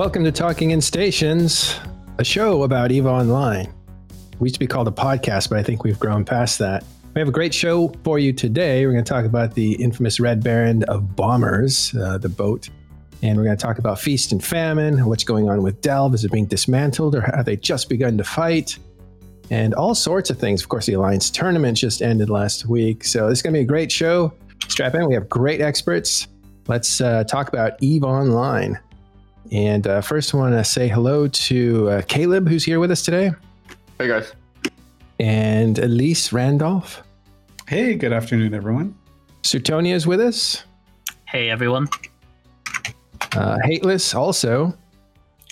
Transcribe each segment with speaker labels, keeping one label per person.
Speaker 1: Welcome to Talking in Stations, a show about EVE Online. We used to be called a podcast, but I think we've grown past that. We have a great show for you today. We're going to talk about the infamous Red Baron of Bombers, uh, the boat. And we're going to talk about Feast and Famine, what's going on with Delve. Is it being dismantled or have they just begun to fight? And all sorts of things. Of course, the Alliance tournament just ended last week. So this is going to be a great show. Strap in. We have great experts. Let's uh, talk about EVE Online. And uh, first, I want to say hello to uh, Caleb, who's here with us today,
Speaker 2: Hey guys.
Speaker 1: and Elise Randolph.
Speaker 3: Hey, good afternoon, everyone.
Speaker 1: Suitonia is with us.
Speaker 4: Hey everyone.
Speaker 1: Uh, Hateless also.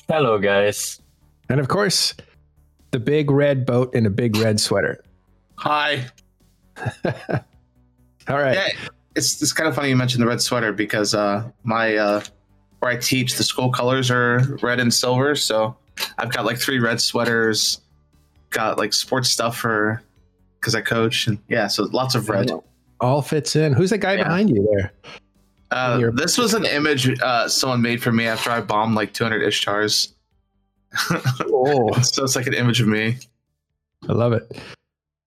Speaker 5: Hello, guys.
Speaker 1: And of course, the big red boat in a big red sweater.
Speaker 2: Hi.
Speaker 1: All right.
Speaker 2: Yeah, it's it's kind of funny you mentioned the red sweater because uh, my uh, where I teach, the school colors are red and silver. So I've got like three red sweaters. Got like sports stuff for because I coach and yeah, so lots of red.
Speaker 1: All fits in. Who's that guy
Speaker 2: Yeah.
Speaker 1: behind you there?
Speaker 2: Uh, this was an image uh, someone made for me after I bombed like 200 Ishtars.
Speaker 1: Oh,
Speaker 2: so it's like an image of me.
Speaker 1: I love it.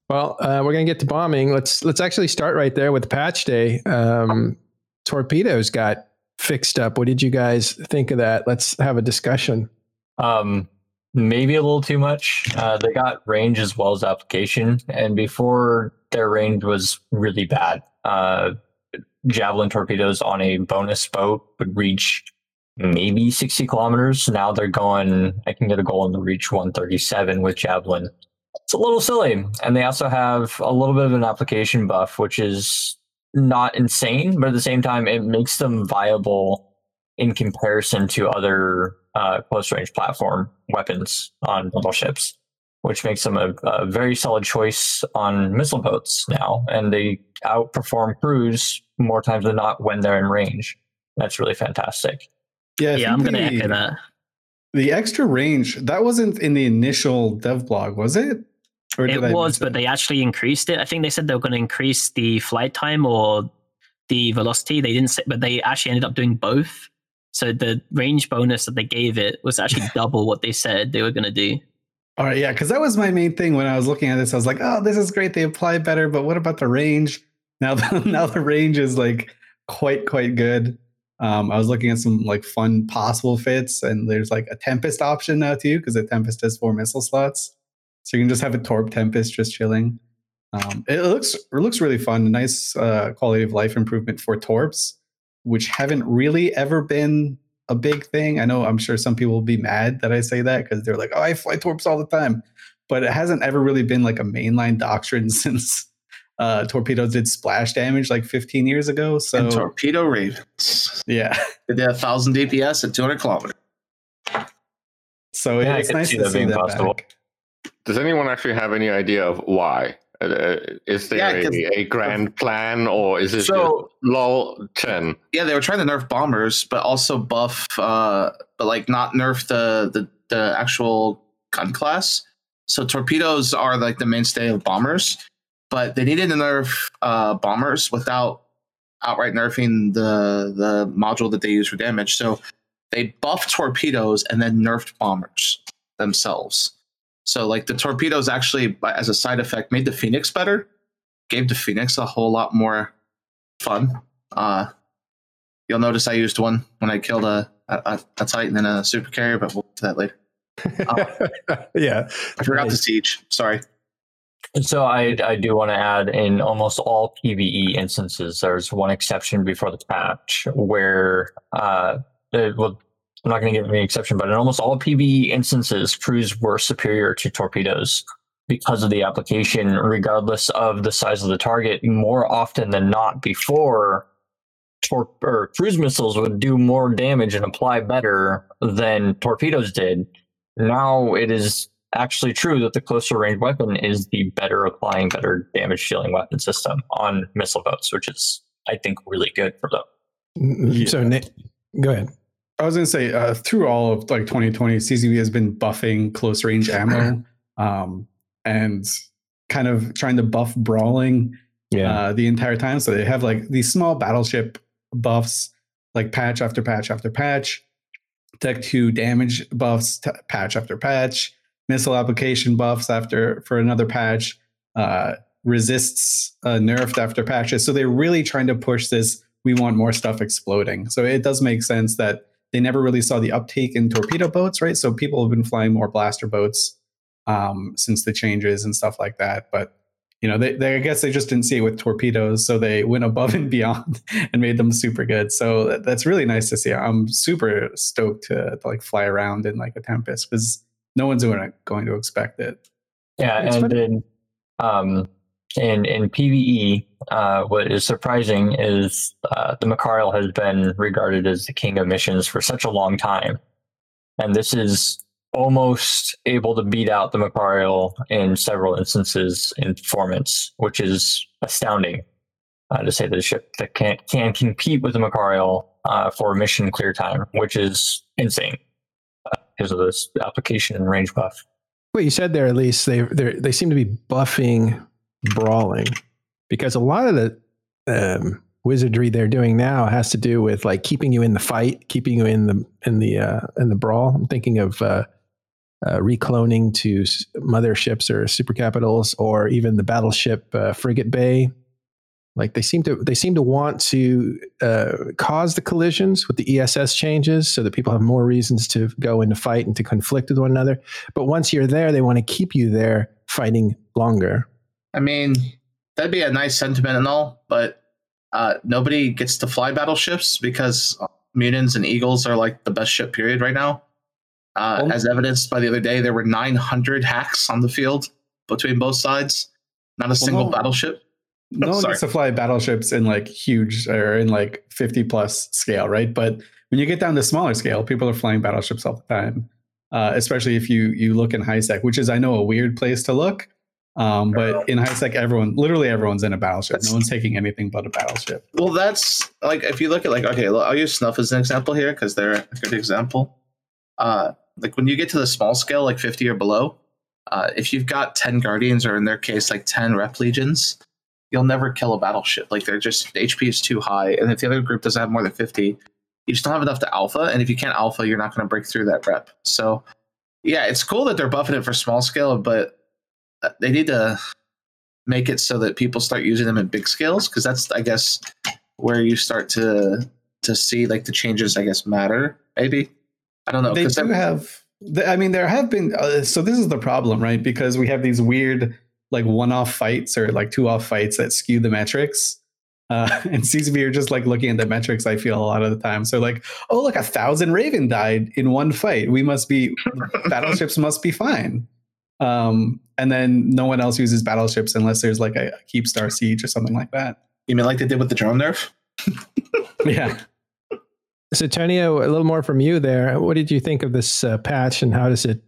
Speaker 1: Well, uh, we're gonna get to bombing. Let's let's actually start right there with Patch Day. Um, torpedoes got fixed up. What did you guys think of that? Let's have a discussion.
Speaker 5: Um, maybe a little too much. Uh, they got range as well as application, and before their range was really bad. Uh, javelin torpedoes on a bonus boat would reach maybe 60 kilometers. Now they're going. I can get a goal in the reach 137 with javelin. It's a little silly, and they also have a little bit of an application buff, which is not insane, but at the same time, it makes them viable in comparison to other uh, close range platform weapons on battleships, which makes them a, a very solid choice on missile boats now. And they outperform cruise more times than not when they're in range. That's really fantastic.
Speaker 3: Yeah, I
Speaker 4: yeah, I'm gonna echo that.
Speaker 3: The extra range that wasn't in the initial dev blog, was it?
Speaker 4: It was, but they actually increased it. I think they said they were going to increase the flight time or the velocity. They didn't say, but they actually ended up doing both. So the range bonus that they gave it was actually double what they said they were going to do.
Speaker 3: All right, yeah, because that was my main thing when I was looking at this. I was like, "Oh, this is great. They apply better, but what about the range?" Now, the, now the range is like quite quite good. Um, I was looking at some like fun possible fits, and there's like a Tempest option now too, because the Tempest has four missile slots, so you can just have a Torp Tempest just chilling. Um, it looks it looks really fun. Nice uh, quality of life improvement for Torps, which haven't really ever been a big thing. I know I'm sure some people will be mad that I say that because they're like, oh, I fly torps all the time. But it hasn't ever really been like a mainline doctrine since uh, torpedoes did splash damage like 15 years ago. So
Speaker 2: and torpedo ravens.
Speaker 3: yeah,
Speaker 2: They did a thousand DPS at 200 kilometers.
Speaker 3: so
Speaker 5: Yeah,
Speaker 3: it's
Speaker 5: can
Speaker 3: nice
Speaker 5: see
Speaker 3: to
Speaker 5: that
Speaker 3: see
Speaker 5: being
Speaker 3: that
Speaker 5: possible.
Speaker 3: back.
Speaker 6: Does anyone actually have any idea of why? Uh, is there
Speaker 2: Yeah,
Speaker 6: a, a grand plan, or is it
Speaker 2: So-
Speaker 6: lol ten?
Speaker 2: Yeah, they were trying to nerf bombers, but also buff, uh, but like not nerf the, the the actual gun class. So torpedoes are like the mainstay of bombers, but they needed to nerf uh, bombers without outright nerfing the the module that they use for damage. So they buffed torpedoes and then nerfed bombers themselves. So like the torpedoes actually, as a side effect, made the Phoenix better, gave the Phoenix a whole lot more fun. Uh, you'll notice I used one when I killed a a, a Titan and a super carrier, but we'll get to that later.
Speaker 1: yeah.
Speaker 2: I forgot the siege. Sorry.
Speaker 5: So I, I do want to add in almost all PVE instances, there's one exception before the patch where, uh, it, well, I'm not going to give any exception, but in almost all PVE instances, cruise were superior to torpedoes because of the application, regardless of the size of the target. More often than not, before tor- or cruise missiles would do more damage and apply better than torpedoes did. Now it is actually true that the closer range weapon is the better applying, better damage dealing weapon system on missile boats, which is, I think, really good for them. Mm-hmm.
Speaker 1: So, Nick, go ahead.
Speaker 3: I was going to say uh, through all of like 2020, CCP has been buffing close range ammo um, and kind of trying to buff brawling
Speaker 1: Yeah.
Speaker 3: uh, the entire time. So they have like these small battleship buffs, like patch after patch after patch. Tech 2 damage buffs t- patch after patch, missile application buffs after for another patch, uh, resists uh, nerfed after patches. So they're really trying to push this. We want more stuff exploding. So it does make sense that they never really saw the uptake in torpedo boats, right? So people have been flying more blaster boats um, since the changes and stuff like that. But you know, they, they I guess they just didn't see it with torpedoes, so they went above and beyond and made them super good. So that, that's really nice to see. I'm super stoked to, to like fly around in like a Tempest because no one's going going to expect it.
Speaker 5: Yeah,
Speaker 1: It's
Speaker 5: and
Speaker 1: funny-
Speaker 5: then um, in in PVE, uh, what is surprising is uh, the Machariel has been regarded as the king of missions for such a long time, and this is almost able to beat out the Machariel in several instances in performance, which is astounding. Uh, to say that a ship that can can compete with the Machariel uh, for mission clear time, which is insane uh, because of this application and range buff.
Speaker 1: What you said there, at least they they seem to be buffing brawling because a lot of the um, wizardry they're doing now has to do with like keeping you in the fight, keeping you in the in the uh, in the brawl. I'm thinking of uh, uh, recloning to motherships or super capitals, or even the battleship uh, frigate bay. Like they seem to they seem to want to uh, cause the collisions with the ESS changes, so that people have more reasons to go into fight and to conflict with one another. But once you're there, they want to keep you there fighting longer.
Speaker 2: I mean, that'd be a nice sentiment and all, but uh, nobody gets to fly battleships because Munins and Eagles are like the best ship period right now. Uh,
Speaker 3: Well-
Speaker 2: as evidenced by the other day, there were 900 HACs on the field between both sides. Not a single
Speaker 3: no.
Speaker 2: battleship.
Speaker 3: no one
Speaker 2: Sorry.
Speaker 3: gets to fly battleships in like huge or in like 50 plus scale, right? But when you get down to smaller scale, people are flying battleships all the time. Uh, especially if you you look in high sec, which is I know a weird place to look. Um, but in high sec, everyone, literally everyone's in a battleship.
Speaker 2: That's-
Speaker 3: no one's taking anything but a battleship.
Speaker 2: Well, that's like if you look at like okay, I'll use Snuff as an example here because they're a good example. Uh, like when you get to the small scale, like 50 or below, uh, if you've got 10 Guardians or in their case like 10 Rep Legions, you'll never kill a battleship. Like they're just HP is too high, and if the other group doesn't have more than 50, you just don't have enough to alpha. And if you can't alpha, you're not going to break through that rep. So yeah, it's cool that they're buffing it for small scale, but they need to make it so that people start using them in big scales because that's I guess where you start to to see like the changes I guess matter maybe I don't know
Speaker 3: they do have i mean there have been uh, so this is the problem right because we have these weird like one-off fights or like two-off fights that skew the metrics uh, and CCP are just like looking at the metrics. I feel a lot of the time. So like, oh look, a thousand Raven died in one fight. We must be battleships must be fine. Um, and then no one else uses battleships unless there's like a, a Keepstar siege or something like that.
Speaker 2: you mean like they did with the drone nerf
Speaker 3: Yeah.
Speaker 1: So, Tonio, a little more from you there. What did you think of this uh, patch, and how does it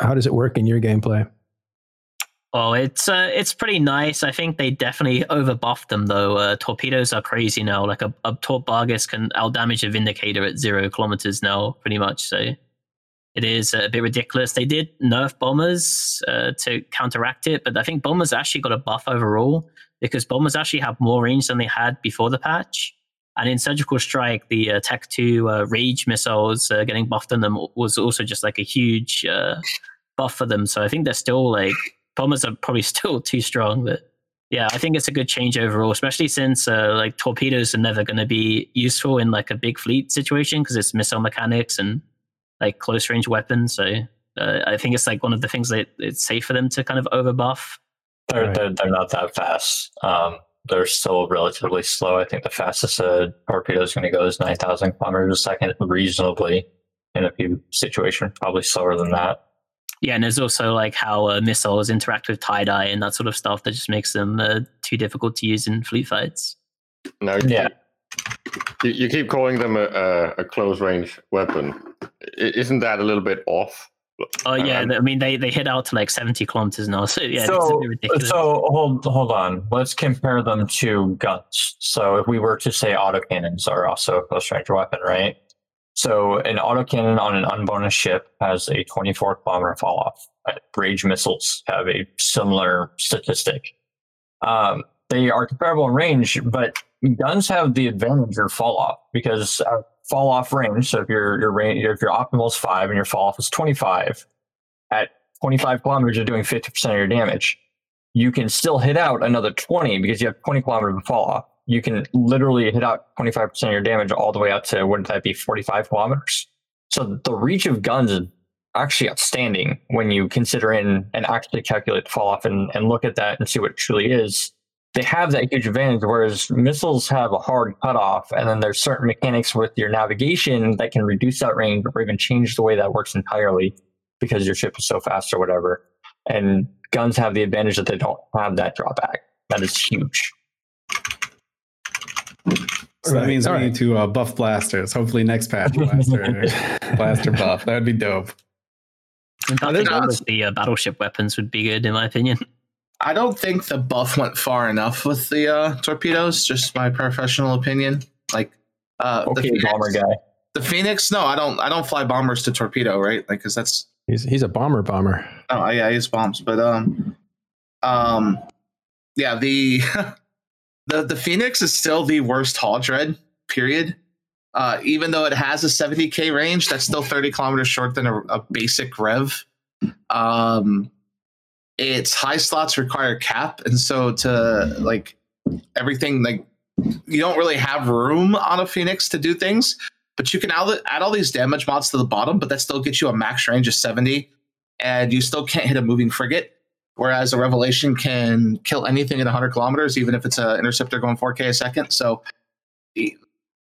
Speaker 1: how does it work in your gameplay?
Speaker 4: Oh, it's uh, it's pretty nice. I think they definitely overbuffed them though. Uh, torpedoes are crazy now. Like a, a Torp Barghest can out damage a Vindicator at zero kilometers now, pretty much. So it is a bit ridiculous. They did nerf bombers uh, to counteract it, but I think bombers actually got a buff overall because bombers actually have more range than they had before the patch. And in Surgical Strike, the uh, Tech 2 uh, Rage missiles uh, getting buffed on them was also just like a huge uh, buff for them. So I think they're still like bombers are probably still too strong, but yeah, I think it's a good change overall, especially since uh, like torpedoes are never going to be useful in like a big fleet situation because it's missile mechanics and like close range weapons. So uh, I think it's like one of the things that it's safe for them to kind of overbuff.
Speaker 5: They're,
Speaker 1: Right.
Speaker 5: they're, they're not that fast. Um, they're still relatively slow. I think the fastest a torpedo is going to go is 9,000 kilometers a second, reasonably in a few situations, probably slower than that.
Speaker 4: Yeah, and there's also like how uh, missiles interact with TiDi and that sort of stuff that just makes them uh, too difficult to use in fleet fights.
Speaker 6: No,
Speaker 5: Yeah.
Speaker 6: You, you keep calling them a, a, a close range weapon. I- Isn't that a little bit off?
Speaker 4: Oh yeah,
Speaker 6: Um,
Speaker 4: I mean they they hit out to like 70 kilometers now. So yeah,
Speaker 5: so,
Speaker 4: ridiculous.
Speaker 5: so hold hold on. Let's compare them to guns. So if we were to say autocannons are also a close range weapon, right? So an autocannon on an unbonus ship has a 24 kilometer fall off. Right? Rage missiles have a similar statistic. Um, they are comparable in range, but guns have the advantage of fall off because uh, fall off range, so if your your range if your optimal is five and your fall off is twenty five, at twenty five kilometers you're doing fifty percent of your damage. You can still hit out another twenty because you have twenty kilometers of fall off. You can literally hit out twenty five percent of your damage all the way out to wouldn't that be forty five kilometers? So the reach of guns is actually outstanding when you consider in and actually calculate the fall off and, and look at that and see what it truly is. They have that huge advantage, whereas missiles have a hard cutoff, and then there's certain mechanics with your navigation that can reduce that range or even change the way that works entirely because your ship is so fast or whatever. And guns have the advantage that they don't have that drawback. That is huge.
Speaker 3: So that
Speaker 1: Right,
Speaker 3: means we
Speaker 1: all
Speaker 3: need to uh, buff blasters. Hopefully next patch blaster blaster buff. That would be dope.
Speaker 4: In fact,
Speaker 2: there's
Speaker 4: all
Speaker 2: not-
Speaker 4: of the uh, battleship weapons would be good, in my opinion.
Speaker 2: I don't think the buff went far enough with the uh, torpedoes. Just my professional opinion. Like, uh, the
Speaker 5: Okay,
Speaker 2: Phoenix,
Speaker 5: bomber guy.
Speaker 2: the Phoenix. No, I don't. I don't fly bombers to torpedo, right? Like, because that's
Speaker 1: He's he's a bomber bomber.
Speaker 2: Oh yeah, I use bombs, but um, um, yeah, the the the Phoenix is still the worst haul dread. Period. Uh, even though it has a 70k range, that's still 30 kilometers short than a, a basic rev. Um, its high slots require cap, and so to like everything, like you don't really have room on a Phoenix to do things. But you can add, all these damage mods to the bottom, but that still gets you a max range of 70 and you still can't hit a moving frigate. Whereas a Revelation can kill anything at 100 kilometers, even if it's an interceptor going 4K a second. So the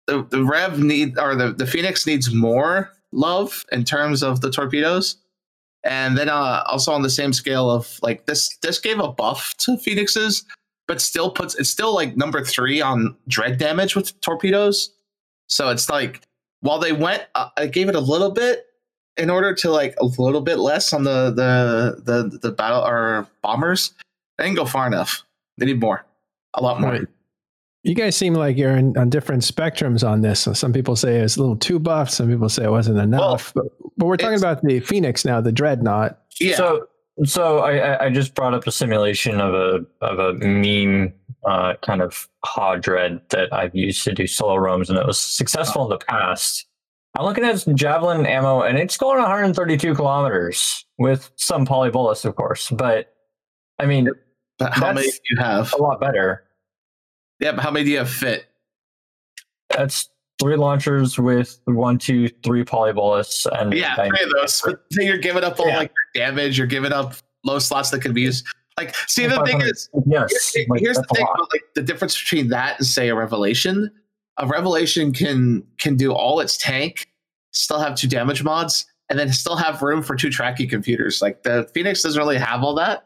Speaker 2: the, the Rev need or the, the Phoenix needs more love in terms of the torpedoes. And then uh, also on the same scale of like this this gave a buff to Phoenixes, but still puts it's still like number three on dread damage with torpedoes. So it's like while they went, uh, I gave it a little bit in order to like a little bit less on the the the the battle or bombers. They didn't go far enough. They need more, a lot more.
Speaker 1: Right. You guys seem like you're in, on different spectrums on this. So some people say it's a little too buff. Some people say it wasn't enough. but, but we're talking about the Phoenix now, the Dreadnought.
Speaker 2: Yeah,
Speaker 5: So so I, I- I just brought up a simulation of a of a meme uh, kind of hard dread that I've used to do solo roams, and it was successful in the past. I'm looking at some javelin ammo, and it's going 132 kilometers with some polybolus, of course, but I mean
Speaker 2: but how many do you have?
Speaker 5: a lot better.
Speaker 2: Yeah, but how many do you have fit?
Speaker 5: That's three launchers with one, two, three polybolus, and
Speaker 2: Yeah, three of those. But then you're giving up all
Speaker 5: Yeah.
Speaker 2: like damage. You're giving up low slots that could be used. Like, see, the thing is,
Speaker 5: yes,
Speaker 2: Here-
Speaker 5: like,
Speaker 2: here's the thing about like the difference between that and say a revelation a revelation can can do all its tank still have two damage mods and then still have room for two tracky computers like the phoenix doesn't really have all that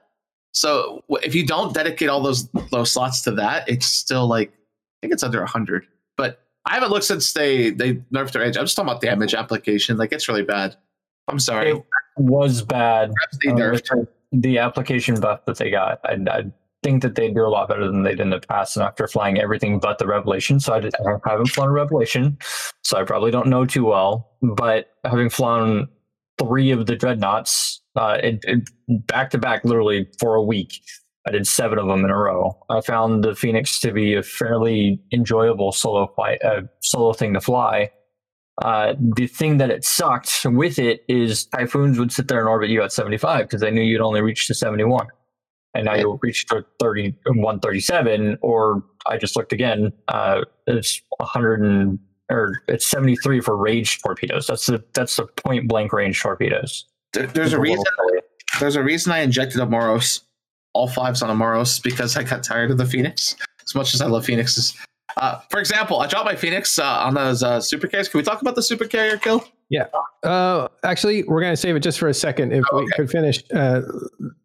Speaker 2: so if you don't dedicate all those low slots to that it's still like i think it's under 100 but i haven't looked since they they nerfed their range i'm just talking about the damage application like it's really bad i'm sorry
Speaker 5: It was bad.
Speaker 2: they
Speaker 5: Uh,
Speaker 2: nerfed
Speaker 5: with the application buff that they got. I, I think that they do a lot better than they did in the past. And after flying everything but the Revelation, so I, did, I haven't flown a Revelation, so I probably don't know too well. But having flown three of the dreadnoughts, uh, it, it, back to back, literally for a week, I did seven of them in a row. I found the Phoenix to be a fairly enjoyable solo flight, uh, solo thing to fly. Uh, the thing that it sucked with it is typhoons would sit there and orbit you at 75 because they knew you'd only reach to 71. And now you'll reach to 30, 137, or I just looked again, uh, it's 100 and, or it's 73 for rage torpedoes. That's the, that's the point blank range torpedoes.
Speaker 2: There- there's a reason there's a reason I injected a Moros, all fives on a Moros because I got tired of the Phoenix. As much as I love Phoenixes, uh, for example, I dropped my Phoenix uh, on those uh, super carriers. Can we talk about the super carrier kill? Yeah.
Speaker 1: Uh, actually, we're going to save it just for a second. If
Speaker 2: Oh,
Speaker 1: we could finish uh,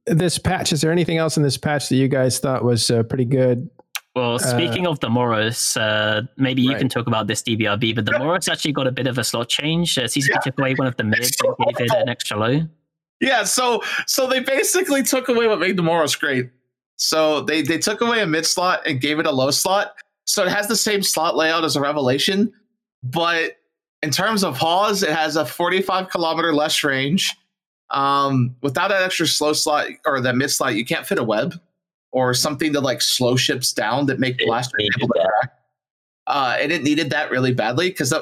Speaker 1: this patch, is there anything else in this patch that you guys thought was uh, pretty good?
Speaker 4: Well, speaking of the Moros, uh, maybe you
Speaker 1: right.
Speaker 4: can talk about this DBRB, but the Moros actually got a bit of a slot change. Uh, CCP
Speaker 2: Yeah.
Speaker 4: took away one of the mids
Speaker 2: so
Speaker 4: and gave it an extra low.
Speaker 2: Yeah, so so they basically took away what made the Moros great. So they they took away a mid slot and gave it a low slot. So it has the same slot layout as a Revelation, but in terms of pause, it has a 45 kilometer less range. Um, without that extra slow slot or that mid slot, you can't fit a web or something to like slow ships down that make
Speaker 5: needed
Speaker 2: able to track. Uh, and it needed that really badly because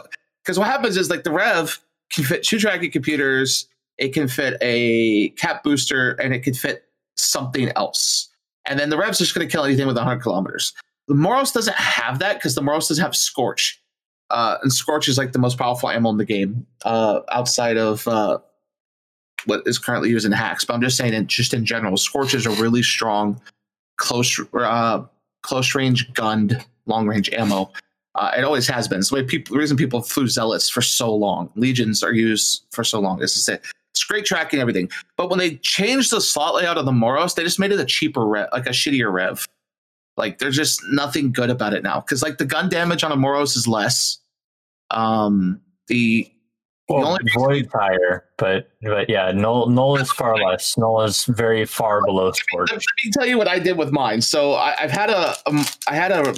Speaker 2: Because what happens is like the Rev can fit two tracking computers, it can fit a cap booster, and it can fit something else. And then the Rev's just going to kill anything with 100 kilometers. The Moros doesn't have that because the Moros doesn't have Scorch. Uh, and Scorch is like the most powerful ammo in the game uh, outside of uh, what is currently used in HACs. But I'm just saying, in, just in general, Scorch is a really strong close uh, close range gunned long range ammo. Uh, it always has been. It's the way people, the reason people flew zealots for so long. Legions are used for so long. This is it. It's great tracking everything. But when they changed the slot layout of the Moros, they just made it a cheaper rev, like a shittier rev. Like there's just nothing good about it now because like the gun damage on a Moros is less. Um, the
Speaker 5: Well,
Speaker 2: the only
Speaker 5: Void's higher, but but yeah, null null is far less. Null is very far below sport.
Speaker 2: Let me tell you what I did with mine. So I, I've had a, um, I had a,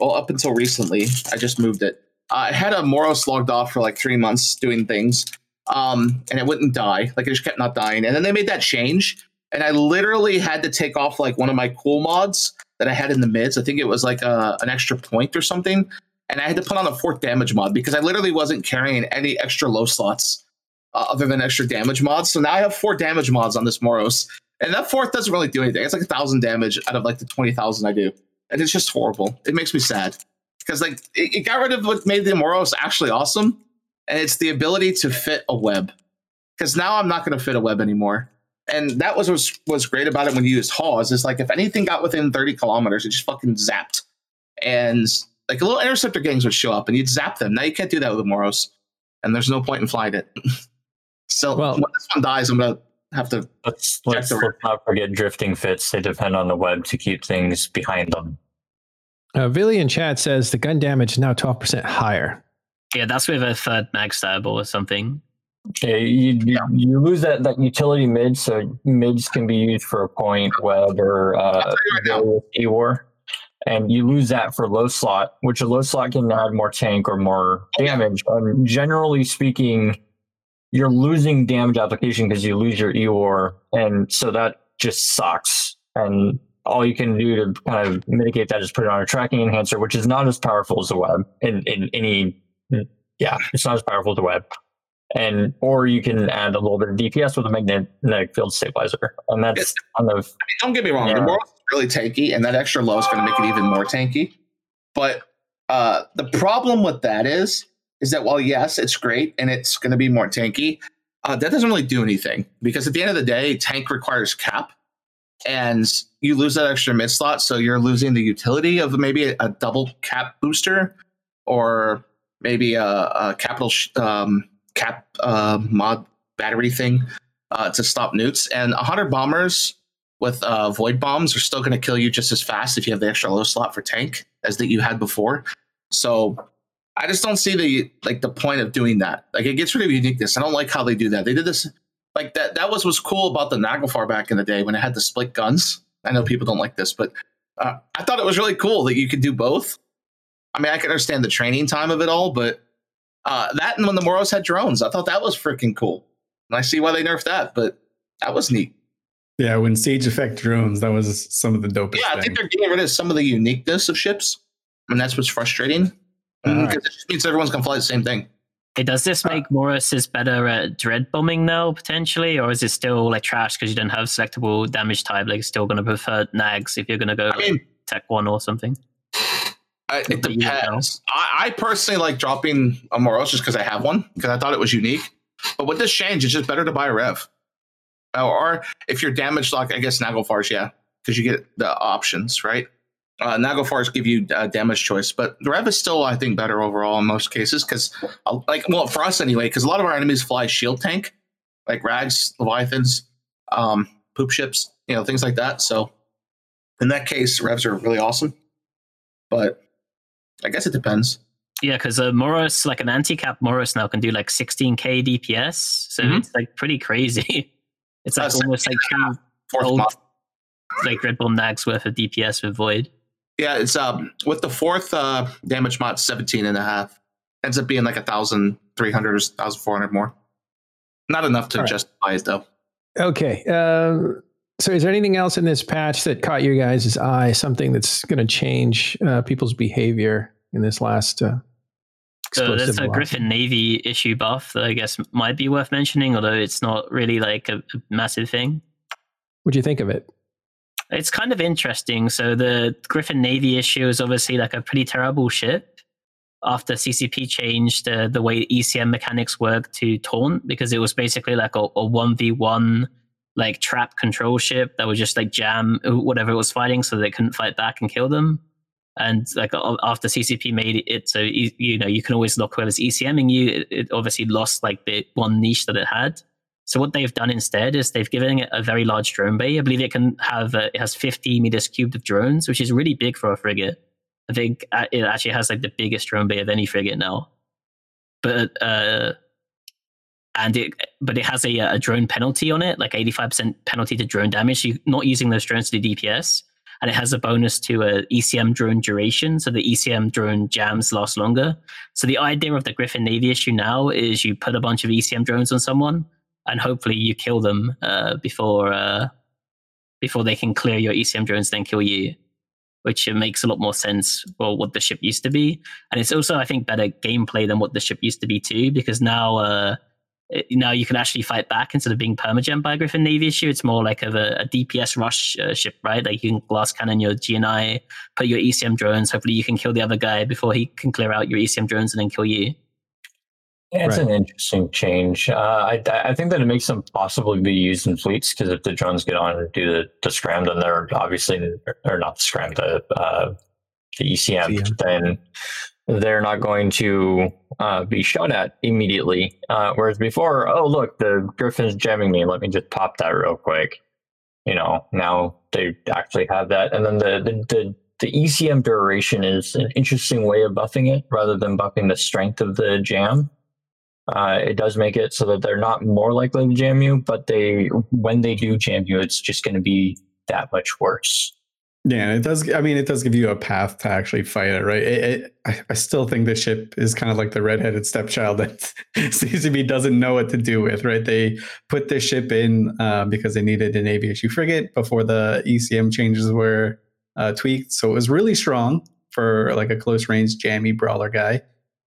Speaker 2: well, up until recently, I just moved it. I had a Moros logged off for like three months doing things, um, and it wouldn't die. Like it just kept not dying. And then they made that change, and I literally had to take off like one of my cool mods that I had in the mids. I think it was like a, an extra point or something, and I had to put on a fourth damage mod because I literally wasn't carrying any extra low slots uh, other than extra damage mods. So now I have four damage mods on this Moros, and that fourth doesn't really do anything. It's like a thousand damage out of like the twenty thousand I do, and it's just horrible. It makes me sad because like it, it got rid of what made the Moros actually awesome, and it's the ability to fit a web. Because now I'm not going to fit a web anymore, and that was was was great about it when you used Hawes. Is like if anything got within thirty kilometers, it just fucking zapped, and like a little interceptor gangs would show up and you'd zap them. Now you can't do that with the Moros, and there's no point in flying it. so
Speaker 1: Well-
Speaker 2: when this one dies, I'm gonna have to
Speaker 5: Let's let's, let's not forget drifting fits. They depend on the web to keep things behind them.
Speaker 1: Uh, Villy in chat says the gun damage is now 12% higher.
Speaker 4: Yeah, that's with a third mag stab or something.
Speaker 5: Yeah, you, you, you lose that, that utility mid, so mids can be used for a point, web, or uh,
Speaker 2: right now.
Speaker 5: E-War. And you lose that for low slot, which a low slot can add more tank or more damage. Um, generally speaking, you're losing damage application because you lose your E-War, and so that just sucks. And all you can do to kind of mitigate that is put it on a tracking enhancer, which is not as powerful as the web in, in any yeah, it's not as powerful as the web. And or you can add a little bit of DPS with a magnetic field stabilizer. And that's
Speaker 2: Yes.
Speaker 5: kind of
Speaker 2: don't get me wrong,
Speaker 5: Yeah.
Speaker 2: the really tanky, and that extra low is going to make it even more tanky. But uh, the problem with that is, is that while yes, it's great and it's going to be more tanky, uh, that doesn't really do anything because at the end of the day, tank requires cap, and you lose that extra mid slot, so you're losing the utility of maybe a, a double cap booster or maybe a, a capital sh- um, cap uh, mod battery thing uh, to stop neuts. And 100 bombers with uh, void bombs are still going to kill you just as fast if you have the extra low slot for tank as that you had before. So I just don't see the like the point of doing that. Like it gets rid of uniqueness. I don't like how they do that. They did this like that. That was what's cool about the Naglfar back in the day when it had the split guns. I know people don't like this, but uh, I thought it was really cool that you could do both. I mean, I can understand the training time of it all, but uh, that and when the Moros had drones, I thought that was freaking cool. And I see why they nerfed that, but that was neat.
Speaker 3: Yeah, when Siege Effect drones, that was some of the dopest
Speaker 2: Yeah, I
Speaker 3: thing.
Speaker 2: think they're getting rid of some of the uniqueness of ships, and that's what's frustrating. Uh-huh. Mm-hmm. Because
Speaker 3: Alright.
Speaker 2: it just means everyone's gonna fly the same thing.
Speaker 4: Hey, does this uh, make Moros better at dread bombing now potentially, or is it still like trash because you don't have selectable damage type? Like, still going to prefer nags if you're going to go
Speaker 2: I mean,
Speaker 4: tech one or something.
Speaker 2: I, it
Speaker 4: But you don't know.
Speaker 2: depends. I, I personally like dropping a Moros just because I have one because I thought it was unique. But with this change, it's just better to buy a Rev. Or if you're damaged, like I guess Naglfars, yeah, because you get the options, right? Uh, Naglfars give you uh, damage choice, but the Rev is still, I think, better overall in most cases because, like, well, for us anyway, because a lot of our enemies fly shield tank, like Rags, Leviathans, um, poop ships, you know, things like that. So in that case, Revs are really awesome. But I guess it depends.
Speaker 4: Yeah, because uh, Moros, like an anti-cap Moros now can do like 16k DPS, so
Speaker 2: Mhm.
Speaker 4: it's like pretty crazy. It's like
Speaker 2: Uh,
Speaker 4: almost like two
Speaker 2: Fourth
Speaker 4: Old-
Speaker 2: mod.
Speaker 4: like Red Bull Nags worth of DPS with Void.
Speaker 2: Yeah, it's um with the fourth uh damage mod 17 and a half. Ends up being like a thousand three hundred or thousand four hundred more. Not enough to
Speaker 1: All right.
Speaker 2: justify it though.
Speaker 1: Okay. Um, so, is there anything else in this patch that caught your guys' eye? Something that's going to change uh, people's behavior in this last? Uh,
Speaker 4: So that's a. Griffin Navy issue buff that I guess might be worth mentioning, although it's not really like a, a massive thing.
Speaker 1: What do you think of it?
Speaker 4: It's kind of interesting. So the Griffin Navy issue is obviously like a pretty terrible ship after CCP changed uh, the way ECM mechanics work to Taunt because it was basically like a, a 1v1 like trap control ship that would just like jam whatever it was fighting so they couldn't fight back and kill them. And like after CCP made it so you, know you can always lock whoever's ECMing you, it, obviously lost like the one niche that it had. So what they've done instead is they've given it a very large drone bay. I believe it can have uh, it has 50 meters cubed of drones, which is really big for a frigate. I think uh, it actually has like the biggest drone bay of any frigate now. But uh, and it but it has a, a drone penalty on it, like 85% penalty to drone damage. you're not using those drones to do DPS, and it has a bonus to a ECM drone duration, so the ECM drone jams last longer. So the idea of the Griffin Navy issue now is you put a bunch of ECM drones on someone, and hopefully you kill them uh, before uh, before they can clear your ECM drones, then kill you, which makes a lot more sense for what the ship used to be. And it's also, I think, better gameplay than what the ship used to be too, because now uh, it- now you can actually fight back instead of being permagem by a Griffin Navy issue. It's more like of a, a DPS rush uh, ship, right? Like you can glass cannon your GNI, put your ECM drones. Hopefully, you can kill the other guy before he can clear out your ECM drones and then kill you.
Speaker 5: Yeah, it's
Speaker 1: Right.
Speaker 5: an interesting change. Uh, I, I think that it makes them possibly be used in fleets because if the drones get on and do the, the scram, then they're obviously, or not the scram, the, uh, the ECM,
Speaker 1: ECM.
Speaker 5: then they're not going to uh, be shot at immediately. Uh, whereas before, oh, look, the Griffin's jamming me. Let me just pop that real quick. You know, now they actually have that. And then the, the, the, the ECM duration is an interesting way of buffing it rather than buffing the strength of the jam uh, it does make it so that they're not more likely to jam you, but they when they do jam you, it's just going to be that much worse.
Speaker 3: Yeah, it does. I mean, it does give you a path to actually fight it, right? It, it, I, I still think the ship is kind of like the redheaded stepchild that CCP doesn't know what to do with, right? They put the ship in uh, because they needed an issue frigate before the ECM changes were uh, tweaked, so it was really strong for like a close range jammy brawler guy.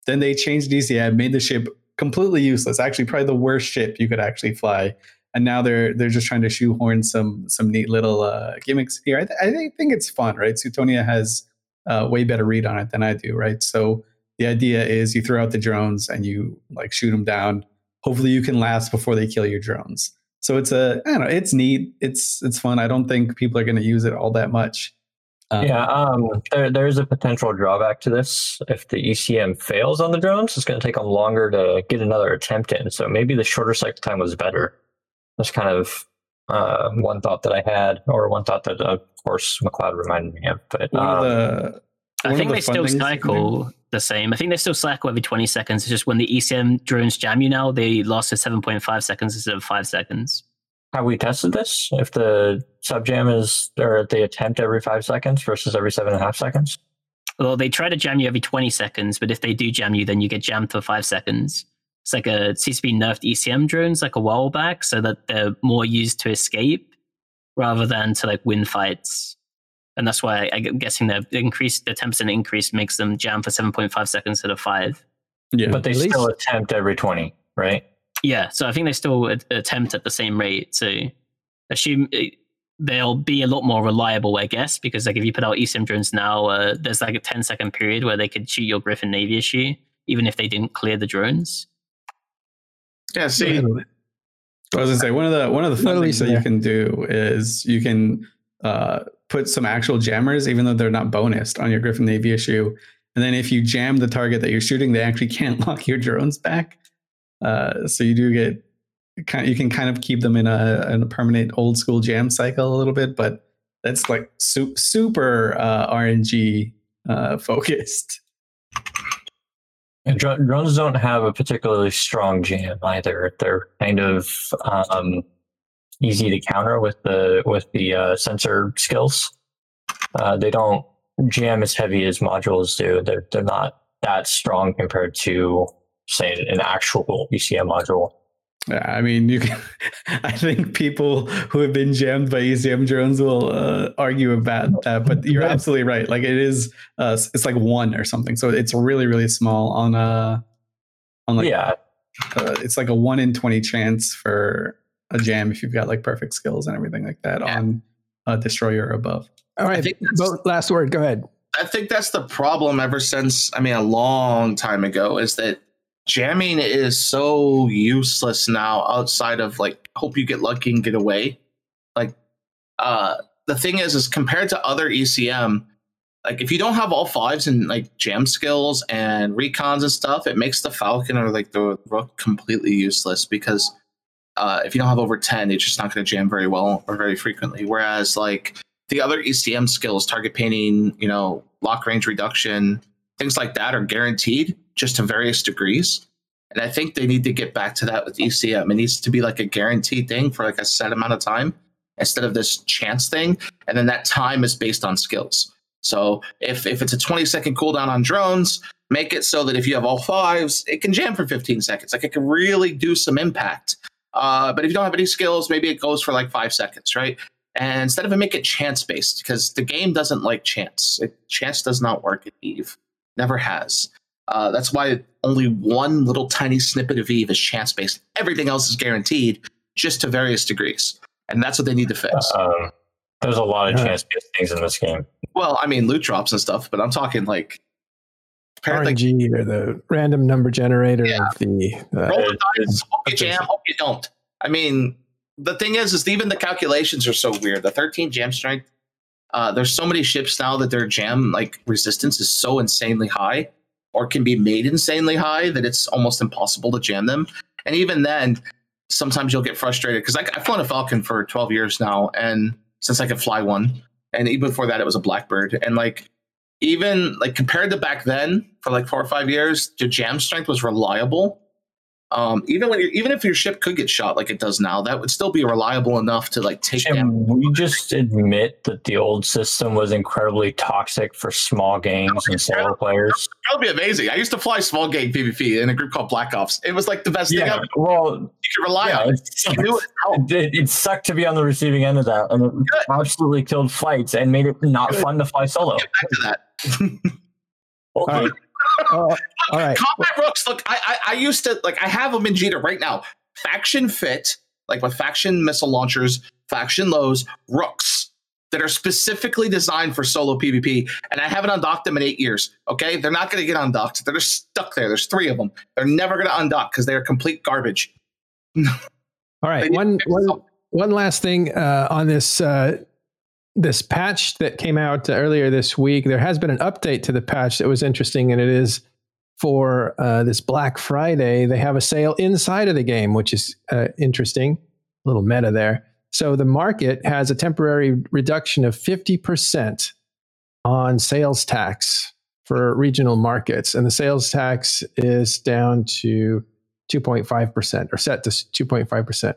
Speaker 3: Then they changed DCM, made the ship completely useless. Actually, probably the worst ship you could actually fly. And now they're they're just trying to shoehorn some some neat little uh, gimmicks here. I, th- I think it's fun, right? Suitonia has uh, way better read on it than I do, right? So the idea is you throw out the drones and you like shoot them down. Hopefully, you can last before they kill your drones. So it's a I don't know, it's neat. It's it's fun. I don't think people are going to use it all that much. Um,
Speaker 5: Yeah, um, there, there's a potential drawback to this. If the ECM fails on the drones, it's going to take them longer to get another attempt in. So maybe the shorter cycle time was better. That's kind of uh, one thought that I had, or one thought that, of course, McLeod reminded me of. But um,
Speaker 3: the
Speaker 4: I think
Speaker 3: the
Speaker 4: they still
Speaker 3: things you
Speaker 4: cycle the same. I think they still cycle every 20 seconds. It's just when the ECM drones jam you now, they last to 7.5 seconds instead of 5 seconds.
Speaker 5: Have we tested this? If the sub jam is, or they attempt every five seconds versus every seven and a half seconds?
Speaker 4: Well, they try to jam you every 20 seconds, but if they do jam you, then you get jammed for 5 seconds. It's like a seems to be nerfed ECM drones like a while back so that they're more used to escape rather than to like win fights. And that's why I'm guessing the increase, the 10% increase makes them jam for 7.5 seconds instead of 5.
Speaker 3: yeah,
Speaker 5: But they
Speaker 1: At
Speaker 5: still
Speaker 1: least-
Speaker 5: attempt every 20, right?
Speaker 4: Yeah, so I think they still attempt at the same rate. So assume uh, they'll be a lot more reliable, I guess, because like if you put out ECM drones now, uh, there's like a 10 second period where they could shoot your Griffin Navy issue, even if they didn't clear the drones.
Speaker 2: Yeah, see,
Speaker 3: I was gonna say one of the one of the fun things
Speaker 1: least
Speaker 3: that you can do is you can uh, put some actual jammers, even though they're not bonused, on your Griffin Navy issue. And then if you jam the target that you're shooting, they actually can't lock your drones back. Uh, so you do get kind. You can kind of keep them in a in a permanent old school jam cycle a little bit, but that's like su- super uh, RNG uh, focused.
Speaker 5: Dro- drones don't have a particularly strong jam either. They're kind of um, easy to counter with the with the uh, sensor skills. Uh, they don't jam as heavy as modules do. They're they're not that strong compared to say an actual ECM module.
Speaker 3: Yeah, I mean, you can. I think people who have been jammed by ECM drones will uh, argue about that, but you're absolutely right. Like it is, uh, it's like one or something, so it's really, really small on a, on like
Speaker 5: yeah,
Speaker 3: uh, it's like a one in twenty chance for a jam if you've got like perfect skills and everything like that
Speaker 2: Yeah.
Speaker 3: on a destroyer above.
Speaker 1: All right,
Speaker 2: think that's-
Speaker 1: last word. Go ahead.
Speaker 2: I think that's the problem ever since, I mean, a long time ago, is that jamming is so useless now outside of like, hope you get lucky and get away. Like, uh, the thing is, is compared to other ECM, like if you don't have all fives and like jam skills and recons and stuff, it makes the Falcon or like the Rook completely useless because uh, if you don't have over 10, it's just not going to jam very well or very frequently. Whereas like the other ECM skills, target painting, you know, lock range reduction, things like that are guaranteed just to various degrees. And I think they need to get back to that with ECM. It needs to be like a guaranteed thing for like a set amount of time instead of this chance thing. And then that time is based on skills. So if if it's a 20 second cooldown on drones, make it so that if you have all fives, it can jam for 15 seconds. Like it can really do some impact. Uh, but if you don't have any skills, maybe it goes for like five seconds, right? And instead of it, make it chance based because the game doesn't like chance. It, chance does not work at Eve, never has. Uh, that's why only one little tiny snippet of Eve is chance based. Everything else is guaranteed, just to various degrees, and that's what they need to fix.
Speaker 5: um, there's a lot of
Speaker 1: Yeah.
Speaker 5: chance based things in this game.
Speaker 2: well, I mean, loot drops and stuff, but I'm talking like. Apparently,
Speaker 1: RNG or the random number generator
Speaker 2: Yeah.
Speaker 1: of the. Uh,
Speaker 2: roll the dice, hope you jam, hope you don't. I mean, the thing is, is even the calculations are so weird. The 13 jam strength, uh, there's so many ships now that their jam like resistance is so insanely high, or can be made insanely high that it's almost impossible to jam them. And even then, sometimes you'll get frustrated because I've flown a Falcon for 12 years now, and since I could fly one, and even before that, it was a Blackbird, and like even like compared to back then for like four or five years, the jam strength was reliable. Um, even when you're, even if your ship could get shot like it does now, that would still be reliable enough to like take
Speaker 5: Can
Speaker 2: damage.
Speaker 5: we just admit that the old system was incredibly toxic for small games and solo players?
Speaker 2: That would be amazing. I used to fly small game PvP in a group called Black Ops. It was like the best thing
Speaker 5: Yeah,
Speaker 2: ever.
Speaker 5: well,
Speaker 2: You could rely
Speaker 5: yeah,
Speaker 2: on. it.
Speaker 5: it
Speaker 2: You knew
Speaker 5: sucks.
Speaker 2: it.
Speaker 5: It, it sucked to be on the receiving end of that, and it absolutely killed flights and made it not
Speaker 2: Good.
Speaker 5: fun to fly solo.
Speaker 2: Get back to that.
Speaker 1: all right. Oh, all right.
Speaker 2: Combat rooks. Look, I, I I used to like I have them in Jita right now. Faction fit, like with faction missile launchers, faction lows, rooks that are specifically designed for solo PvP, and I haven't undocked them in eight years. Okay, they're not going to get undocked. They're just stuck there. There's three of them. They're never going to undock because they are complete garbage.
Speaker 1: All right. One, one, one last thing uh, on this uh, this patch that came out uh, earlier this week. There has been an update to the patch that was interesting, and it is for uh, this Black Friday. They have a sale inside of the game, which is uh, interesting. A little meta there. So the market has a temporary reduction of fifty percent on sales tax for regional markets, and the sales tax is down to 2.5% or set to 2.5%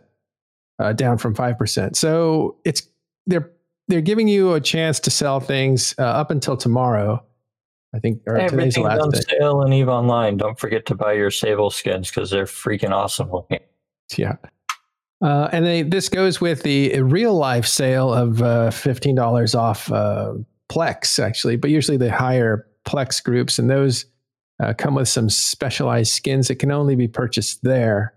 Speaker 1: uh, down from 5%. So it's they're they're giving you a chance to sell things uh, up until tomorrow. I think or
Speaker 5: Everything's
Speaker 1: last
Speaker 5: on
Speaker 1: day.
Speaker 5: sale in Eve Online. Don't forget to buy your Sable skins because they're freaking awesome looking.
Speaker 1: Yeah. Uh, and they, this goes with the real life sale of uh, $15 off uh, Plex, actually, but usually the higher Plex groups, and those uh, come with some specialized skins that can only be purchased there.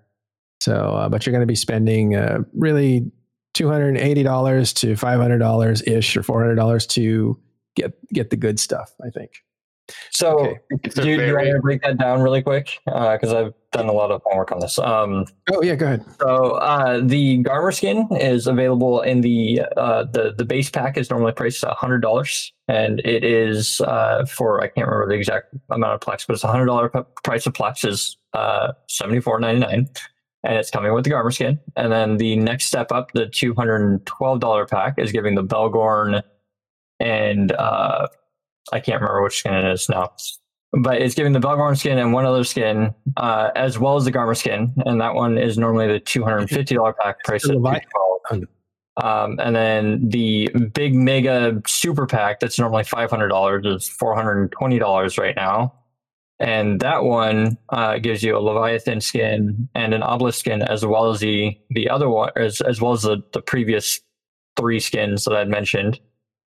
Speaker 1: So, uh, but you're going to be spending uh, really $280 to $500 ish or $400 to get get the good stuff, I think.
Speaker 5: So,
Speaker 1: Okay.
Speaker 5: Do, you- do you want to break that down really quick? Because I've done a lot of homework on this. Um,
Speaker 1: Oh, yeah, go ahead.
Speaker 5: So uh, the Garmur skin is available in the uh, the the base pack is normally priced at hundred dollars, and it is uh, for I can't remember the exact amount of plex, but it's a hundred dollar price of plex is uh, seventy four ninety nine, and it's coming with the Garmur skin. And then the next step up, the two hundred and twelve dollar pack, is giving the Bhaalgorn and uh, I can't remember which skin it is now. But it's giving the Bhaalgorn skin and one other skin, uh, as well as the Garmur skin, and that one is normally the two hundred and fifty dollar pack price at 212. Um, and then the big mega super pack that's normally five hundred dollars is four hundred and twenty dollars right now. And that one uh, gives you a Leviathan skin and an Obelisk skin, as well as the the other one, as as well as the the previous three skins that I'd mentioned.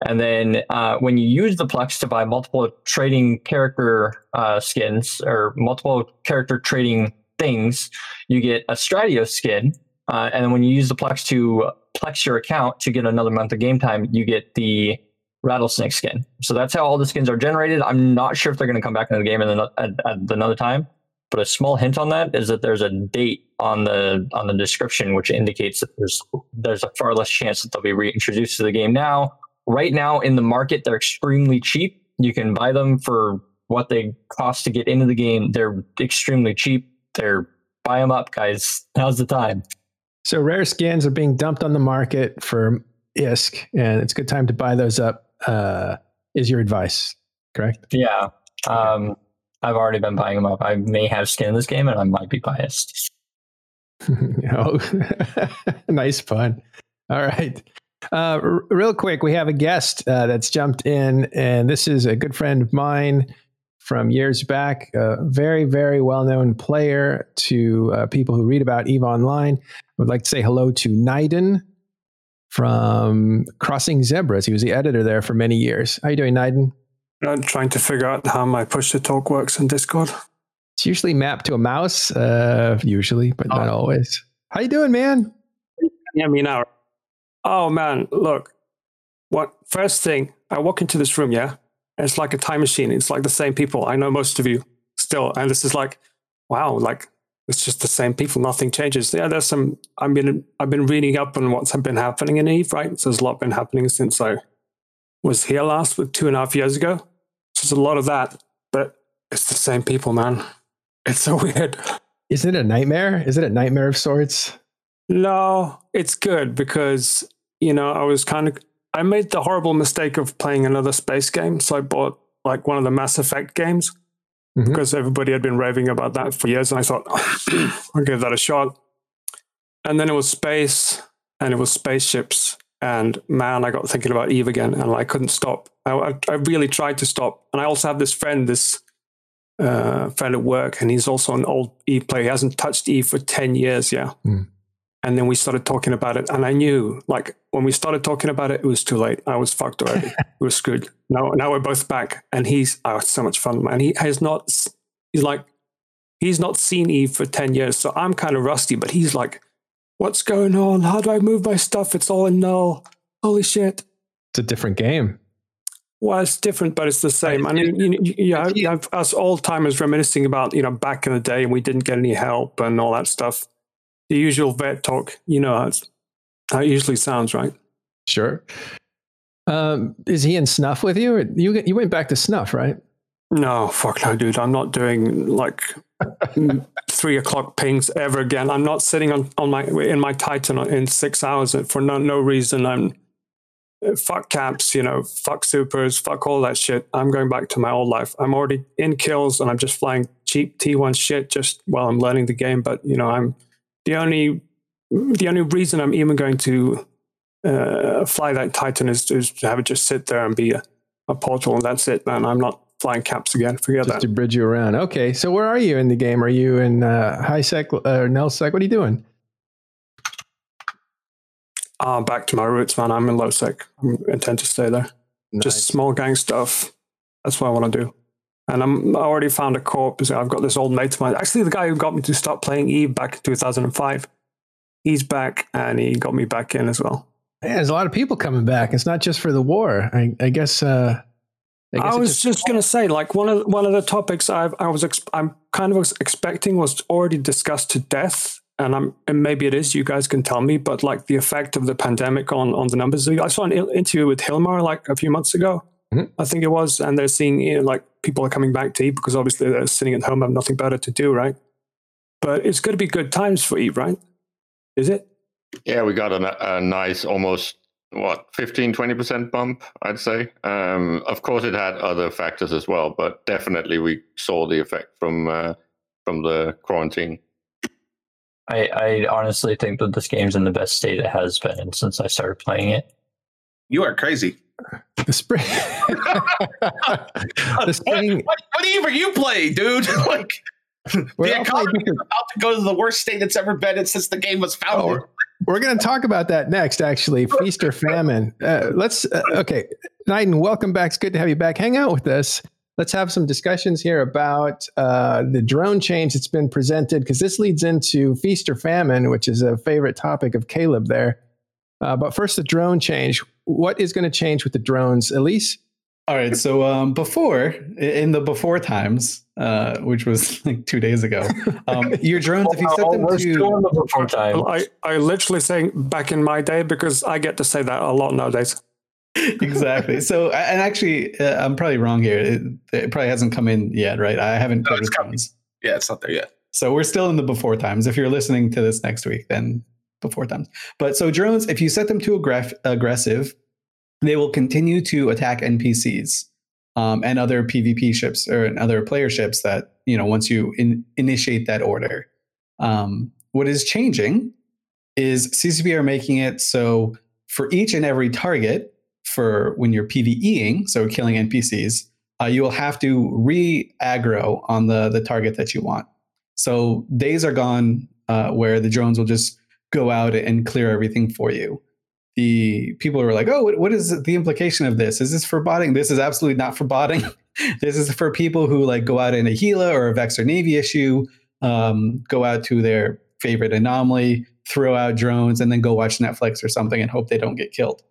Speaker 5: And then uh, when you use the Plex to buy multiple trading character uh, skins or multiple character trading things, you get a Stratios skin. Uh, and then when you use the Plex to Plex your account to get another month of game time, you get the Rattlesnake skin. So that's how all the skins are generated. I'm not sure if they're going to come back into the game at, at, at another time. But a small hint on that is that there's a date on the on the description which indicates that there's there's a far less chance that they'll be reintroduced to the game now. Right now in the market, they're extremely cheap. You can buy them for what they cost to get into the game. They're extremely cheap. They're buy them up, guys. Now's the time.
Speaker 1: So rare skins are being dumped on the market for ISK, and it's a good time to buy those up. Uh, is your advice correct?
Speaker 5: Yeah. Um, I've already been buying them up. I may have skin in this game, and I might be biased.
Speaker 1: oh, nice pun. All right. Uh, r- real quick, we have a guest uh, that's jumped in, and this is a good friend of mine from years back, a very, very well known player to uh, people who read about EVE Online. I would like to say hello to Niden from Crossing Zebras. He was the editor there for many years. How you doing, Niden?
Speaker 7: I'm trying to figure out how my push to talk works in Discord.
Speaker 1: It's usually mapped to a mouse, uh, usually, but not always. How you doing, man?
Speaker 7: Yeah, me now. Oh man, look. What first thing? I walk into this room, yeah. It's like a time machine. It's like the same people. I know most of you still, and this is like, wow, like it's just the same people. Nothing changes. Yeah, there's some. I've been I've been reading up on what's been happening in Eve, right? So there's a lot been happening since I was here last, with two and a half years ago. So there's a lot of that, but it's the same people, man. It's so weird.
Speaker 1: Is it a nightmare? Is it a nightmare of sorts?
Speaker 7: No, it's good because, you know, I was kind of, I made the horrible mistake of playing another space game. So I bought like one of the Mass Effect games
Speaker 1: Mhm.
Speaker 7: because everybody had been raving about that for years. And I thought, I'll give that a shot. And then it was space and it was spaceships. And man, I got thinking about Eve again and I couldn't stop. I, I, I really tried to stop. And I also have this friend, this uh, friend at work, and he's also an old Eve player. He hasn't touched Eve for 10 years, yeah.
Speaker 1: Mm.
Speaker 7: And then we started talking about it. And I knew, like, when we started talking about it, it was too late. I was fucked already. we were screwed. Now, now we're both back. And he's, oh, so much fun, man. He has not, he's like, he's not seen Eve for 10 years. So I'm kind of rusty, but he's like, what's going on? How do I move my stuff? It's all in null. Holy shit.
Speaker 1: It's a different game.
Speaker 7: Well, it's different, but it's the same. I mean, you, you, you, have us old timers reminiscing about, you know, back in the day and we didn't get any help and all that stuff. The usual vet talk, you know, how, it's, how it usually sounds, right?
Speaker 1: Sure. Um, is he in Snuff with you? Or you you went back to Snuff, right?
Speaker 7: No, fuck no, dude. I'm not doing like three o'clock pings ever again. I'm not sitting on, on my in my Titan in six hours for no no reason. I'm fuck caps, you know, fuck supers, fuck all that shit. I'm going back to my old life. I'm already in kills and I'm just flying cheap T1 shit just while I'm learning the game. But you know, I'm the only the only reason I'm even going to uh, fly that Titan is, is to have it just sit there and be a, a portal, and that's it, man. I'm not flying caps again. Forget
Speaker 1: Just
Speaker 7: that.
Speaker 1: Just to bridge you around. Okay, so where are you in the game? Are you in uh, high sec or null sec? What are you doing?
Speaker 7: Ah, back to my roots, man. I'm in low sec. I intend to stay there. Just small gang stuff. That's what I want to do. And I'm, I already found a corp. So I've got this old mate of mine. Actually, the guy who got me to start playing Eve back in 2005. He's back and he got me back in as well.
Speaker 1: Yeah, there's a lot of people coming back. It's not just for the war. I, I guess. Uh, I,
Speaker 7: I,
Speaker 1: guess it
Speaker 7: was just, gonna say, like one of one of the topics I've, I was ex- I'm kind of was expecting was already discussed to death, and I'm and maybe it is. You guys can tell me, but like the effect of the pandemic on on the numbers. I saw an interview with Hilmar like a few months ago,
Speaker 1: Mhm.
Speaker 7: I think it was, and they're seeing you know, like people are coming back to Eve because obviously they're sitting at home, have nothing better to do, right? But it's going to be good times for Eve, right? Is it?
Speaker 6: Yeah, we got a, a nice almost what 15 20% bump i'd say um, of course it had other factors as well but definitely we saw the effect from uh, from the quarantine
Speaker 5: I, I honestly think that this game's in the best state it has been since I started playing it.
Speaker 2: You are crazy.
Speaker 1: the spring. the spring.
Speaker 2: What, what even you play, dude? like
Speaker 1: We're
Speaker 2: the economy is about to go to the worst state it's ever been in since the game was founded.
Speaker 1: Oh, we're going to talk about that next, actually. Feast or famine. Uh, let's, uh, okay. Naiden, welcome back. It's good to have you back. Hang out with us. Let's have some discussions here about uh, the drone change that's been presented, because this leads into feast or famine, which is a favorite topic of Caleb there. Uh, but first, the drone change. What is going to change with the drones? Elise?
Speaker 3: All right. So um, before, in the before times, uh, which was like two days ago, um, your drones, if you set
Speaker 5: Oh,
Speaker 3: them
Speaker 5: we're still in
Speaker 3: to
Speaker 5: the before time.
Speaker 7: I, I literally saying back in my day because I get to say that a lot nowadays.
Speaker 3: exactly. So, and actually, uh, I'm probably wrong here. It, it probably hasn't come in yet, right? I haven't.
Speaker 2: No,
Speaker 3: played
Speaker 2: it's coming.
Speaker 3: drones.
Speaker 2: Yeah, it's not there yet.
Speaker 3: So we're still in the before times. If you're listening to this next week, then before times. But so drones, if you set them to aggress- aggressive, they will continue to attack NPCs um, and other PvP ships or other player ships that you know once you in- initiate that order. Um, what is changing is CCP are making it so for each and every target for when you're PVEing, so killing NPCs, uh, you will have to re-aggro on the the target that you want. So days are gone uh, where the drones will just go out and clear everything for you. The people are like, "Oh, what, what is the implication of this? Is this for botting? This is absolutely not for botting. this is for people who like go out in a Gila or a Vexor Navy issue, um, go out to their favorite anomaly, throw out drones, and then go watch Netflix or something and hope they don't get killed."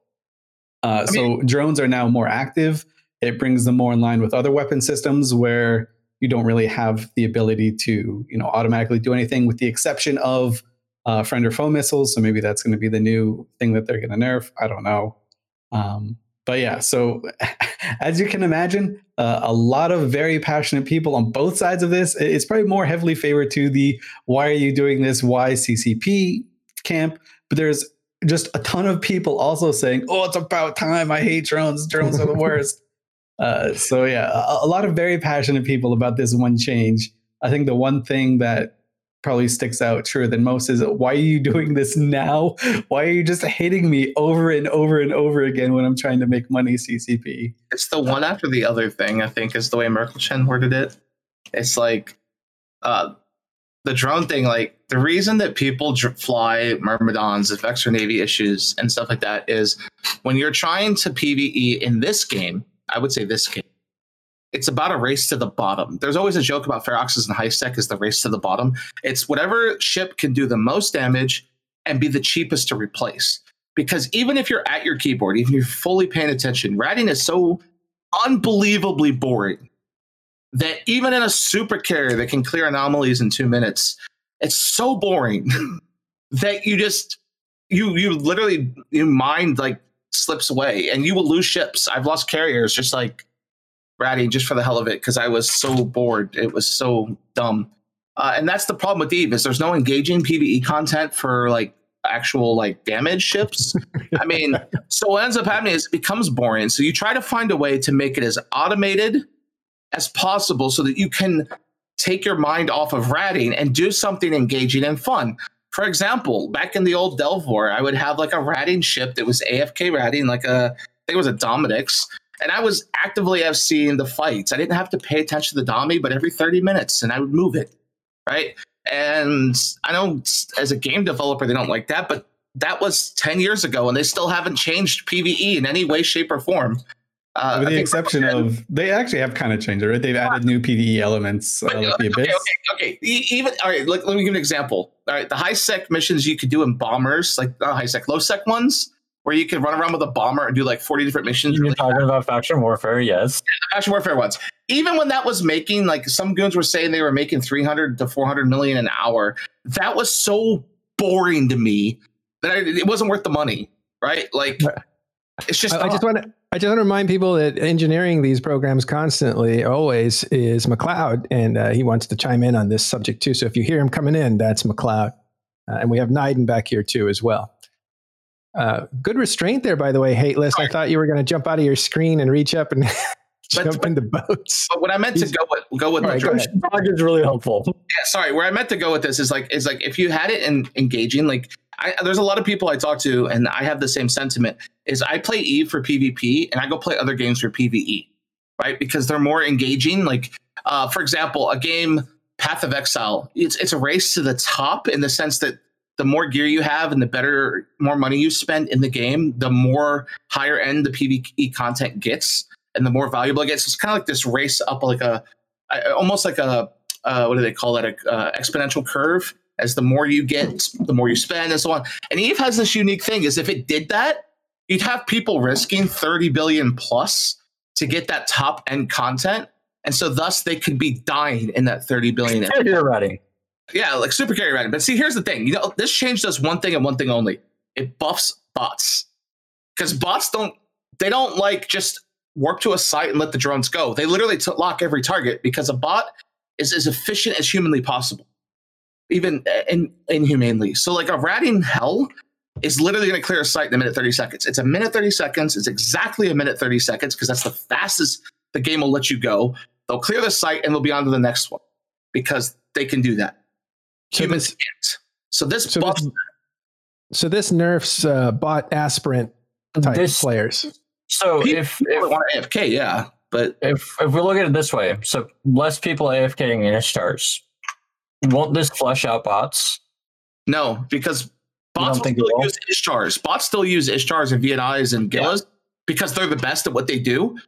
Speaker 3: Uh, so drones are now more active. It brings them more in line with other weapon systems where you don't really have the ability to, you know, automatically do anything, with the exception of uh, friend or foe missiles. So maybe that's going to be the new thing that they're going to nerf. I don't know. Um, but yeah, so as you can imagine, uh, a lot of very passionate people on both sides of this. It's probably more heavily favored to the "Why are you doing this? Why CCP?" camp. But there's just a ton of people also saying, "Oh, it's about time! I hate drones. Drones are the worst." Uh, so yeah, a, a lot of very passionate people about this one change. I think the one thing that probably sticks out truer than most is why are you doing this now? Why are you just hitting me over and over and over again when I'm trying to make money, CCP?
Speaker 2: It's the one after the other thing, I think, is the way Merkel Chen worded it. It's like uh, the drone thing, like the reason that people dr- fly Myrmidons, the Vexor Navy issues, and stuff like that is when you're trying to PvE in this game, I would say this game, it's about a race to the bottom. There's always a joke about Feroxes and High Sec is the race to the bottom. It's whatever ship can do the most damage and be the cheapest to replace. Because even if you're at your keyboard, even if you're fully paying attention, ratting is so unbelievably boring that even in a super carrier that can clear anomalies in two minutes, it's so boring that you just you you literally your mind like slips away and you will lose ships. I've lost carriers just like ratting just for the hell of it because I was so bored. It was so dumb. Uh, and that's the problem with Eve is there's no engaging PVE content for like actual like damage ships. I mean, so what ends up happening is it becomes boring. So you try to find a way to make it as automated as possible so that you can take your mind off of ratting and do something engaging and fun. For example, back in the old Delve War, I would have like a ratting ship that was AFK ratting, like a I think it was a Dominix, and I was actively FCing the fights. I didn't have to pay attention to the Domi, but every 30 minutes, and I would move it, right? And I know as a game developer, they don't like that, but that was 10 years ago, and they still haven't changed PVE in any way, shape, or form. Uh,
Speaker 3: With the exception of, they actually have kind of changed it, right? They've added new PVE elements uh, like the
Speaker 2: okay,
Speaker 3: Abyss.
Speaker 2: okay, okay. Even all right. Look, let me give you an example. All right, the high sec missions you could do in bombers, like not high sec, low sec ones, where you could run around with a bomber and do like forty different missions.
Speaker 5: You're
Speaker 2: Really
Speaker 5: talking about faction warfare, yes.
Speaker 2: Faction warfare ones. Even when that was making, like some goons were saying they were making three hundred to four hundred million an hour. That was so boring to me that I, it wasn't worth the money. Right? Like it's just.
Speaker 1: I, I just want to. I just want to remind people that engineering these programs constantly, always, is McLeod, and uh, he wants to chime in on this subject too. So if you hear him coming in, that's McLeod, uh, and we have Niden back here too as well. Uh, good restraint there, by the way, Hateless. I thought you were going to jump out of your screen and reach up and jump
Speaker 2: But-
Speaker 1: into boats.
Speaker 2: but what I meant to go with, go with
Speaker 1: All
Speaker 2: the
Speaker 1: right, go.
Speaker 5: Dog is really helpful.
Speaker 2: yeah, sorry, where I meant to go with this is like is like if you had it in engaging, like I, there's a lot of people I talk to, and I have the same sentiment. Is I play Eve for PvP, and I go play other games for PvE, right? Because they're more engaging. Like, uh, for example, a game Path of Exile. It's it's a race to the top in the sense that the more gear you have and the better, more money you spend in the game, the more higher end the PvE content gets, and the more valuable it gets. It's kind of like this race up, like a almost like a uh, what do they call that? A uh, exponential curve. As the more you get, the more you spend, and so on. And Eve has this unique thing: is if it did that, you'd have people risking thirty billion plus to get that top end content, and so thus they could be dying in that thirty billion.
Speaker 5: You're ready.
Speaker 2: Yeah, like super carry ready. But see, here's the thing: you know, this change does one thing and one thing only. It buffs bots because bots don't they don't like just warp to a site and let the drones go. They literally t- lock every target because a bot is as efficient as humanly possible, even uh, in, inhumanely. So, like a ratting hell is literally going to clear a site in a minute 30 seconds. It's a minute 30 seconds. It's exactly a minute 30 seconds because that's the fastest the game will let you go. They'll clear the site and they'll be on to the next one because they can do that.
Speaker 1: So
Speaker 2: Humans
Speaker 1: this,
Speaker 2: can't. So this
Speaker 1: so
Speaker 2: buffs
Speaker 1: this, so this nerfs uh, bot aspirant type
Speaker 5: This-
Speaker 1: players.
Speaker 5: So
Speaker 2: people
Speaker 5: if,
Speaker 2: people
Speaker 5: if
Speaker 2: want AFK, yeah, but
Speaker 5: if if we look at it this way, so less people AFKing in stars, won't this flush out bots?
Speaker 2: no, because bots
Speaker 5: don't think
Speaker 2: still
Speaker 5: will?
Speaker 2: use Ishtars. Bots still use Ishtars and VNIs and
Speaker 5: Yeah.
Speaker 2: Because they're the best at what they do.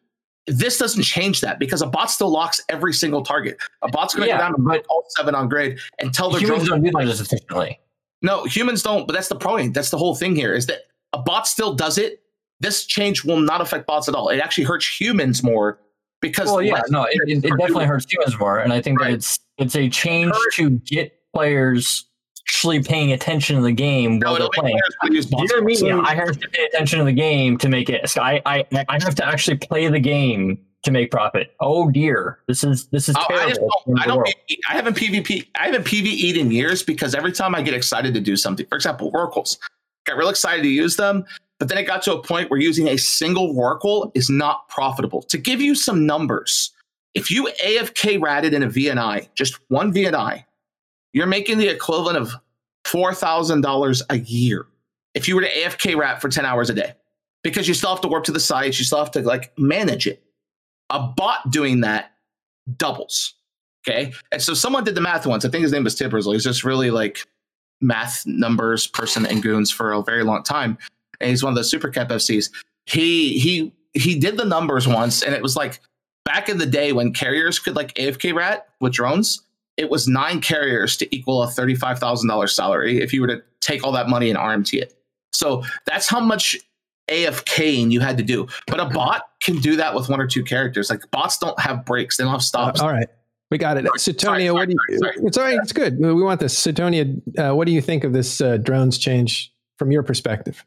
Speaker 2: This doesn't change that because a bot still locks every single target. A bot's going to
Speaker 5: Yeah,
Speaker 2: go down to
Speaker 5: but
Speaker 2: all seven on grade and tell their
Speaker 5: humans
Speaker 2: drones.
Speaker 5: don't do that as efficiently.
Speaker 2: No, humans don't. But that's the point. That's the whole thing here is that a bot still does it. This change will not affect bots at all. It actually hurts humans more because
Speaker 5: Well, yeah, no, it, it, it definitely
Speaker 2: doing
Speaker 5: hurts humans more, and I think
Speaker 2: Right.
Speaker 5: that it's it's a change to get players actually paying attention to the game
Speaker 2: No,
Speaker 5: while they're playing.
Speaker 2: players want to use bots.
Speaker 5: Dear me,
Speaker 1: So-
Speaker 5: I have to pay attention to the game to make it. So I, I I have to actually play the game to make profit. Oh dear, this is this is
Speaker 2: Oh,
Speaker 5: terrible.
Speaker 2: I just don't. I don't. I haven't PvP. I haven't PvE'd in years because every time I get excited to do something, for example, Rorquals, got real excited to use them, but then it got to a point where using a single Rorqual is not profitable. To give you some numbers, if you AFK ratted in a VNI, just one VNI, you're making the equivalent of four thousand dollars a year. If you were to AFK rat for ten hours a day, because you still have to work to the sites, you still have to like manage it. A bot doing that doubles. Okay. And so someone did the math once. I think his name was Brizzle. He's just really like math numbers person and Goons for a very long time. And he's one of the super cap FCs. He he he did the numbers once, and it was like back in the day when carriers could like AFK rat with drones, it was nine carriers to equal a thirty-five thousand dollars salary if you were to take all that money and RMT it. So that's how much AFKing you had to do. But a bot can do that with one or two characters. Like bots don't have breaks, they don't have
Speaker 1: Uh,
Speaker 2: stops.
Speaker 1: all right. We got it.
Speaker 2: Sorry,
Speaker 1: Suitonia,
Speaker 2: sorry,
Speaker 1: what do you,
Speaker 2: sorry, sorry.
Speaker 1: it's all right. It's good. We want this. Suitonia, uh, what do you think of this uh, drones change from your perspective?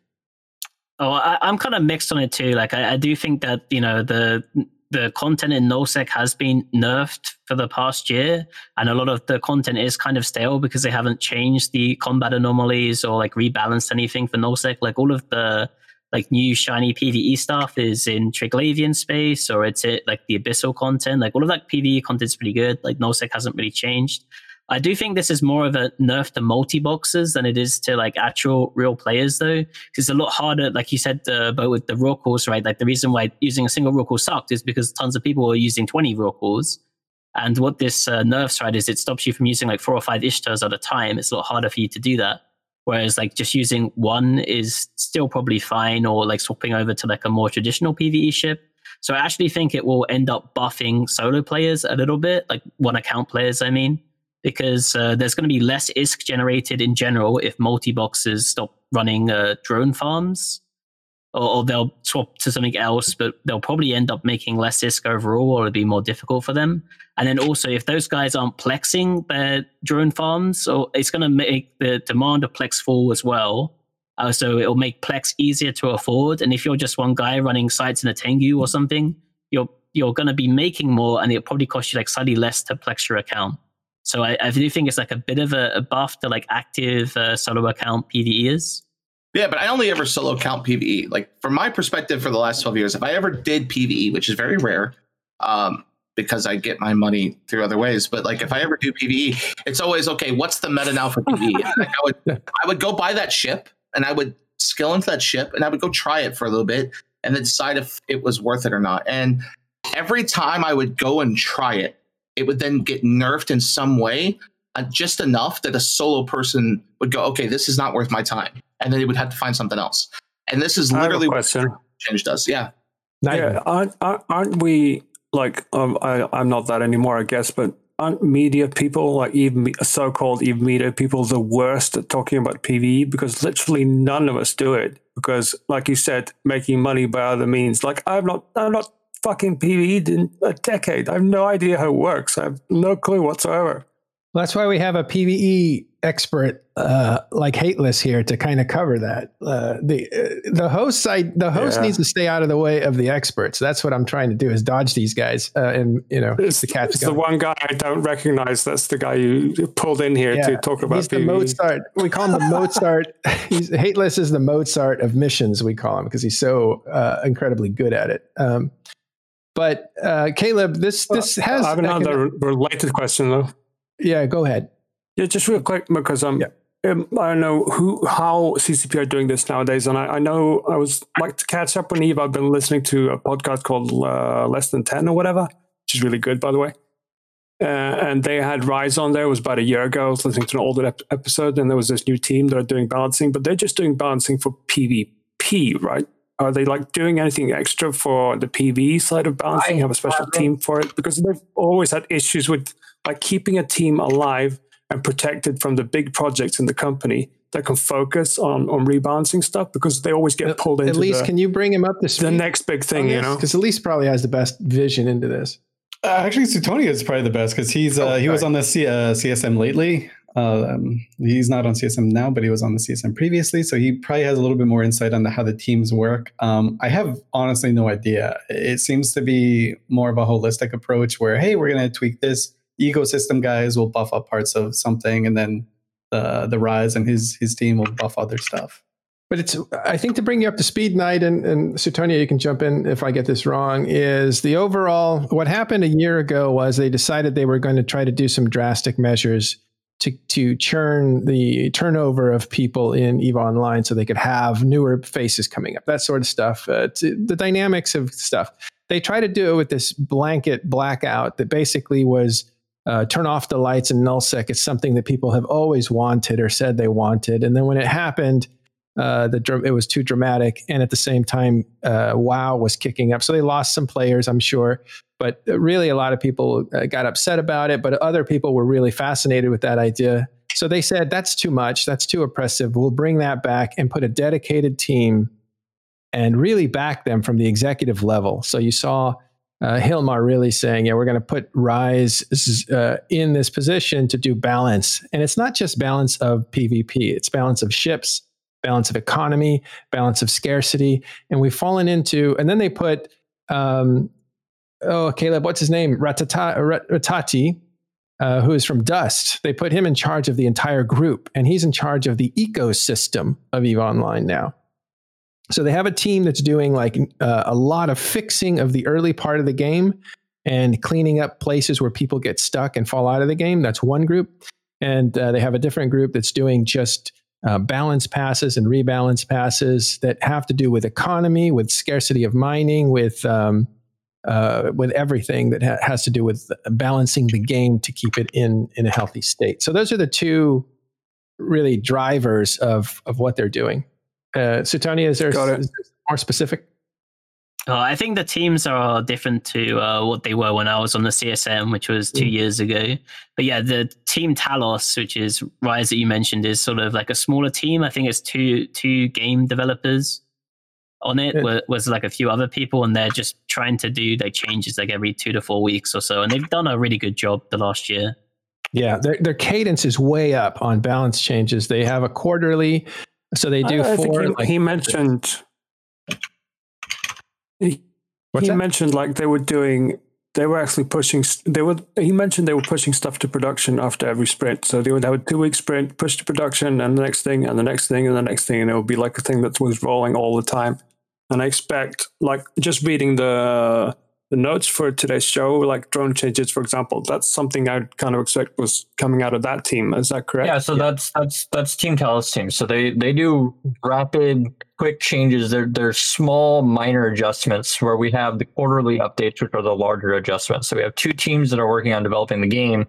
Speaker 4: Oh, I, I'm kind of mixed on it too. Like, I, I do think that you know the the content in nullsec has been nerfed for the past year, and a lot of the content is kind of stale because they haven't changed the combat anomalies or like rebalanced anything for nullsec. Like all of the like new shiny PVE stuff is in Triglavian space, or it's it like the abyssal content. Like all of that PVE content's pretty good. Like nullsec hasn't really changed. I do think this is more of a nerf to multi boxes than it is to like actual real players, though. It's a lot harder, like you said, uh, but with the Rorquals, right? Like the reason why using a single Rorqual sucked is because tons of people were using 20 raw calls. And what this uh, nerfs, right, is it stops you from using like four or five Ishtars at a time. It's a lot harder for you to do that. Whereas like just using one is still probably fine, or like swapping over to like a more traditional PVE ship. So I actually think it will end up buffing solo players a little bit, like one account players, I mean because uh, there's going to be less ISK generated in general if multi boxes stop running uh, drone farms, or, or they'll swap to something else, but they'll probably end up making less ISK overall, or it'll be more difficult for them. And then also, if those guys aren't plexing their drone farms, or it's going to make the demand of plex fall as well. Uh, so it'll make plex easier to afford. And if you're just one guy running sites in a Tengu or something, you're you're going to be making more, and it'll probably cost you like slightly less to plex your account. So I, I do think it's like a bit of a, a buff to like active uh, solo account PVEs.
Speaker 2: Yeah, but I only ever solo count PVE. Like from my perspective, for the last twelve years, if I ever did PVE, which is very rare, um, because I get my money through other ways. But like if I ever do PVE, it's always okay. What's the meta now for PVE? like I would I would go buy that ship and I would skill into that ship and I would go try it for a little bit and then decide if it was worth it or not. And every time I would go and try it, it would then get nerfed in some way, uh, just enough that a solo person would go, okay, this is not worth my time, and then they would have to find something else. And this is
Speaker 7: I have a
Speaker 2: literally what
Speaker 7: question.
Speaker 2: change does. Yeah,
Speaker 1: Nightmare.
Speaker 7: Yeah, aren't, aren't aren't we like um, I, I'm not that anymore, I guess, but aren't media people like even so-called even media people the worst at talking about PVE because literally none of us do it because, like you said, making money by other means. Like I'm not, I'm not fucking PVE'd in a decade. I have no idea how it works. I have no clue whatsoever.
Speaker 1: Well, that's why we have a PVE expert uh, like Hateless here to kind of cover that. Uh, the uh, the host side, the host
Speaker 7: Yeah.
Speaker 1: needs to stay out of the way of the experts. That's what I'm trying to do is dodge these guys uh, and you know
Speaker 7: It's
Speaker 1: the cat's
Speaker 7: it's the one guy I don't recognize. That's the guy you pulled in here
Speaker 1: Yeah,
Speaker 7: to talk about
Speaker 1: He's the
Speaker 7: PVE.
Speaker 1: Mozart. We call him the Mozart. he's Hateless is the Mozart of missions. We call him because he's so uh, incredibly good at it. Um, but uh, Caleb, this this has
Speaker 7: I have another related question though.
Speaker 1: yeah. Go ahead.
Speaker 7: Yeah, just real quick because um,
Speaker 1: Yeah.
Speaker 7: um, I don't know who how CCP are doing this nowadays, and I, I know I was like to catch up on Eve. I've been listening to a podcast called uh, Less Than Ten or whatever, which is really good, by the way. Uh, and they had Rise on there. It was about a year ago. I was listening to an older ep- episode, and there was this new team that are doing balancing, but they're just doing balancing for PvP, right? Are they like doing anything extra for the PvE side of balancing? have a special team for it because they've always had issues with like keeping a team alive and protected from the big projects in the company that can focus on on rebalancing stuff because they always get pulled into
Speaker 1: At least,
Speaker 7: the,
Speaker 1: can you bring him up to
Speaker 7: the next big thing, you know?
Speaker 1: because Elise probably has the best vision into this.
Speaker 3: Uh, actually, Suitonia is probably the best because he's uh,
Speaker 1: Oh,
Speaker 3: he was on the C- uh, CSM lately. Um, he's not on CSM now, but he was on the CSM previously, so he probably has a little bit more insight on the, how the teams work. Um, I have honestly no idea. It seems to be more of a holistic approach where, hey, we're going to tweak this. Ecosystem guys will buff up parts of something, and then the the Rise and his his team will buff other stuff.
Speaker 1: But it's, I think, to bring you up to speed, Niden, and Suitonia, you can jump in if I get this wrong. Is the overall what happened a year ago was they decided they were going to try to do some drastic measures to to churn the turnover of people in Eve Online, so they could have newer faces coming up, that sort of stuff. Uh, the dynamics of stuff. They try to do it with this blanket blackout that basically was. Uh, turn off the lights and nullsec. It's something that people have always wanted or said they wanted, and then when it happened, uh, the it was too dramatic, and at the same time, uh, WoW was kicking up, so they lost some players, I'm sure. But really, a lot of people uh, got upset about it. But other people were really fascinated with that idea. So they said that's too much, that's too oppressive. We'll bring that back and put a dedicated team and really back them from the executive level. So you saw uh, Hilmar really saying, "Yeah, we're going to put Rise uh, in this position to do balance, and it's not just balance of PvP; it's balance of ships." balance of economy, balance of scarcity, and we've fallen into. And then they put, um, oh, Caleb, what's his name? Rattati, uh, who is from Dust. They put him in charge of the entire group, and he's in charge of the ecosystem of Eve Online now. So they have a team that's doing like uh, a lot of fixing of the early part of the game and cleaning up places where people get stuck and fall out of the game. That's one group. And uh, they have a different group that's doing just uh, balance passes and rebalance passes that have to do with economy, with scarcity of mining, with um, uh, with everything that ha- has to do with balancing the game to keep it in in a healthy state. So those are the two really drivers of of what they're doing. Uh, Suitonia, is there,
Speaker 7: Got it.
Speaker 1: is there more specific?
Speaker 4: Uh, I think the teams are different to uh, what they were when I was on the CSM, which was two
Speaker 1: Mm.
Speaker 4: years ago. But yeah, the team Talos, which is Rise that you mentioned, is sort of like a smaller team. I think it's two two game developers on it.
Speaker 1: Yeah.
Speaker 4: wa- Was like a few other people, and they're just trying to do like changes like every two to four weeks or so. And they've done a really good job the last year.
Speaker 1: Yeah, their their cadence is way up on balance changes. They have a quarterly, so they do
Speaker 7: I, I
Speaker 1: four.
Speaker 7: he,
Speaker 1: like-
Speaker 7: he mentioned he, he mentioned like they were doing they were actually pushing they were he mentioned they were pushing stuff to production after every sprint so they would have a two week sprint push to production and the next thing and the next thing and the next thing and it would be like a thing that was rolling all the time and i expect like just reading the the notes for today's show, like drone changes, for example, that's something I'd kind of expect was coming out of that team. Is that correct?
Speaker 5: Yeah, so that's that's that's Team Talos team. So they they do rapid, quick changes. They're they're small, minor adjustments where we have the quarterly updates, which are the larger adjustments. So we have two teams that are working on developing the game,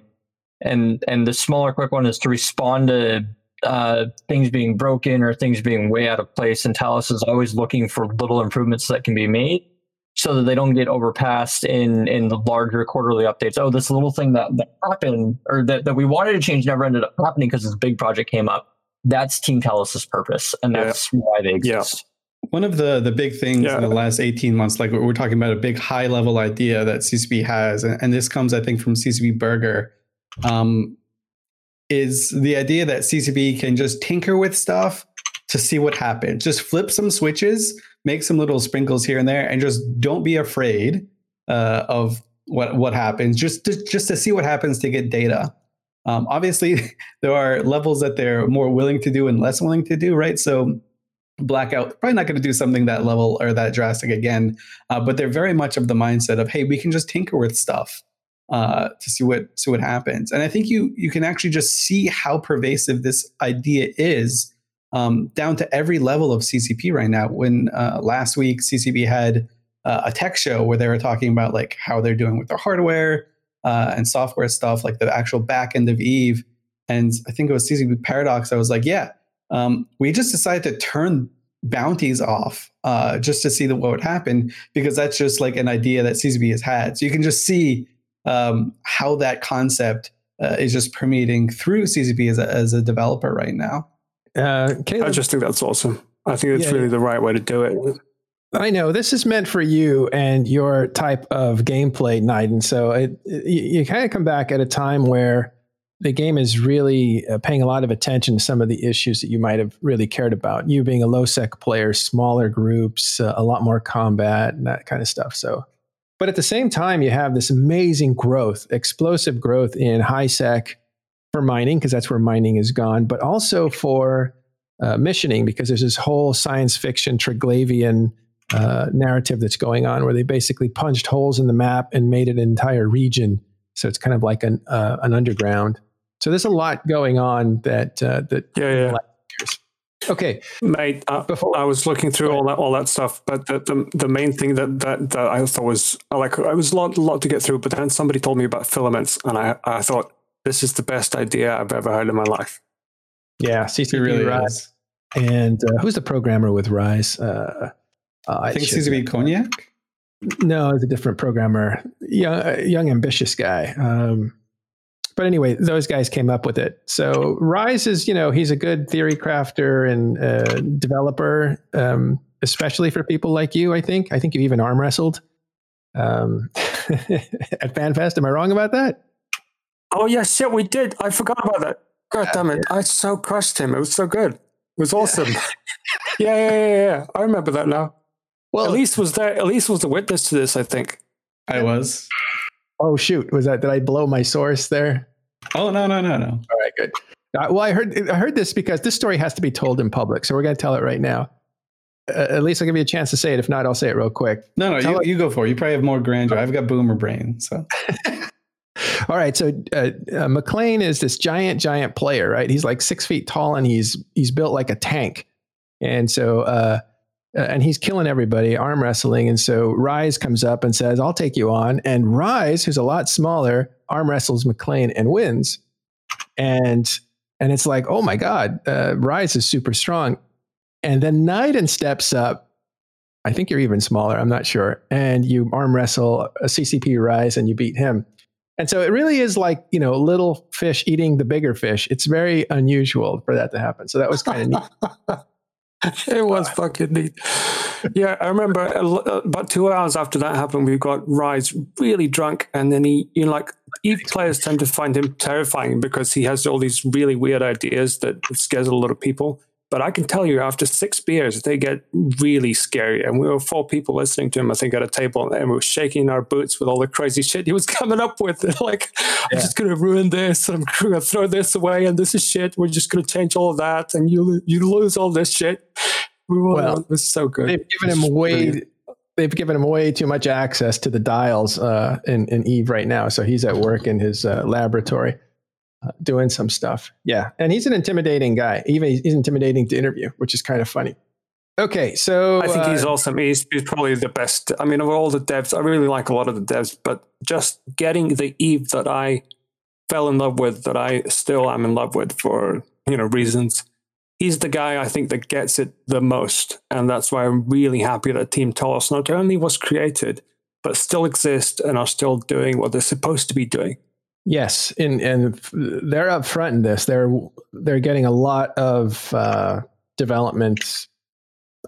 Speaker 5: and and the smaller, quick one is to respond to uh, things being broken or things being way out of place. And Talos is always looking for little improvements that can be made so that they don't get overpassed in in the larger quarterly updates. Oh, this little thing that, that happened or that, that we wanted to change never ended up happening because this big project came up. That's Team Talos' purpose, and that's yeah. why they exist.
Speaker 3: Yeah. One of the the big things yeah. in the last 18 months, like we're talking about a big high level idea that CCP has, and, and this comes, I think, from CCP Burger, um, is the idea that CCP can just tinker with stuff to see what happens. Just flip some switches make some little sprinkles here and there, and just don't be afraid uh, of what what happens. Just to, just to see what happens to get data. Um, obviously, there are levels that they're more willing to do and less willing to do, right? So blackout probably not going to do something that level or that drastic again uh, but they're very much of the mindset of hey we can just tinker with stuff uh, to see what see what happens and i think you you can actually just see how pervasive this idea is um, down to every level of CCP right now. When uh, last week CCP had uh, a tech show where they were talking about like how they're doing with their hardware uh, and software stuff, like the actual back end of Eve. And I think it was CCP Paradox. I was like, yeah, um, we just decided to turn bounties off uh, just to see the, what would happen because that's just like an idea that CCP has had. So you can just see um, how that concept uh, is just permeating through CCP as a, as a developer right now.
Speaker 7: Uh, Caleb, I just think that's awesome. I think it's yeah, really the right way to do it.
Speaker 1: I know this is meant for you and your type of gameplay, Niden. So it, it, you, you kind of come back at a time where the game is really uh, paying a lot of attention to some of the issues that you might have really cared about. You being a low sec player, smaller groups, uh, a lot more combat, and that kind of stuff. So, but at the same time, you have this amazing growth, explosive growth in high sec for mining because that's where mining is gone, but also for uh, missioning because there's this whole science fiction Triglavian uh, narrative that's going on where they basically punched holes in the map and made an entire region. So it's kind of like an uh, an underground. So there's a lot going on that uh, that
Speaker 7: yeah yeah.
Speaker 1: Okay,
Speaker 7: mate. Uh, Before, I was looking through all that all that stuff, but the, the, the main thing that, that that I thought was like I was a lot lot to get through. But then somebody told me about filaments, and I I thought this is the best idea I've ever heard in my life.
Speaker 1: Yeah, CCP really Rise. Is. And uh, who's the programmer with Rise? Uh,
Speaker 3: uh, I think CCP Cognac?
Speaker 1: No, it's a different programmer. Young, young ambitious guy. Um, but anyway, those guys came up with it. So Rise is, you know, he's a good theory crafter and uh, developer, um, especially for people like you. I think. I think you even arm wrestled um, at FanFest. Am I wrong about that?
Speaker 7: Oh yes, yeah, we did. I forgot about that. God damn it! I so crushed him. It was so good. It was awesome. yeah, yeah, yeah, yeah. I remember that now. Well, Elise was there. Elise was the witness to this. I think.
Speaker 3: I was.
Speaker 1: Oh shoot! Was that? Did I blow my source there?
Speaker 3: Oh no no no no!
Speaker 1: All right, good. Uh, well, I heard I heard this because this story has to be told in public, so we're going to tell it right now. Uh, at least I'll give you a chance to say it. If not, I'll say it real quick.
Speaker 3: No, no, you, you, go for it. You probably have more grandeur. I've got boomer brain, so.
Speaker 1: All right, so uh, uh, McLean is this giant, giant player, right? He's like six feet tall and he's he's built like a tank, and so uh, uh, and he's killing everybody, arm wrestling. And so Rise comes up and says, "I'll take you on." And Rise, who's a lot smaller, arm wrestles McLean and wins. And and it's like, oh my god, uh, Rise is super strong. And then Niden steps up. I think you're even smaller. I'm not sure. And you arm wrestle a CCP Rise and you beat him. And so it really is like, you know, little fish eating the bigger fish. It's very unusual for that to happen. So that was kind of neat.
Speaker 7: it was fucking neat. Yeah, I remember uh, uh, about two hours after that happened, we got Rise really drunk, and then he, you know, like each players tend to find him terrifying because he has all these really weird ideas that scares a lot of people. But I can tell you, after six beers, they get really scary. And we were four people listening to him, I think, at a table, and we were shaking our boots with all the crazy shit he was coming up with. like, yeah. I'm just going to ruin this, I'm going to throw this away, and this is shit. We're just going to change all of that, and you you lose all this shit. We were, well, it was so good.
Speaker 1: They've given him way. they've given him way too much access to the dials uh, in, in Eve right now. So he's at work in his uh, laboratory uh, doing some stuff. Yeah. And he's an intimidating guy. Even he's intimidating to interview, which is kind of funny. Okay. So
Speaker 7: I think he's
Speaker 1: uh,
Speaker 7: awesome. He's, he's probably the best. I mean, of all the devs, I really like a lot of the devs, but just getting the Eve that I fell in love with, that I still am in love with for, you know, reasons. He's the guy I think that gets it the most. And that's why I'm really happy that Team Talos not only was created, but still exist and are still doing what they're supposed to be doing.
Speaker 1: Yes, and and they're up front in this. They're they're getting a lot of uh, development.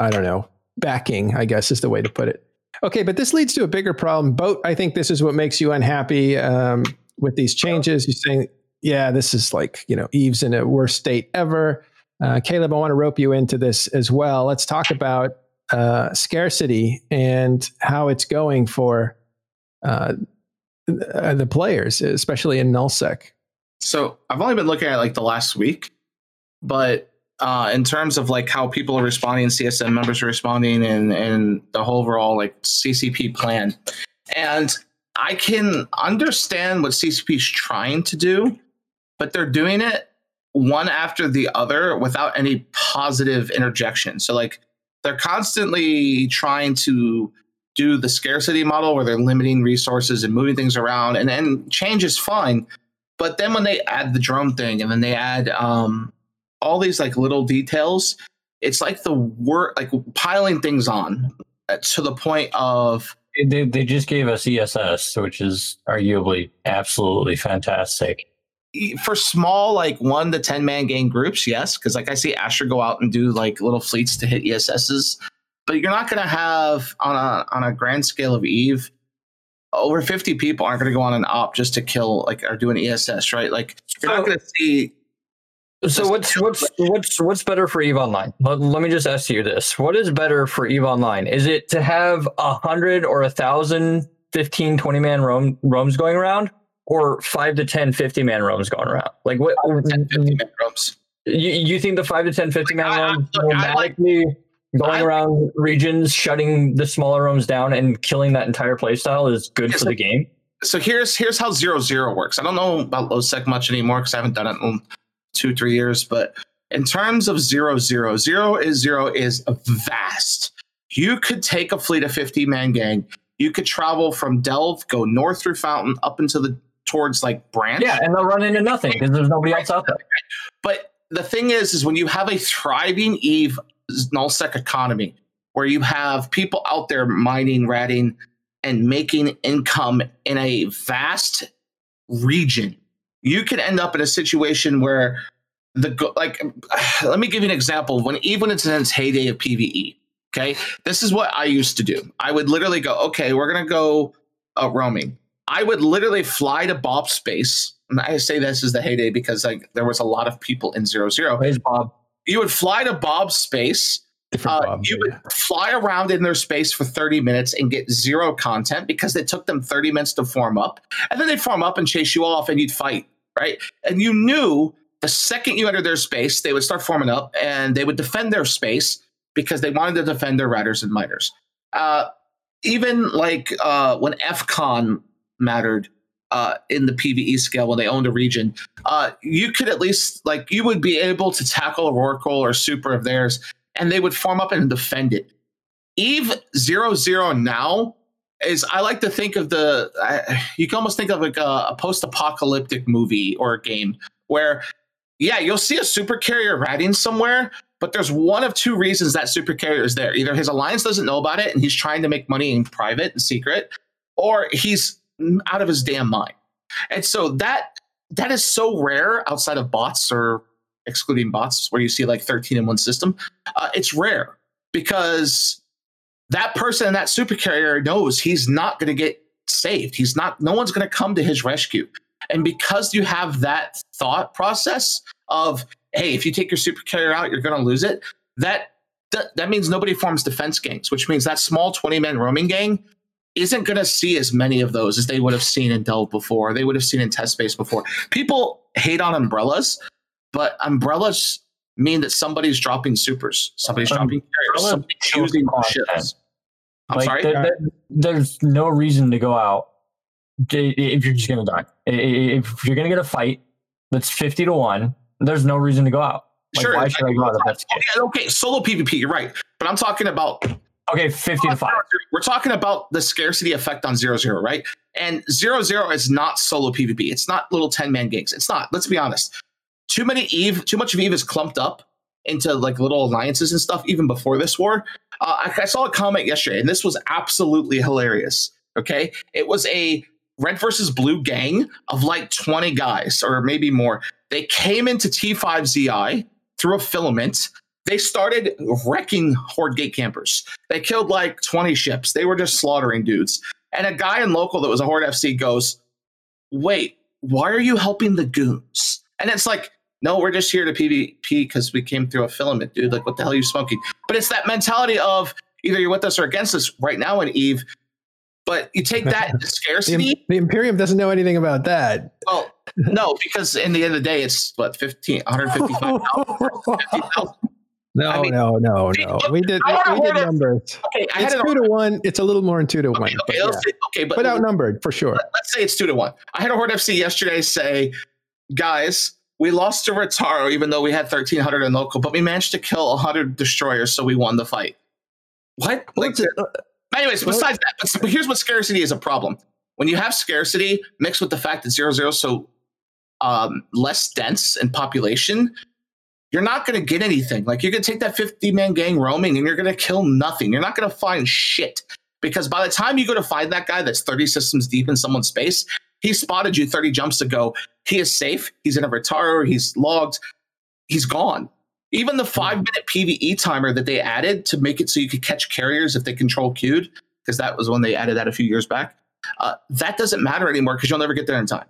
Speaker 1: I don't know backing. I guess is the way to put it. Okay, but this leads to a bigger problem. Boat. I think this is what makes you unhappy um, with these changes. You're saying, yeah, this is like you know Eve's in a worst state ever. Uh, Caleb, I want to rope you into this as well. Let's talk about uh, scarcity and how it's going for uh, the players, especially in nullsec.
Speaker 2: So I've only been looking at like the last week, but uh, in terms of like how people are responding, CSM members are responding, and and the whole overall like CCP plan, and I can understand what CCP is trying to do, but they're doing it one after the other without any positive interjection. So like they're constantly trying to do the scarcity model where they're limiting resources and moving things around, and then change is fine. But then when they add the drone thing, and then they add um, all these like little details, it's like the work, like piling things on to the point of
Speaker 5: They, they just gave us ESS, which is arguably absolutely fantastic.
Speaker 2: for small like one to ten man gang groups, yes, because like I see Asher go out and do like little fleets to hit ESSs, but you're not going to have on a on a grand scale of Eve over 50 people aren't going to go on an op just to kill like or do an ESS, right? Like you're not
Speaker 5: So-
Speaker 2: going to see
Speaker 5: So what's what's what's what's better for Eve Online? Let, let me just ask you this: What is better for Eve Online? Is it to have a hundred or a thousand, 15, 20 man roam roams going around, or five to 10, 50 man roams going around? Like what?
Speaker 2: 10, 50 mm-hmm. man rooms.
Speaker 5: You, you think the five to 10, 50 man
Speaker 2: I- I-
Speaker 5: roams
Speaker 2: look, I like-
Speaker 5: going
Speaker 2: I-
Speaker 5: around regions, shutting the smaller rooms down, and killing that entire playstyle is good for the game?
Speaker 2: so here's here's how zero zero works. I don't know about low sec much anymore because I haven't done it in two three years. But in terms of zero zero, zero is zero is vast. You could take a fleet of fifty man gang. You could travel from Delve, go north through Fountain, up into the towards like Branch.
Speaker 5: Yeah, and they'll run into nothing because there's nobody else out there.
Speaker 2: But the thing is, is when you have a thriving Eve nullsec economy where you have people out there mining, ratting, and making income in a vast region, you could end up in a situation where the like. Let me give you an example. When even went into its heyday of PVE, okay, this is what I used to do. I would literally go, okay, we're gonna go uh, roaming. I would literally fly to Bob Space. And I say this is the heyday because like there was a lot of people in zero zero.
Speaker 5: Where's Bob?
Speaker 2: You would fly to Bob's space. Uh,
Speaker 1: Bob.
Speaker 2: you would fly around in their space for 30 minutes and get zero content because it took them 30 minutes to form up. And then they'd form up and chase you off and you'd fight, right? And you knew the second you entered their space, they would start forming up and they would defend their space because they wanted to defend their riders and miters. Uh, even like uh, when FCON mattered uh, in the PVE scale when they owned a region, uh, you could at least like you would be able to tackle a Rorqual or Super of theirs, and they would form up and defend it. Eve zero zero now is I like to think of the I, you can almost think of like a, a post-apocalyptic movie or a game where yeah you'll see a super carrier riding somewhere but there's one of two reasons that super carrier is there either his alliance doesn't know about it and he's trying to make money in private and secret or he's out of his damn mind. And so that that is so rare outside of bots or excluding bots where you see like 13 in one system uh, it's rare because that person that super carrier knows he's not going to get saved. He's not no one's going to come to his rescue. And because you have that thought process of hey if you take your super carrier out you're going to lose it that, that that means nobody forms defense gangs which means that small 20 man roaming gang isn't going to see as many of those as they would have seen in Delve before. They would have seen in test space before. People hate on umbrellas, but umbrellas mean that somebody's dropping supers, somebody's
Speaker 5: Um,
Speaker 2: dropping carriers,
Speaker 5: umbrellas
Speaker 2: somebody's choosing ships. I'm
Speaker 5: like,
Speaker 2: sorry.
Speaker 5: there- there- there's no reason to go out if you're just gonna die. I- I- If you're gonna get a fight that's fifty to one, there's no reason to go out. Like,
Speaker 2: Sure,
Speaker 5: why should I go out if that's?
Speaker 2: Okay, okay, solo PvP, you're right. But I'm talking about
Speaker 5: Okay, fifty to five.
Speaker 2: we're talking about the scarcity effect on zero zero, right? And zero zero is not solo PvP. It's not little 10 man gangs. It's not. Let's be honest. Too many Eve, too much of Eve is clumped up into like little alliances and stuff even before this war. Uh, I, I saw a comment yesterday, and this was absolutely hilarious. Okay. It was a red versus blue gang of like 20 guys or maybe more. They came into T5ZI through a filament. They started wrecking Horde gate campers. They killed like 20 ships. They were just slaughtering dudes. And a guy in local that was a Horde FC goes, Wait, why are you helping the goons? And it's like, no, we're just here to PvP because we came through a filament, dude. Like, what the hell are you smoking? But it's that mentality of either you're with us or against us right now in Eve. But you take that scarcity.
Speaker 1: the Imperium doesn't know anything about that.
Speaker 2: Well, no, because in the end of the day, it's what 15, 155,000.
Speaker 1: No,
Speaker 2: I mean,
Speaker 1: no, no, no. We did we did
Speaker 2: it-
Speaker 1: numbers.
Speaker 2: Okay, I had
Speaker 1: It's
Speaker 2: it.
Speaker 1: two to one. It's a little more than two to one.
Speaker 2: Okay,
Speaker 1: but,
Speaker 2: okay,
Speaker 1: yeah.
Speaker 2: say, okay, but
Speaker 1: but outnumbered for sure.
Speaker 2: let- let's say it's two to one. I had a Horde FC yesterday say, guys, we lost to Retaro even though we had 1,300 in local, but we managed to kill 100 destroyers, so we won the fight. What? Like,
Speaker 1: it-
Speaker 2: anyways, besides that, but, here's what scarcity is a problem. When you have scarcity mixed with the fact that zero zero is so um, less dense in population, you're not going to get anything. Like you're going to take that 50 man gang roaming and you're going to kill nothing. You're not going to find shit because by the time you go to find that guy that's 30 systems deep in someone's space, he spotted you 30 jumps ago. He is safe. He's in a retard. He's logged. He's gone. Even the five minute PVE timer that they added to make it so you could catch carriers if they control queued, because that was when they added that a few years back. Uh, that doesn't matter anymore because you'll never get there in time.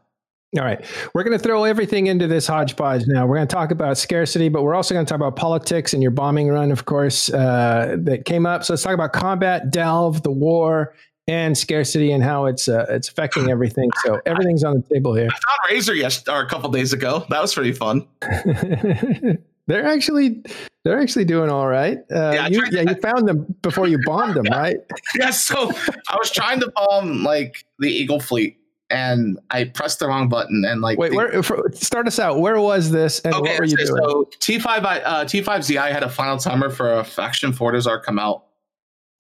Speaker 1: All right. We're going to throw everything into this hodgepodge now. We're going to talk about scarcity, but we're also going to talk about politics and your bombing run, of course, uh, that came up. So let's talk about combat, delve, the war, and scarcity and how it's uh, it's affecting everything. So everything's on the table here.
Speaker 2: I found Razor yes, or a couple days ago. That was pretty fun.
Speaker 1: they're actually they're actually doing all right. Uh,
Speaker 2: Yeah,
Speaker 1: you, yeah, you found them before you bombed them, right?
Speaker 2: Yeah, so I was trying to bomb like the Eagle fleet and I pressed the wrong button and like
Speaker 1: Wait,
Speaker 2: the-
Speaker 1: where, for, start us out. Where was this, and what were you
Speaker 2: so-
Speaker 1: doing?
Speaker 2: So T5 I- uh, T5ZI had a final timer for a faction Fortizar come out.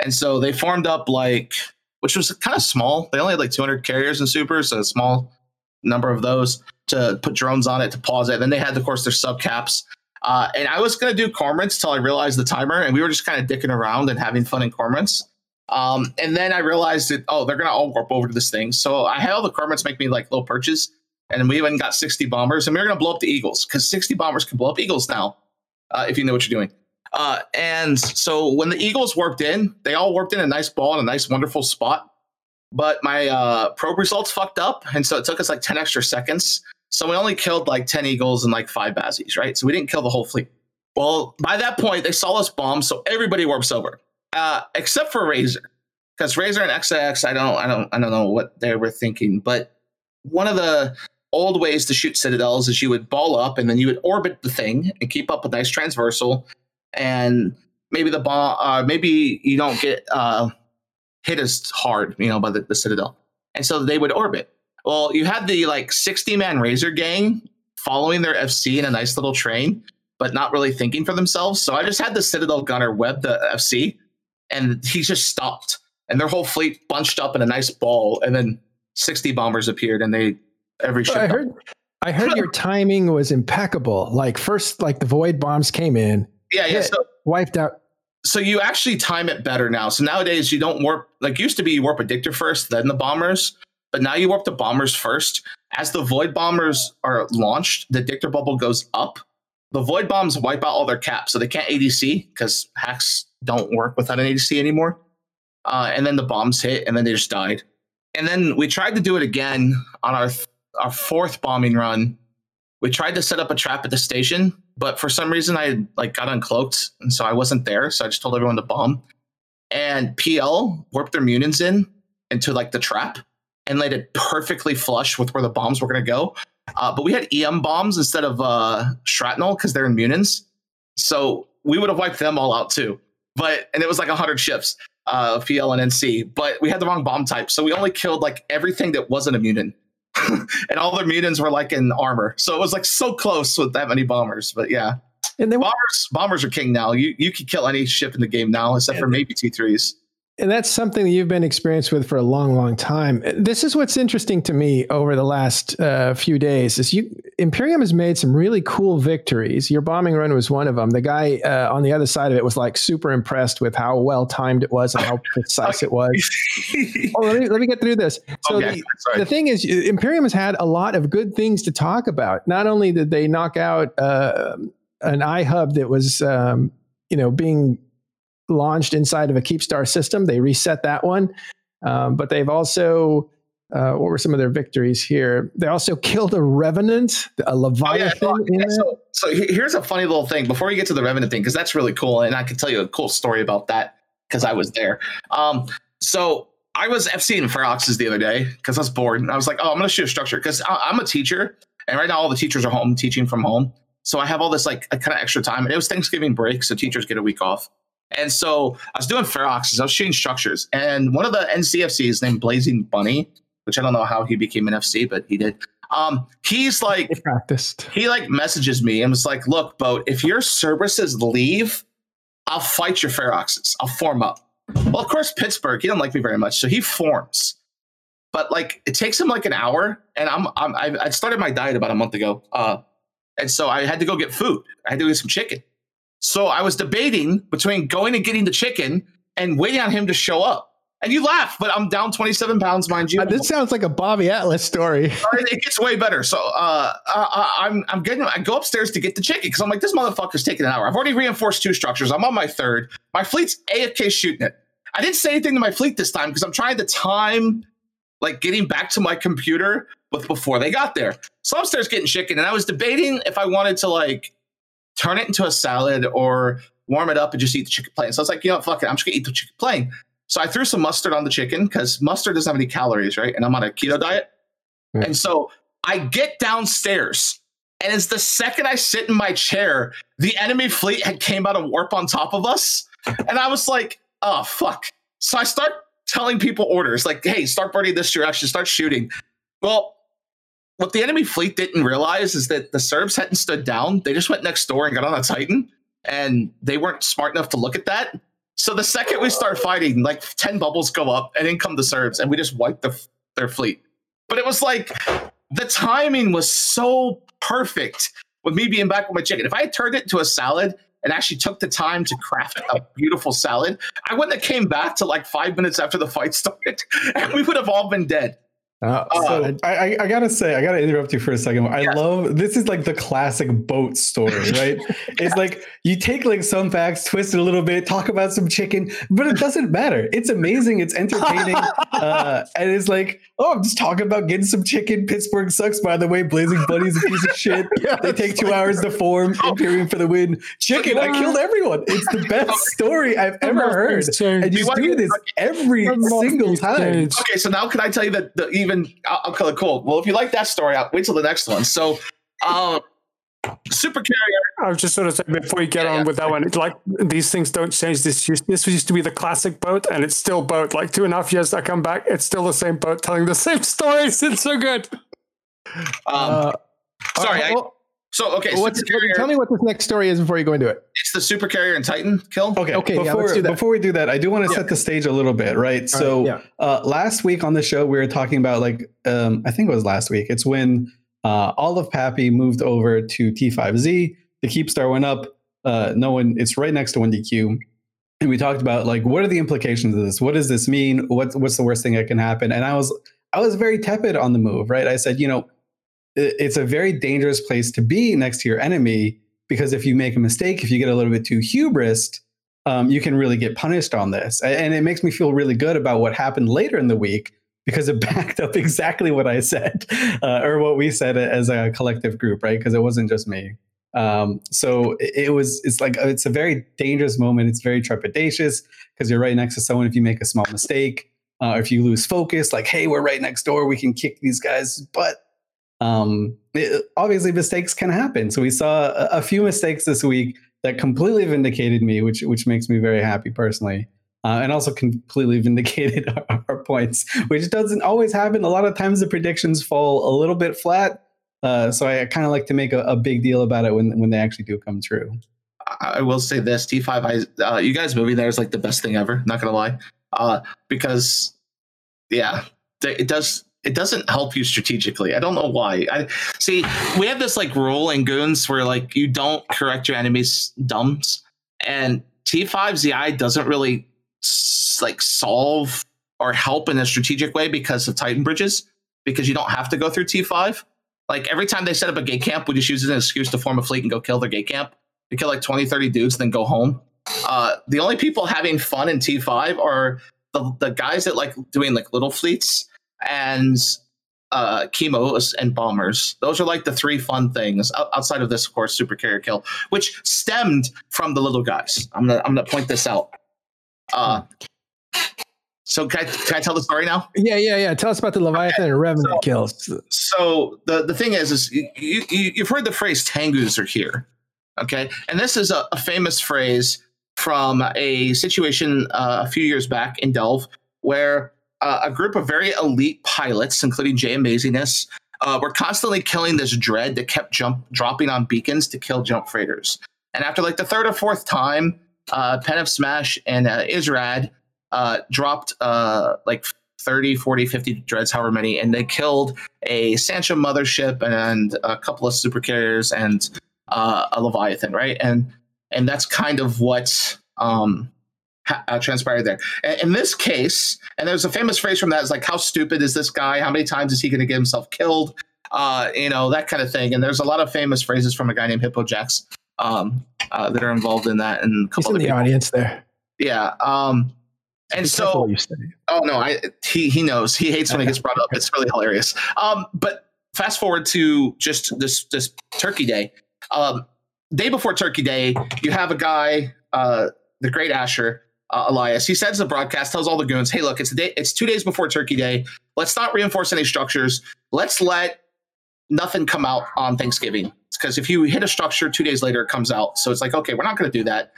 Speaker 2: And so they formed up like which was kind of small. They only had like 200 carriers and supers, so a small number of those to put drones on it to pause it. Then they had, of course, their sub caps. Uh, and I was going to do cormorants till I realized the timer, and we were just kind of dicking around and having fun in cormorants. Um, and then I realized that oh, they're to all warp over to this thing. So I had all the cormorants make me like little perches, and we even got 60 bombers, and we are to blow up the eagles because 60 bombers can blow up eagles now uh, if you know what you're doing. Uh, and so when the Eagles warped in, they all warped in a nice ball in a nice, wonderful spot. But my uh, probe results fucked up, and so it took us like 10 extra seconds. So we only killed like 10 Eagles and like five Bazzies, right? So we didn't kill the whole fleet. Well, by that point, they saw us bomb, so everybody warps over, uh, except for Razor, because Razor and XIX, I don't, I don't, I don't know what they were thinking. But one of the old ways to shoot citadels is you would ball up and then you would orbit the thing and keep up a nice transversal and maybe the ball uh, maybe you don't get uh, hit as hard you know by the, the citadel and so they would orbit well you had the like 60 man razor gang following their fc in a nice little train but not really thinking for themselves so i just had the citadel gunner web the fc and he just stopped and their whole fleet bunched up in a nice ball and then 60 bombers appeared and they every ship
Speaker 1: I heard. I heard your timing was impeccable. Like first, like the void bombs came in,
Speaker 2: yeah yeah
Speaker 1: hit,
Speaker 2: so
Speaker 1: wiped out.
Speaker 2: so you actually time it better now. So nowadays you don't warp like used to be you warp a dictator first, then the bombers, but now you warp the bombers first. As the void bombers are launched, the dictator bubble goes up. The void bombs wipe out all their caps, so they can't ADC because HACs don't work without an ADC anymore. Uh, and then the bombs hit, and then they just died. And then we tried to do it again on our our fourth bombing run. We tried to set up a trap at the station, but for some reason I like got uncloaked, and so I wasn't there. So I just told everyone to bomb. And PL warped their Muninns in into like the trap and laid it perfectly flush with where the bombs were going to go. Uh, but we had EM bombs instead of uh, shrapnel because they're in Muninns. So we would have wiped them all out too. But and it was like hundred ships. uh, PL and NC, but we had the wrong bomb type, so we only killed like everything that wasn't a mutant, and all the mutants were like in armor. So it was like so close with that many bombers. But yeah,
Speaker 1: And they
Speaker 2: bombers bombers are king now. You you can kill any ship in the game now, except for maybe T threes.
Speaker 1: And that's something that you've been experienced with for a long, long time. This is what's interesting to me over the last uh, few days. Is you Imperium has made some really cool victories. Your bombing run was one of them. The guy uh, on the other side of it was like super impressed with how well timed it was and how precise it was. Oh, let me let me get through this. So
Speaker 2: Okay,
Speaker 1: the, the thing is, Imperium has had a lot of good things to talk about. Not only did they knock out uh, an iHub that was, um, you know, being launched inside of a Keepstar system, they reset that one. Um, but they've also, uh, what were some of their victories here? They also killed a Revenant, a
Speaker 2: Oh,
Speaker 1: Leviathan. in
Speaker 2: yeah, so, so here's a funny little thing before we get to the Revenant thing, because that's really cool. And I can tell you a cool story about that because I was there. Um, so I was FC in Feroxes the other day because I was bored. And I was like, oh, I'm going to shoot a structure because I'm a teacher. And right now, all the teachers are home teaching from home. So I have all this like kind of extra time. And it was Thanksgiving break. So teachers get a week off. And so I was doing Feroxes. I was shooting structures. And one of the NCFCs named Blazing Bunny, which I don't know how he became an FC, but he did. Um, he's like,
Speaker 1: They practiced.
Speaker 2: he like messages me and was like, "Look, boat, if your services leave, I'll fight your Feroxes. I'll form up." Well, of course, Pittsburgh. He doesn't like me very much, so he forms. But like, it takes him like an hour, and I'm, I'm I, I started my diet about a month ago, uh, and so I had to go get food. I had to get some chicken. So I was debating between going and getting the chicken and waiting on him to show up. And you laugh, but I'm down 27 pounds, mind you.
Speaker 1: Uh, this sounds like a Bobby Atlas story.
Speaker 2: it gets way better. So uh, uh, I'm I'm getting I go upstairs to get the chicken because I'm like this motherfucker's taking an hour. I've already reinforced two structures. I'm on my third. My fleet's AFK shooting it. I didn't say anything to my fleet this time because I'm trying to time like getting back to my computer with before they got there. So I'm upstairs getting chicken, and I was debating if I wanted to like turn it into a salad or warm it up and just eat the chicken plain. So I was like, you know, what, fuck it, I'm just gonna eat the chicken plain. So I threw some mustard on the chicken because mustard doesn't have any calories, right? And I'm on a keto diet.
Speaker 1: Yeah.
Speaker 2: And so I get downstairs, and it's the second I sit in my chair, the enemy fleet had came out of warp on top of us, and I was like, "Oh fuck!" So I start telling people orders like, "Hey, start burning this direction, start shooting." Well, what the enemy fleet didn't realize is that the Serbs hadn't stood down; they just went next door and got on a Titan, and they weren't smart enough to look at that. So the second we start fighting, like ten bubbles go up, and in come the Serbs, and we just wipe the, their fleet. But it was like the timing was so perfect with me being back with my chicken. If I had turned it into a salad and actually took the time to craft a beautiful salad, I wouldn't have came back to like five minutes after the fight started, and we would have all been dead.
Speaker 1: Uh,
Speaker 2: So-
Speaker 3: I, I, I gotta say, I gotta interrupt you for a second. I
Speaker 2: Yes.
Speaker 3: love this is like the classic boat story, right? it's like you take like some facts, twist it a little bit, talk about some chicken, but it doesn't matter. It's amazing, it's entertaining, uh, and it's like, oh, I'm just talking about getting some chicken. Pittsburgh sucks, by the way. Blazing Bunny's a piece of shit.
Speaker 1: Yeah,
Speaker 3: they take two
Speaker 1: like-
Speaker 3: hours to form. Imperium for the win. Chicken, I killed everyone. It's the best story I've ever heard. And you do this every single time.
Speaker 2: Okay, so now can I tell you that the even I'll, I'll call it cool. Well, if you like that story, I'll wait till the next one. So, uh, super carrier.
Speaker 7: I was just sort of saying before you get
Speaker 2: Yeah,
Speaker 7: on
Speaker 2: yeah.
Speaker 7: with that one, it's like these things don't change. This used, this used to be the classic boat, and it's still boat. Like two and a half years I come back, it's still the same boat telling the same stories. It's so good.
Speaker 2: Um,
Speaker 1: uh,
Speaker 2: sorry.
Speaker 1: uh,
Speaker 2: I,
Speaker 1: well,
Speaker 2: so okay,
Speaker 1: what's-
Speaker 2: super carrier.
Speaker 1: tell me what this next story is before you go into it.
Speaker 2: it's the super carrier and Titan kill.
Speaker 3: Okay,
Speaker 1: Okay, yeah,
Speaker 3: before,
Speaker 1: let's do that.
Speaker 3: before we do that, I do want to
Speaker 1: Yeah.
Speaker 3: set the stage a little bit, right?
Speaker 1: All
Speaker 3: so
Speaker 1: right,
Speaker 3: uh, last week on the show, we were talking about like um, I think it was last week. It's when uh, all of PAPI moved over to T5Z. The Keepstar went up. Uh, no one. It's right next to 1DQ, and we talked about like what are the implications of this? What does this mean? What's what's the worst thing that can happen? And I was I was very tepid on the move, right? I said, you know, it- it's a very dangerous place to be next to your enemy because if you make a mistake, if you get a little bit too hubris, um, you can really get punished on this. And it makes me feel really good about what happened later in the week because it backed up exactly what I said uh, or what we said as a collective group, right? Because it wasn't just me. Um, so it, was, it's like, it's a very dangerous moment. It's very trepidatious because you're right next to someone. If you make a small mistake, uh, if you lose focus, like, hey, we're right next door, we can kick these guys' butt. Um, it- obviously, mistakes can happen. So we saw a, a few mistakes this week that completely vindicated me, which which makes me very happy personally. uh, and also completely vindicated our, our, points, which doesn't always happen. A lot of times the predictions fall a little bit flat. Uh, so I kind of like to make a, a, big deal about it when when they actually do come true.
Speaker 2: I will say this: T5, I, uh, you guys moving there is like the best thing ever. Not gonna lie, uh, because yeah, it does it doesn't help you strategically. I don't know why. I see we have this like rule in goons where like you don't correct your enemy's dumbs, and T5 ZI doesn't really like solve or help in a strategic way because of Titan bridges, because you don't have to go through T5. Like every time they set up a gate camp, we just use it as an excuse to form a fleet and go kill their gate camp. We kill like 20, 30 dudes, then go home. Uh, the only people having fun in T5 are the, the guys that like doing like little fleets and uh, chemos and bombers. Those are like the three fun things outside of this, of course, super carrier kill, which stemmed from the little guys. I'm gonna I'm gonna point this out. Uh, so can I, can I tell the story now?
Speaker 1: Yeah, yeah, yeah. Tell us about the Leviathan okay. and Revenant so, kills.
Speaker 2: So the, the thing is, is you, you, you've heard the phrase Tengus are here. Okay. And this is a, a famous phrase from a situation uh, a few years back in Delve where uh, a group of very elite pilots, including Jay Amazingness, uh, were constantly killing this dread that kept jump dropping on beacons to kill jump freighters. And after like the third or fourth time, uh, Pen of Smash and uh, Israd uh, dropped uh, like 30, 40, 50 dreads, however many, and they killed a Sansha mothership and a couple of super carriers and uh, a Leviathan, right? And and that's kind of what um, uh, transpired there. In this case, and there's a famous phrase from that is like, "How stupid is this guy? How many times is he going to get himself killed?" Uh, you know that kind of thing. And there's a lot of famous phrases from a guy named Hippo Jax um, uh, that are involved in that, and a
Speaker 1: couple He's in the people. audience there.
Speaker 2: Yeah. Um, and so, oh no, I he he knows he hates when it gets brought up. It's really hilarious. Um, but fast forward to just this this Turkey Day. Um, day before Turkey Day, you have a guy, uh, the Great Asher, uh, Elias. He sends a broadcast, tells all the goons, "Hey, look, it's a day. It's two days before Turkey Day. Let's not reinforce any structures. Let's let nothing come out on Thanksgiving because if you hit a structure two days later, it comes out. So it's like, okay, we're not going to do that.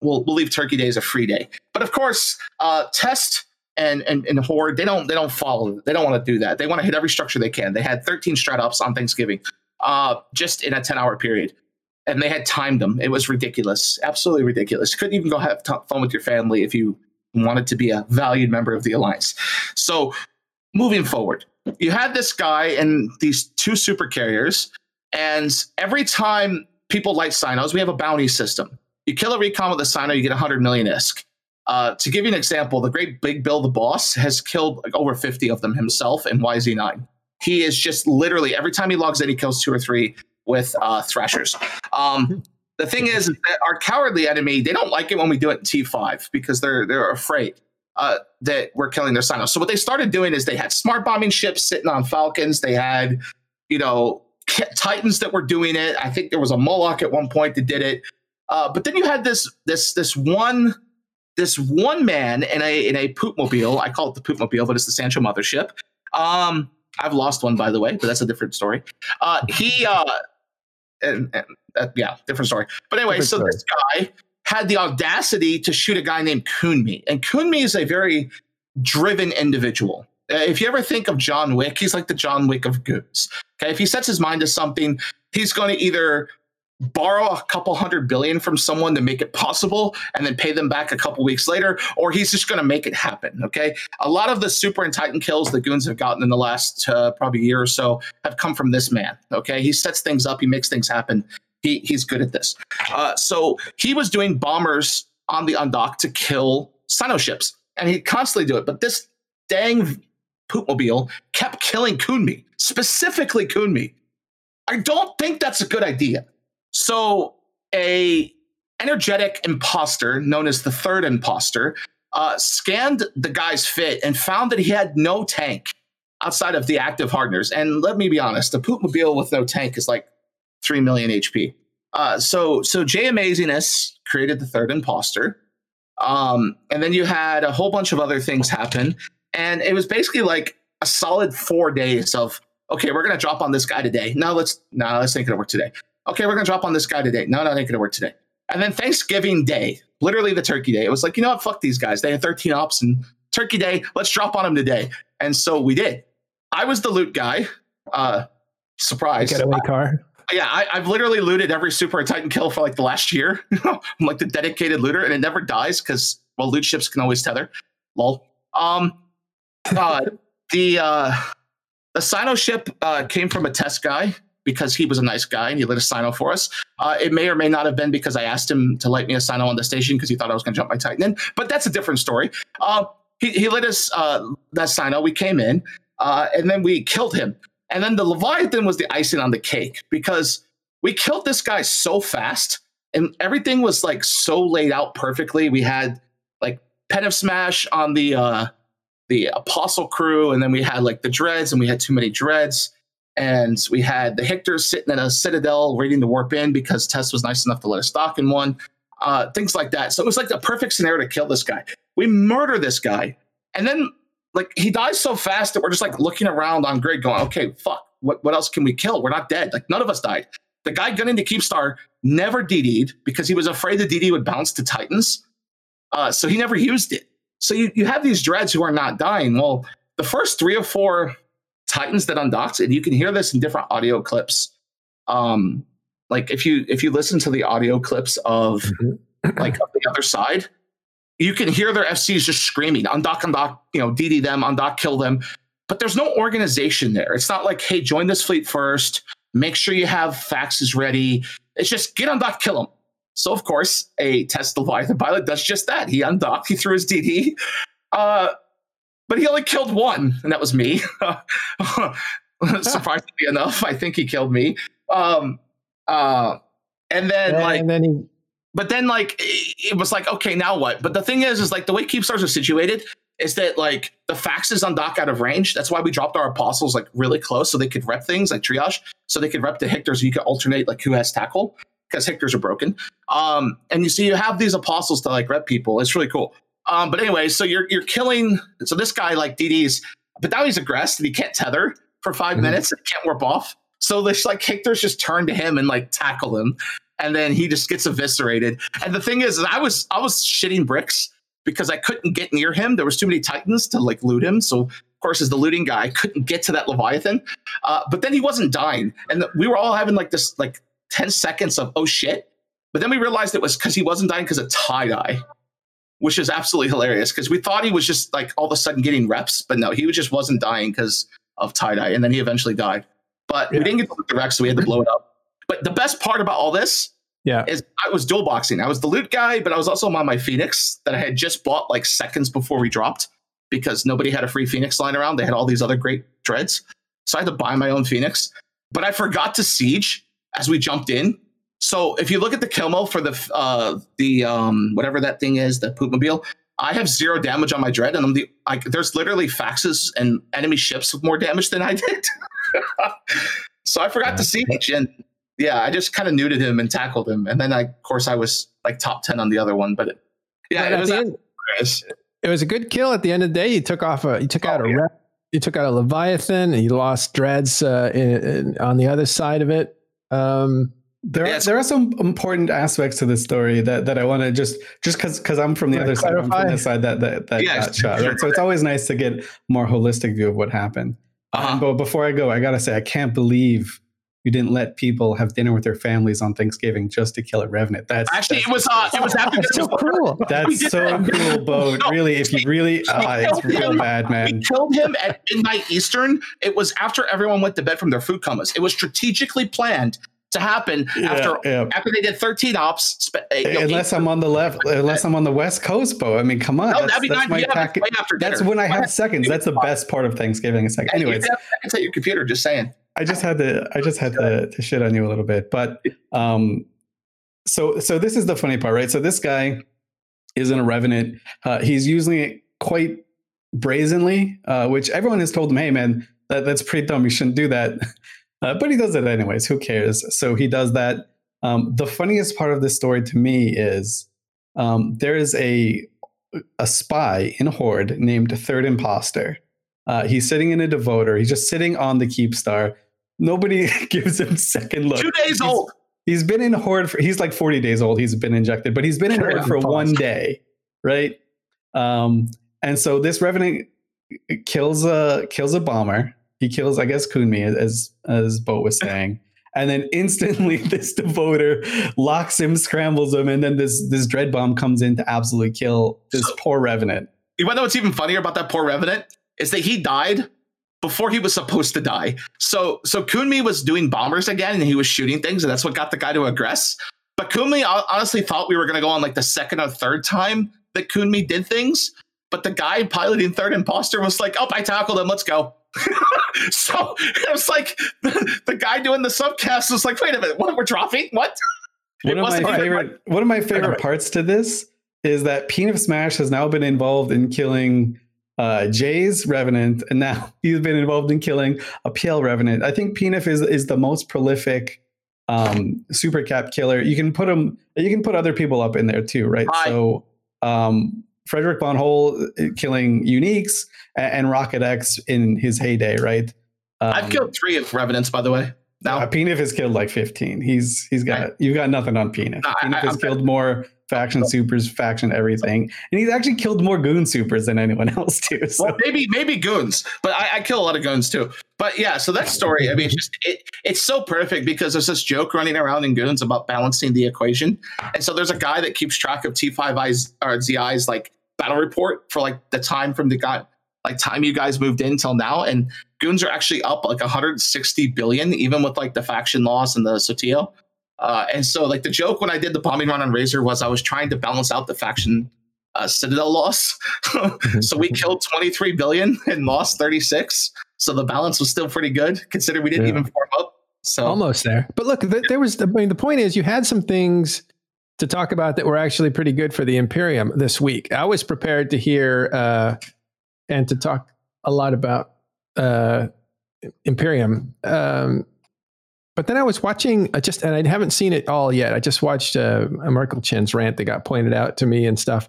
Speaker 2: We'll, we'll leave Turkey Day as a free day. But of course, uh, Test and, and and Horde they don't they don't follow. They don't want to do that. They want to hit every structure they can. They had 13 strat ops on Thanksgiving, uh, just in a 10 hour period, and they had timed them. It was ridiculous, absolutely ridiculous. Couldn't even go have t- fun with your family if you wanted to be a valued member of the alliance. So moving forward, you had this guy and these two super carriers, and every time people light cynos, we have a bounty system. You kill a recon with a cyno, you get 100 million ISK. Uh, to give you an example, the great Big Bill the Boss has killed like over 50 of them himself in YZ9. He is just literally every time he logs in, he kills two or three with uh, Thrashers. Um, the thing is, that our cowardly enemy, they don't like it when we do it in T5 because they're they're afraid uh, that we're killing their cynos. So what they started doing is they had smart bombing ships sitting on Falcons. They had, you know, Titans that were doing it. I think there was a Moloch at one point that did it. Uh, but then you had this this this one this one man in a in a poop mobile. I call it the poop mobile, but it's the Sansha mothership. Um, I've lost one by the way, but that's a different story. Uh, he uh, and, and uh, yeah, different story. But anyway, different so story. this guy had the audacity to shoot a guy named Kunmi, and Kunmi is a very driven individual. Uh, if you ever think of John Wick, he's like the John Wick of goons. Okay, if he sets his mind to something, he's going to either borrow a couple hundred billion from someone to make it possible and then pay them back a couple weeks later, or he's just going to make it happen. Okay. A lot of the super and titan kills the goons have gotten in the last uh, probably year or so have come from this man. Okay. He sets things up, he makes things happen. He, he's good at this. Uh, so he was doing bombers on the undock to kill cyno ships, and he'd constantly do it. But this dang poopmobile kept killing Kunmi, specifically Kunmi. I don't think that's a good idea. So a energetic imposter known as the third imposter uh, scanned the guy's fit and found that he had no tank outside of the active hardeners. And let me be honest, a poopmobile with no tank is like three million HP. Uh, so so Jay Amazingness created the third imposter. Um, and then you had a whole bunch of other things happen. And it was basically like a solid four days of, okay, we're to drop on this guy today. Now let's, now let's think it'll work today. Okay, we're going to drop on this guy today. No, no, I ain't going to work today. And then Thanksgiving Day, literally the Turkey Day, it was like, you know what? Fuck these guys. They had 13 ops and Turkey Day. Let's drop on them today. And so we did. I was the loot guy. Uh, surprise.
Speaker 1: Getaway car.
Speaker 2: Yeah, I, I've literally looted every Super Titan kill for like the last year. I'm like the dedicated looter, and it never dies because well, loot ships can always tether. Lol. Um, uh, the uh, the cyno ship uh, came from a test guy because he was a nice guy and he lit a cyno for us. Uh, it may or may not have been because I asked him to light me a cyno on the station because he thought I was going to jump my Titan in, but that's a different story. Uh, he, he lit us uh, that Sino. We came in uh, and then we killed him. And then the Leviathan was the icing on the cake because we killed this guy so fast and everything was like so laid out perfectly. We had like Pen of Smash on the uh, the Apostle crew, and then we had like the Dreads, and we had too many Dreads. And we had the Hictors sitting at a Citadel waiting to warp in because Test was nice enough to let us dock in one. Uh, things like that. So it was like the perfect scenario to kill this guy. We murder this guy, and then like he dies so fast that we're just like looking around on grid, going, "Okay, fuck, what what else can we kill? We're not dead. Like none of us died." The guy gunning to Keepstar never DD'd because he was afraid the DD would bounce to Titans. Uh, so he never used it. So you, you have these dreads who are not dying. Well, the first three or four Titans that undocked, and you can hear this in different audio clips. Um, like if you if you listen to the audio clips of like of the other side, you can hear their FCs just screaming, undock, undock, you know, DD them, undock, kill them. But there's no organization there. It's not like, hey, join this fleet first, make sure you have faxes ready. It's just get undock, kill them. So of course, a test Leviathan pilot does just that. He undocked, he threw his DD, uh, but he only killed one, and that was me. Surprisingly enough, I think he killed me. Um, uh, and then
Speaker 1: and
Speaker 2: like,
Speaker 1: then he
Speaker 2: but then like it was like okay, now what? But the thing is, is like the way Keepstars are situated is that like the faxes undock out of range. That's why we dropped our apostles like really close so they could rep things like triage, so they could rep the Hictors. So you could alternate like who has tackle because Hictors are broken. Um, and you see, you have these apostles to like rep people. It's really cool. Um, but anyway, so you're you're killing. So this guy like DD's, but now he's aggressed and he can't tether for 5
Speaker 1: Mhm.
Speaker 2: minutes. And he can't warp off. So this like Hictors just turn to him and like tackle him, and then he just gets eviscerated. And the thing is, I was I was shitting bricks because I couldn't get near him. There was too many titans to like loot him. So of course, as the looting guy, I couldn't get to that leviathan. Uh, but then he wasn't dying, and the, we were all having like this like 10 seconds of oh shit. But then we realized it was because he wasn't dying because of TiDi, which is absolutely hilarious because we thought he was just like all of a sudden getting reps, but no, he just wasn't dying because of TiDi. And then he eventually died. But
Speaker 1: Yeah.
Speaker 2: we didn't get to loot the wreck, so we had to blow it up. But the best part about all this
Speaker 1: yeah
Speaker 2: is I was dual boxing. I was the loot guy, but I was also on my Phoenix that I had just bought like seconds before we dropped because nobody had a free Phoenix lying around. They had all these other great dreads. So I had to buy my own Phoenix. But I forgot to siege as we jumped in. So if you look at the killmail for the uh the um whatever that thing is, the poopmobile, I have zero damage on my dread, and I'm the like there's literally faxes and enemy ships with more damage than I did. so I forgot to see siege and yeah, I just kind of neutered him and tackled him, and then I, of course, I was like top ten on the other one. But it, yeah,
Speaker 1: But
Speaker 2: it was
Speaker 1: end, it was a good kill at the end of the day. You took off a you took out
Speaker 2: Oh,
Speaker 1: a
Speaker 2: yeah.
Speaker 1: rep, you took out a leviathan, and you lost dreads uh, in, in, on the other side of it. Um,
Speaker 3: There,
Speaker 2: Yes.
Speaker 3: are, there are some important aspects to this story that, that I want to just just because because I'm from the
Speaker 1: Wanna
Speaker 3: other side, I'm from the side that that, that
Speaker 2: Yeah,
Speaker 3: got shot.
Speaker 2: sure.
Speaker 3: Right? So it's always nice to get more holistic view of what happened.
Speaker 2: Uh-huh.
Speaker 3: But before I go, I gotta say I can't believe you didn't let people have dinner with their families on Thanksgiving just to kill a revenant. That's
Speaker 2: Actually, it was uh, it was after
Speaker 1: that's so cruel.
Speaker 3: That's so
Speaker 2: that.
Speaker 3: cool, Bo.
Speaker 2: No,
Speaker 3: Really, if you really, uh, it's
Speaker 2: killed
Speaker 3: real
Speaker 2: him.
Speaker 3: bad,
Speaker 2: We
Speaker 3: man.
Speaker 2: killed him at midnight Eastern. It was after everyone went to bed from their food comas. It was strategically planned to happen after
Speaker 3: yeah.
Speaker 2: after they did 13 ops. spe- you know,
Speaker 3: Unless I'm on the left, unless I'm on the West Coast, Bo. I mean, come on.
Speaker 2: No,
Speaker 3: that's
Speaker 2: that'd be
Speaker 3: that's
Speaker 2: nine
Speaker 3: my
Speaker 2: p.m.
Speaker 3: tac-
Speaker 2: way after.
Speaker 3: That's when I have seconds. That's the best part of Thanksgiving. Is like,
Speaker 2: Yeah,
Speaker 3: anyways,
Speaker 2: seconds at your computer. Just saying.
Speaker 3: I just had to I just had to, to shit on you a little bit. But um so so this is the funny part, right? So this guy isn't a revenant. Uh, he's using it quite brazenly, uh, which everyone has told him, hey man, that, that's pretty dumb. You shouldn't do that. Uh, but he does it anyways. Who cares? So he does that. Um, the funniest part of this story to me is um, there is a a spy in Horde named Third Imposter. Uh, he's sitting in a devoter. He's just sitting on the Keepstar. Nobody gives him second look.
Speaker 2: Two days
Speaker 3: He's-
Speaker 2: old.
Speaker 3: he's been in horde for he's like 40 days old he's been injected but he's been in
Speaker 1: Sure,
Speaker 3: horde for
Speaker 1: pause.
Speaker 3: one day right um and so this revenant kills a kills a bomber he kills i guess kunmi as as boat was saying and then instantly this devoter locks him scrambles him and then this this dread bomb comes in to absolutely kill this poor revenant
Speaker 2: You want to know what's even funnier about that poor revenant is that he died before he was supposed to die. So so Kunmi was doing bombers again and he was shooting things and that's what got the guy to aggress. But Kunmi honestly thought we were going to go on like the second or third time that Kunmi did things. But the guy piloting third imposter was like, "Oh, I tackled him. Let's go." so it was like the, the guy doing the subcast was like, "Wait a minute, what? We're dropping? What?"
Speaker 3: One of my favorite one of my favorite parts to this is that Peanut Smash has now been involved in killing uh, Jay's Revenant, and now he's been involved in killing a PL Revenant. I think Peanut is is the most prolific um, super cap killer. You can put him. You can put other people up in there too, right?
Speaker 2: Aye.
Speaker 3: So um, Frederick Von Hole uh, killing Uniques and, and Rocket X in his heyday, right? Um,
Speaker 2: I've killed three of revenants, by the way. Now
Speaker 3: uh, Peanut has killed like 15. He's he's got
Speaker 2: Right.
Speaker 3: you've got nothing on Peanut.
Speaker 2: No, I- I-
Speaker 3: has
Speaker 2: I'm-
Speaker 3: killed more faction supers, faction everything, and he's actually killed more goon supers than anyone else too. So
Speaker 2: Well, maybe maybe goons, but I, I kill a lot of goons too. But yeah, so that story, I mean, it's just it, it's so perfect because there's this joke running around in goons about balancing the equation, and so there's a guy that keeps track of T5I's or ZI's like battle report for like the time from the guy like time you guys moved in till now, and goons are actually up like 160 billion, even with like the faction loss and the Sotiyo. Uh, and so, like the joke when I did the bombing run on Razor was I was trying to balance out the faction uh, Citadel loss. so we killed 23 billion and lost 36. So the balance was still pretty good, considering we didn't
Speaker 1: Yeah.
Speaker 2: even form up. So
Speaker 1: Almost there. But look, th- there was, I mean, the point is you had some things to talk about that were actually pretty good for the Imperium this week. I was prepared to hear uh, and to talk a lot about uh, Imperium. Um, but then I was watching uh, just, and I haven't seen it all yet. I just watched uh, a Merkel Chin's rant that got pointed out to me and stuff.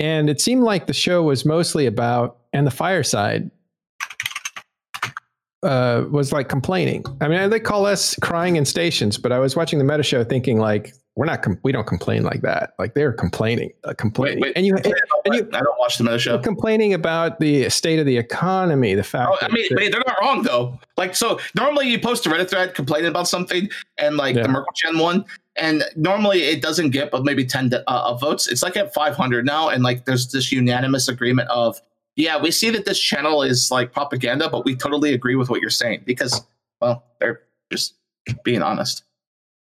Speaker 1: And it seemed like the show was mostly about, and the fireside uh, was like complaining. I mean, they call us crying in stations, but I was watching the meta show thinking like, we're not, com- we don't complain like that. Like they're complaining, uh, complaining.
Speaker 2: Wait, wait.
Speaker 1: and you,
Speaker 2: I don't,
Speaker 1: and you-
Speaker 2: I don't watch the show.
Speaker 1: complaining about the state of the economy, the fact
Speaker 2: Oh, I mean, wait, they're not wrong though. Like, so normally you post a Reddit thread complaining about something, and like
Speaker 1: Yeah.
Speaker 2: the Merkel Chen one, and normally it doesn't get but maybe 10 de- uh, uh, votes. It's like at 500 now, and like there's this unanimous agreement of, yeah, we see that this channel is like propaganda, but we totally agree with what you're saying because, well, they're just being honest.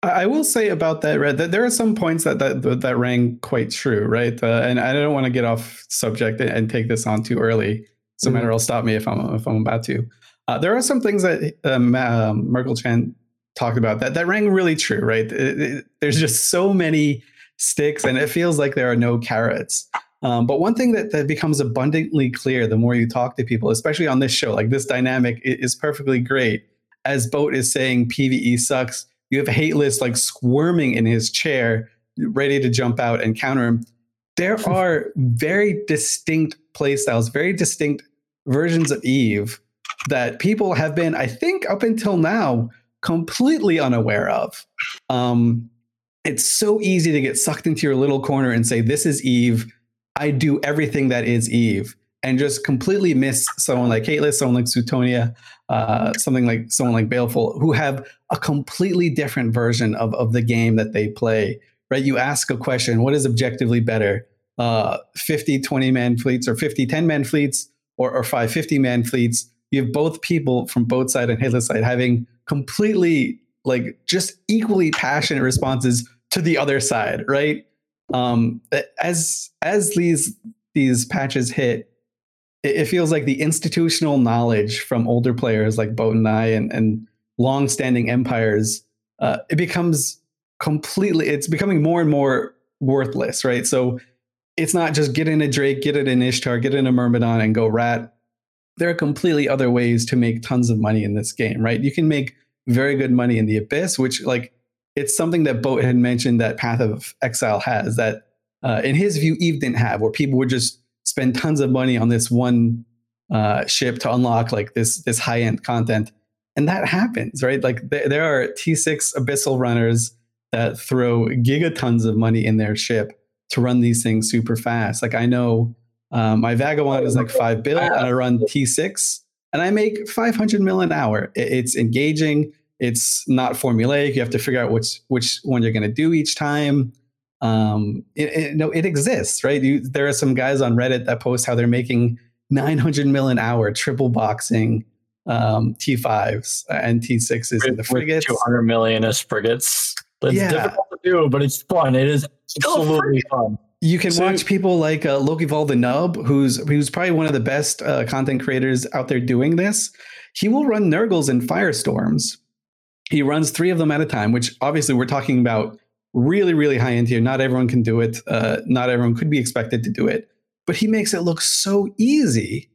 Speaker 3: I will say about that, Red, that there are some points that that that rang quite true, right? Uh, and I don't want to get off subject and, and take this on too early. So
Speaker 1: Mhm.
Speaker 3: Matter will stop me if I'm if I'm about to. Uh, there are some things that um, um, Merkel Chan talked about that that rang really true, right? It- it- there's just so many sticks, and it feels like there are no carrots. Um, but one thing that, that becomes abundantly clear the more you talk to people, especially on this show, like this dynamic is perfectly great. As Boat is saying, PVE sucks. You have Hateless like squirming in his chair, ready to jump out and counter him. There are very distinct playstyles, very distinct versions of Eve that people have been, I think, up until now, completely unaware of. Um, it's so easy to get sucked into your little corner and say, This is Eve. I do everything that is Eve, and just completely miss someone like Caitlyn, someone like Suitonia, uh, something like someone like Baleful, who have a completely different version of, of the game that they play. Right? You ask a question, what is objectively better? Uh, 50 20 man fleets or 50 10 man fleets or, or 5 50 man fleets. You have both people from both side and Hitler side having completely like just equally passionate responses to the other side, right? Um, as as these these patches hit, it, feels like the institutional knowledge from older players like Boat and I and, and long-standing empires, uh, it becomes completely. It's becoming more and more worthless, right? So it's not just get in a Drake, get it in Ishtar, get in a Myrmidon, and go rat. There are completely other ways to make tons of money in this game, right? You can make very good money in the Abyss, which like it's something that Boat had mentioned that Path of Exile has that uh, in his view Eve didn't have, where people would just spend tons of money on this one uh, ship to unlock like this this high end content, and that happens, right? Like th- there are T6 Abyssal runners that throw gigatons of money in their ship to run these things super fast. Like I know um, my Vagabond is like five bill, and I run T6, and I make 500 mil an hour. It- It's engaging. It's not formulaic. You have to figure out which which one you're going to do each time. Um, it, it, no, it exists, right? You, there are some guys on Reddit that post how they're making 900 mil an hour triple boxing um, T5s and T6s in the frigates.
Speaker 5: 200 million as frigates. It's
Speaker 3: Yeah.
Speaker 5: difficult to do, but it's fun. It is absolutely fun.
Speaker 3: You can
Speaker 8: So-
Speaker 3: watch people like uh, Loki Vol the Nub, who's who's probably one of the best uh, content creators out there doing this. He will run Nurgles in Firestorms. He runs three of them at a time, which obviously we're talking about really, really high end here. Not everyone can do it. Uh, not everyone could be expected to do it, but he makes it look so easy.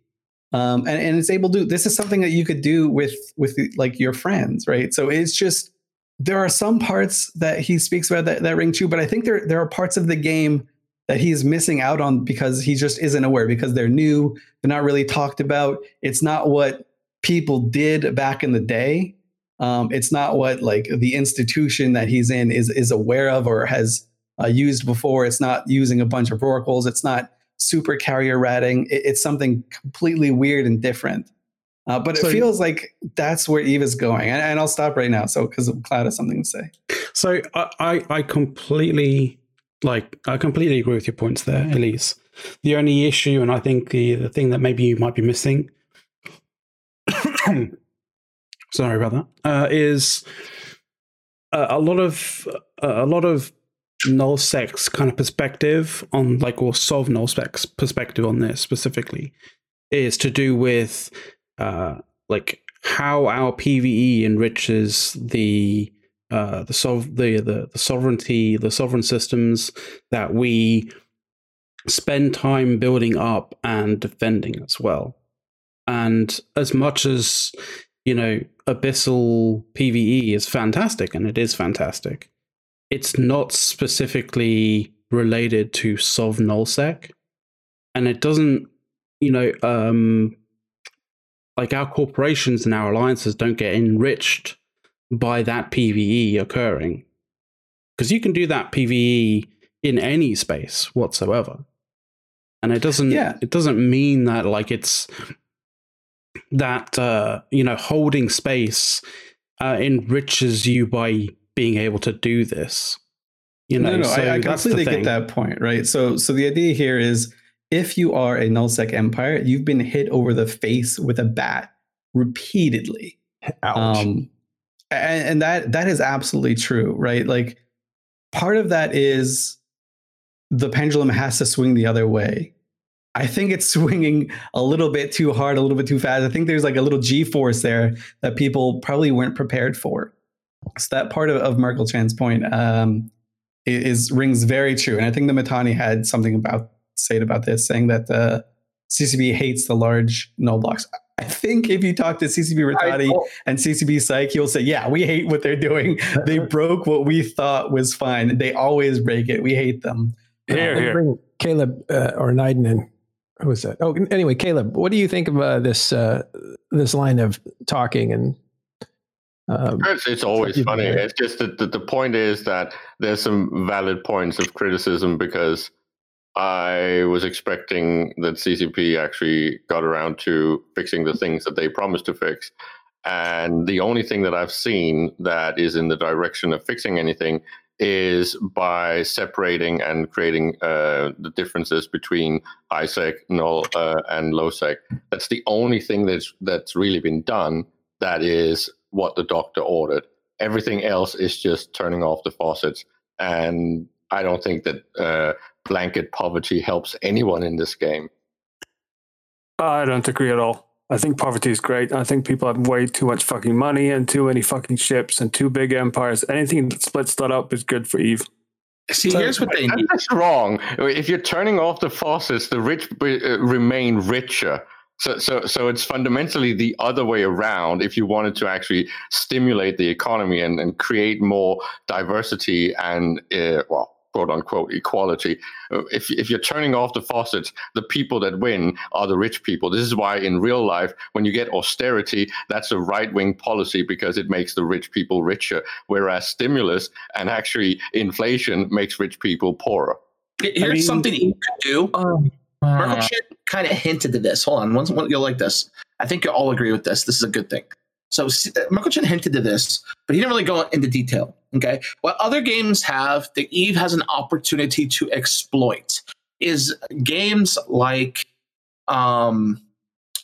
Speaker 3: Um, and, and it's able to. This is something that you could do with with like your friends, right? So it's just there are some parts that he speaks about that, that ring true, but I think there there are parts of the game that he's missing out on because he just isn't aware because they're new, they're not really talked about. It's not what people did back in the day. Um, it's not what like the institution that he's in is is aware of or has uh, used before. It's not using a bunch of oracles. It's not super carrier ratting. It, it's something completely weird and different. Uh, but
Speaker 8: So-
Speaker 3: it feels like that's where Eve is going, and, and I'll stop right now. So because Cloud has something to say.
Speaker 8: So I, I, I completely like I completely agree with your points there, Elise. The only issue, and I think the the thing that maybe you might be missing, sorry about that, uh, is uh, a lot of uh, a lot of nullsec kind of perspective on like or solve null specs perspective on this specifically is to do with uh like how our PVE enriches the uh, the, sov- the the the sovereignty, the sovereign systems that we spend time building up and defending as well. And as much as you know, abyssal PVE is fantastic, and it is fantastic, it's not specifically related to Sov Nullsec, and it doesn't, you know, um, like our corporations and our alliances don't get enriched by that PVE occurring. Because you can do that PVE in any space whatsoever. And it doesn't
Speaker 3: Yeah.
Speaker 8: it doesn't mean that like it's that uh you know holding space uh enriches you by being able to do this. You know,
Speaker 3: no, no,
Speaker 8: so
Speaker 3: I, I completely get that point, right? So, so the idea here is, if you are a nullsec empire, you've been hit over the face with a bat repeatedly,
Speaker 1: Ouch.
Speaker 3: um, and, and that that is absolutely true, right? Like, part of that is the pendulum has to swing the other way. I think it's swinging a little bit too hard, a little bit too fast. I think there's like a little G force there that people probably weren't prepared for. So that part of, of Merkel Chan's point um, i- is rings very true. And I think the Mittani had something about said about this, saying that the CCP hates the large null blocks. I think if you talk to CCP Rattati and CCP Psych, he'll say, "Yeah, we hate what they're doing. They broke what we thought was fine. They always break it. We hate them."
Speaker 8: Here,
Speaker 1: Let's
Speaker 8: here.
Speaker 1: Caleb uh, or Niden in. Who was that? Oh, anyway, Caleb, what do you think of uh, this uh, this line of talking and? Um,
Speaker 6: It's, it's always funny. It's just that the, the point is that there's some valid points of criticism because I was expecting that CCP actually got around to fixing the things that they promised to fix. And the only thing that I've seen that is in the direction of fixing anything is by separating and creating uh, the differences between high sec, null, uh, and low sec. That's the only thing that's that's really been done. That is what the doctor ordered. Everything else is just turning off the faucets, and I don't think that uh, blanket poverty helps anyone in this game.
Speaker 8: I don't agree at all. I think poverty is great. I think people have way too much fucking money and too many fucking ships and too big empires. Anything that splits that up is good for Eve.
Speaker 2: See,
Speaker 3: So-
Speaker 2: here's what they need.
Speaker 6: That's wrong. If you're turning off the faucets, the rich uh, remain richer. So, so, so it's fundamentally the other way around. If you wanted to actually stimulate the economy and, and create more diversity and, uh, well, quote unquote equality. Uh, If if you're turning off the faucets, the people that win are the rich people. This is why in real life, when you get austerity, that's a right wing policy because it makes the rich people richer, whereas stimulus and actually inflation makes rich people poorer.
Speaker 2: Here's
Speaker 3: mean-
Speaker 2: something you could do. Marco Chin kind of hinted to this. Hold on, once one, you'll like this. I think you'll all agree with this. This is a good thing. So s- uh, hinted to this, but he didn't really go into detail. Okay, what other games have that Eve has an opportunity to exploit is games like um,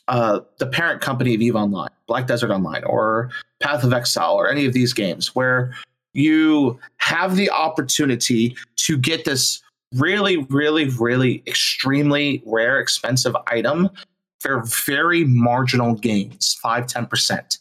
Speaker 2: uh, the parent company of Eve Online, Black Desert Online, or Path of Exile, or any of these games where you have the opportunity to get this really, really, really extremely rare, expensive item for very marginal gains, 5 10%.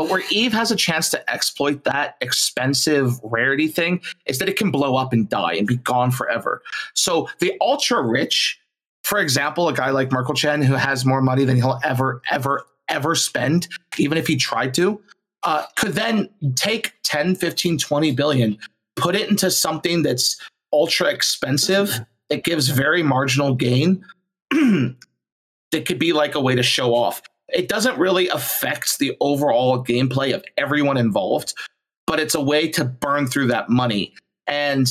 Speaker 2: But where Eve has a chance to exploit that expensive rarity thing is that it can blow up and die and be gone forever. So the ultra rich, for example, a guy like Merkel Chen who has more money than he'll ever, ever, ever spend, even if he tried to, uh, could then take 10, 15, 20 billion, put it into something that's ultra expensive that gives very marginal gain that could be like a way to show off it doesn't really affect the overall gameplay of everyone involved but it's a way to burn through that money. And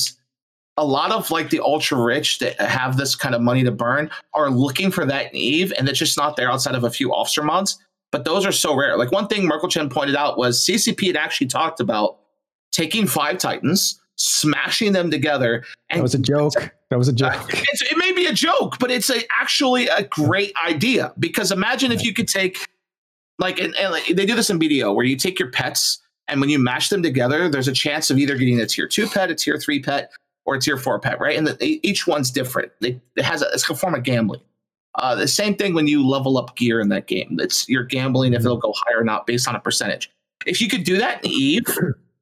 Speaker 2: a lot of like the ultra rich that have this kind of money to burn are looking for that in eve and it's just not there outside of a few officer mods. But those are so rare. Like one thing merkel chen pointed out was ccp had actually talked about taking five titans smashing them together and
Speaker 1: That was a joke. That was a joke.
Speaker 2: it's, it may be a joke, but it's a, actually a great idea because imagine if you could take like and, and like, they do this in BDO where you take your pets and when you mash them together, there's a chance of either getting a tier two pet, a tier three pet, or a tier four pet, right? And the, each one's different. They, it has a, it's a form of gambling. Uh, the same thing when you level up gear in that game. It's you're gambling if it'll go higher or not based on a percentage. If you could do that in Eve,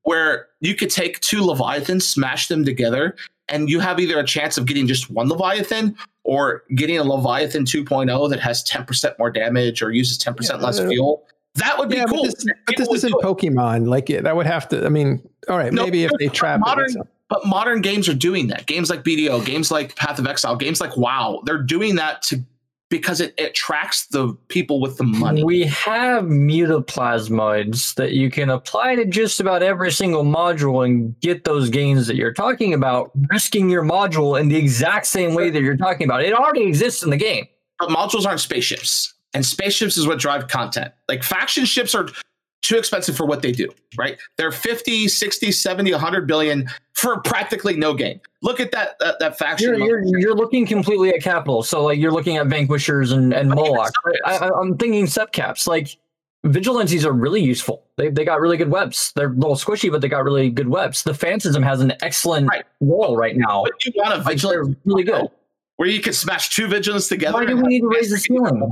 Speaker 2: where you could take two Leviathans, smash them together, and you have either a chance of getting just one Leviathan or getting a Leviathan 2.0 that has 10% more damage or uses 10% less
Speaker 1: uh,
Speaker 2: fuel. That would be
Speaker 1: yeah,
Speaker 2: cool.
Speaker 1: but this, but this isn't
Speaker 2: it.
Speaker 1: Pokemon. Like that would have to. I mean, all right,
Speaker 2: No,
Speaker 1: maybe if they trap
Speaker 2: modern-
Speaker 1: it.
Speaker 2: But modern games are doing that. Games like BDO, games like Path of Exile, games like WoW, they're doing that to because it, it attracts the people with the money.
Speaker 5: We have mutaplasmids that you can apply to just about every single module and get those gains that you're talking about, risking your module in the exact same way that you're talking about. It already exists in the game.
Speaker 2: but modules aren't spaceships and spaceships is what drive content like faction ships are too expensive for what they do right they're 50 60 70 100 billion for practically no gain look at that that, that faction
Speaker 5: You're, you're, you're looking completely at capital. So, like, you're looking at Vanquishers and, and Moloch. I, I'm thinking subcaps. Like, Vigilantes are really useful. They, they got really good webs. They're a little squishy, but they got really good webs. The Phantasm has an excellent
Speaker 2: Right.
Speaker 5: role right now.
Speaker 2: but you want a
Speaker 5: Like, they're really good.
Speaker 2: where you can smash two vigilance together
Speaker 5: Why do we need to raise the ceiling?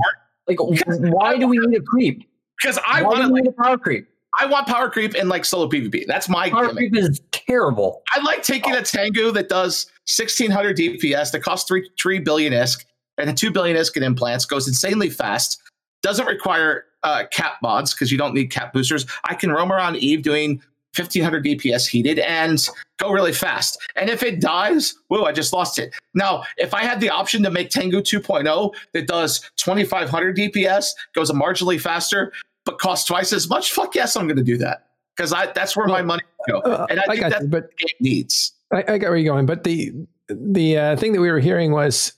Speaker 5: Like, why do we need a creep?
Speaker 2: Because i want like,
Speaker 5: power creep?
Speaker 2: i want power creep in like solo pvp that's my
Speaker 5: Power
Speaker 2: gimmick
Speaker 5: creep is terrible.
Speaker 2: I like taking a Tengu that does 1600 DPS that costs three three billion ISK and a two billion ISK in implants, goes insanely fast, doesn't require uh, cap mods because you don't need cap boosters. I can roam around Eve doing 1500 DPS heated and go really fast. And if it dies, whoa, I just lost it. Now, if I had the option to make Tengu 2.0 that does 2500 DPS, goes marginally faster, but costs twice as much, fuck yes, I'm going to do that because I that's where my money go.
Speaker 1: Uh,
Speaker 2: And I
Speaker 1: I
Speaker 2: think that's
Speaker 1: you, but
Speaker 2: what the needs.
Speaker 1: I, I got where you're going. But the the uh, thing that we were hearing was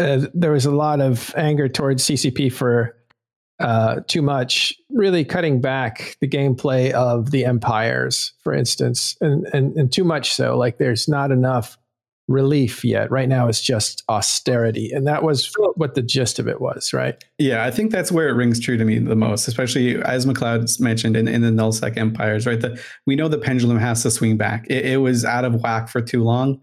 Speaker 1: uh, there was a lot of anger towards CCP for uh, too much, really cutting back the gameplay of the empires, for instance, and, and and too much so. Like there's not enough relief yet. Right now, it's just austerity, and that was what the gist of it was, right?
Speaker 3: Yeah, I think that's where it rings true to me the most, especially as McLeod's mentioned in, in the nullsec empires, right? The, we know the pendulum has to swing back. It, it was out of whack for too long,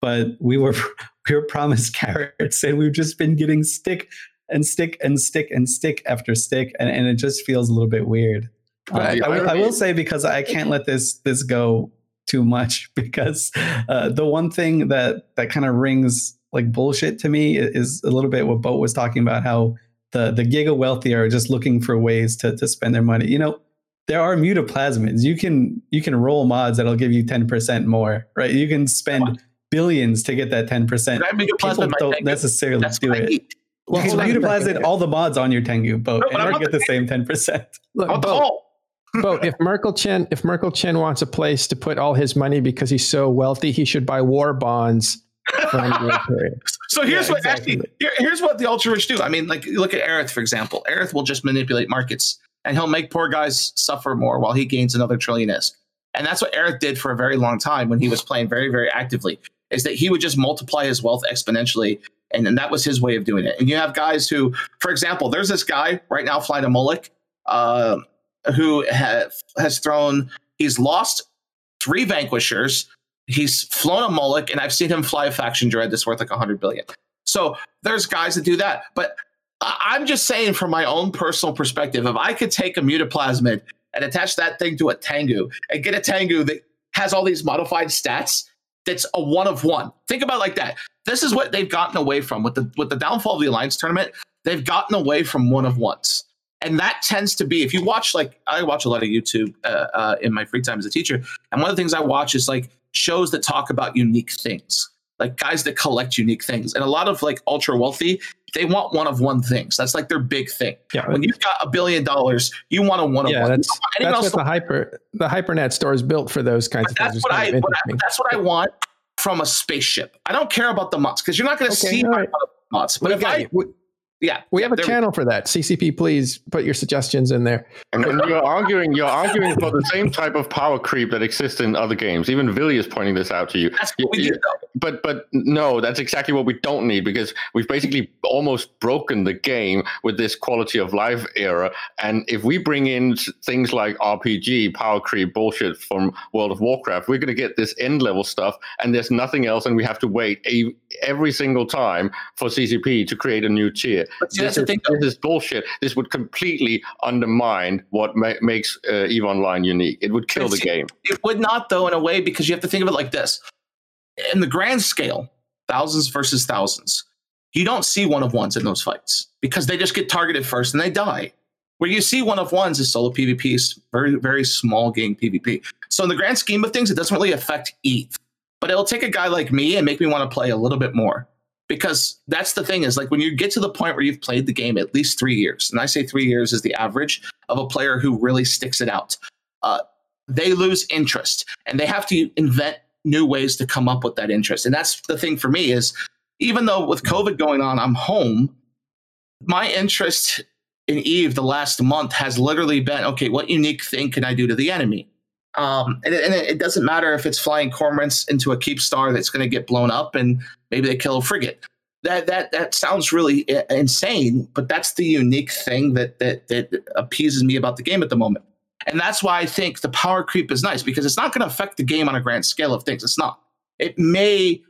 Speaker 3: but we were we were promised carrots, and we've just been getting stick and stick and stick and stick after stick, and, and it just feels a little bit weird. Uh,
Speaker 1: But
Speaker 3: I, will, I will say because I can't let this this go too much because uh, the one thing that that kind of rings like bullshit to me is a little bit what Boat was talking about how the the giga wealthy are just looking for ways to to spend their money. You know, there are mutaplasmids. You can you can roll mods that'll give you ten percent more, right? You can spend billions to get that 10%.
Speaker 2: I make a
Speaker 3: People don't
Speaker 2: Tengu.
Speaker 3: necessarily
Speaker 2: That's
Speaker 3: do
Speaker 2: what
Speaker 3: it. Well,
Speaker 1: Well,
Speaker 3: you
Speaker 1: hold
Speaker 3: can
Speaker 1: on
Speaker 3: mutaplasmid all the mods on your Tengu boat
Speaker 2: No,
Speaker 3: and
Speaker 2: I'm
Speaker 3: you
Speaker 2: not
Speaker 3: get the same 10%.
Speaker 1: Look,
Speaker 2: I want the
Speaker 1: Bo,
Speaker 2: whole.
Speaker 1: Bo, if Merkel Chen if Merkel Chen wants a place to put all his money because he's so wealthy, he should buy war bonds from the Imperium.
Speaker 2: So here's
Speaker 1: Yeah,
Speaker 2: what
Speaker 1: exactly.
Speaker 2: actually here, here's what the ultra rich do. I mean, like look at Aerith, for example. Aerith will just manipulate markets and he'll make poor guys suffer more while he gains another trillion isk. And that's what Aerith did for a very long time when he was playing very, very actively, is that he would just multiply his wealth exponentially. And, and that was his way of doing it. And you have guys who, for example, there's this guy right now flying a Moloch uh, who ha- has thrown, he's lost three vanquishers, he's flown a Moloch, and I've seen him fly a faction dread that's worth like 100 billion. So there's guys that do that. But I'm just saying, from my own personal perspective, if I could take a mutaplasmid and attach that thing to a Tengu and get a Tengu that has all these modified stats, that's a one of one. Think about like that. This is what they've gotten away from with the with the downfall of the alliance tournament. They've gotten away from one of ones, and that tends to be if you watch like I watch a lot of YouTube uh, uh, in my free time as a teacher, and one of the things I watch is like shows that talk about unique things, like guys that collect unique things, and a lot of like ultra wealthy they want one of one things. That's like their big thing.
Speaker 1: Yeah,
Speaker 2: When you've got a billion dollars, you want a one of
Speaker 1: yeah,
Speaker 2: one.
Speaker 1: That's
Speaker 2: don't want anyone
Speaker 1: that's what the hyper the hypernet store is built for those kinds of
Speaker 2: but
Speaker 1: things.
Speaker 2: that's what I what I- that's what I want from a spaceship. I don't care about the mods because you're not going to
Speaker 1: Okay,
Speaker 2: see
Speaker 1: right.
Speaker 2: mods. But
Speaker 1: We
Speaker 2: if I.
Speaker 1: We-
Speaker 2: yeah,
Speaker 1: We
Speaker 2: yeah,
Speaker 1: have a
Speaker 2: there
Speaker 1: channel for that. CCP, please put your suggestions in there.
Speaker 6: And, and you're arguing, you're arguing for the same type of power creep that exists in other games. Even Villy is pointing this out to you.
Speaker 2: That's what we
Speaker 6: You-
Speaker 2: do. Though.
Speaker 6: But but no, that's exactly what we don't need because we've basically almost broken the game with this quality of life era. And if we bring in things like RPG, power creep bullshit from World of Warcraft, we're going to get this end level stuff, and there's nothing else, and we have to wait a, every single time for CCP to create a new tier.
Speaker 2: But see,
Speaker 6: This
Speaker 2: that's the
Speaker 6: is,
Speaker 2: thing.
Speaker 6: This is bullshit. This would completely undermine what ma- makes uh, Eve Online unique. It would kill the
Speaker 2: see,
Speaker 6: game.
Speaker 2: It would not, though, in a way, because you have to think of it like this: in the grand scale, thousands versus thousands, you don't see one of ones in those fights because they just get targeted first and they die. Where you see one of ones is solo PvP, is very very small game PvP. So in the grand scheme of things, it doesn't really affect ETH, but it'll take a guy like me and make me want to play a little bit more. Because that's the thing is like when you get to the point where you've played the game at least three years, and I say three years is the average of a player who really sticks it out. Uh, they lose interest and they have to invent new ways to come up with that interest. And that's the thing for me is even though with COVID going on, I'm home, my interest in Eve the last month has literally been okay, what unique thing can I do to the enemy? Um, and, it, and it doesn't matter if it's flying cormorants into a Keepstar that's going to get blown up and maybe they kill a frigate. That that that sounds really insane, but that's the unique thing that that that appeases me about the game at the moment. And that's why I think the power creep is nice because it's not going to affect the game on a grand scale of things. It's not. It may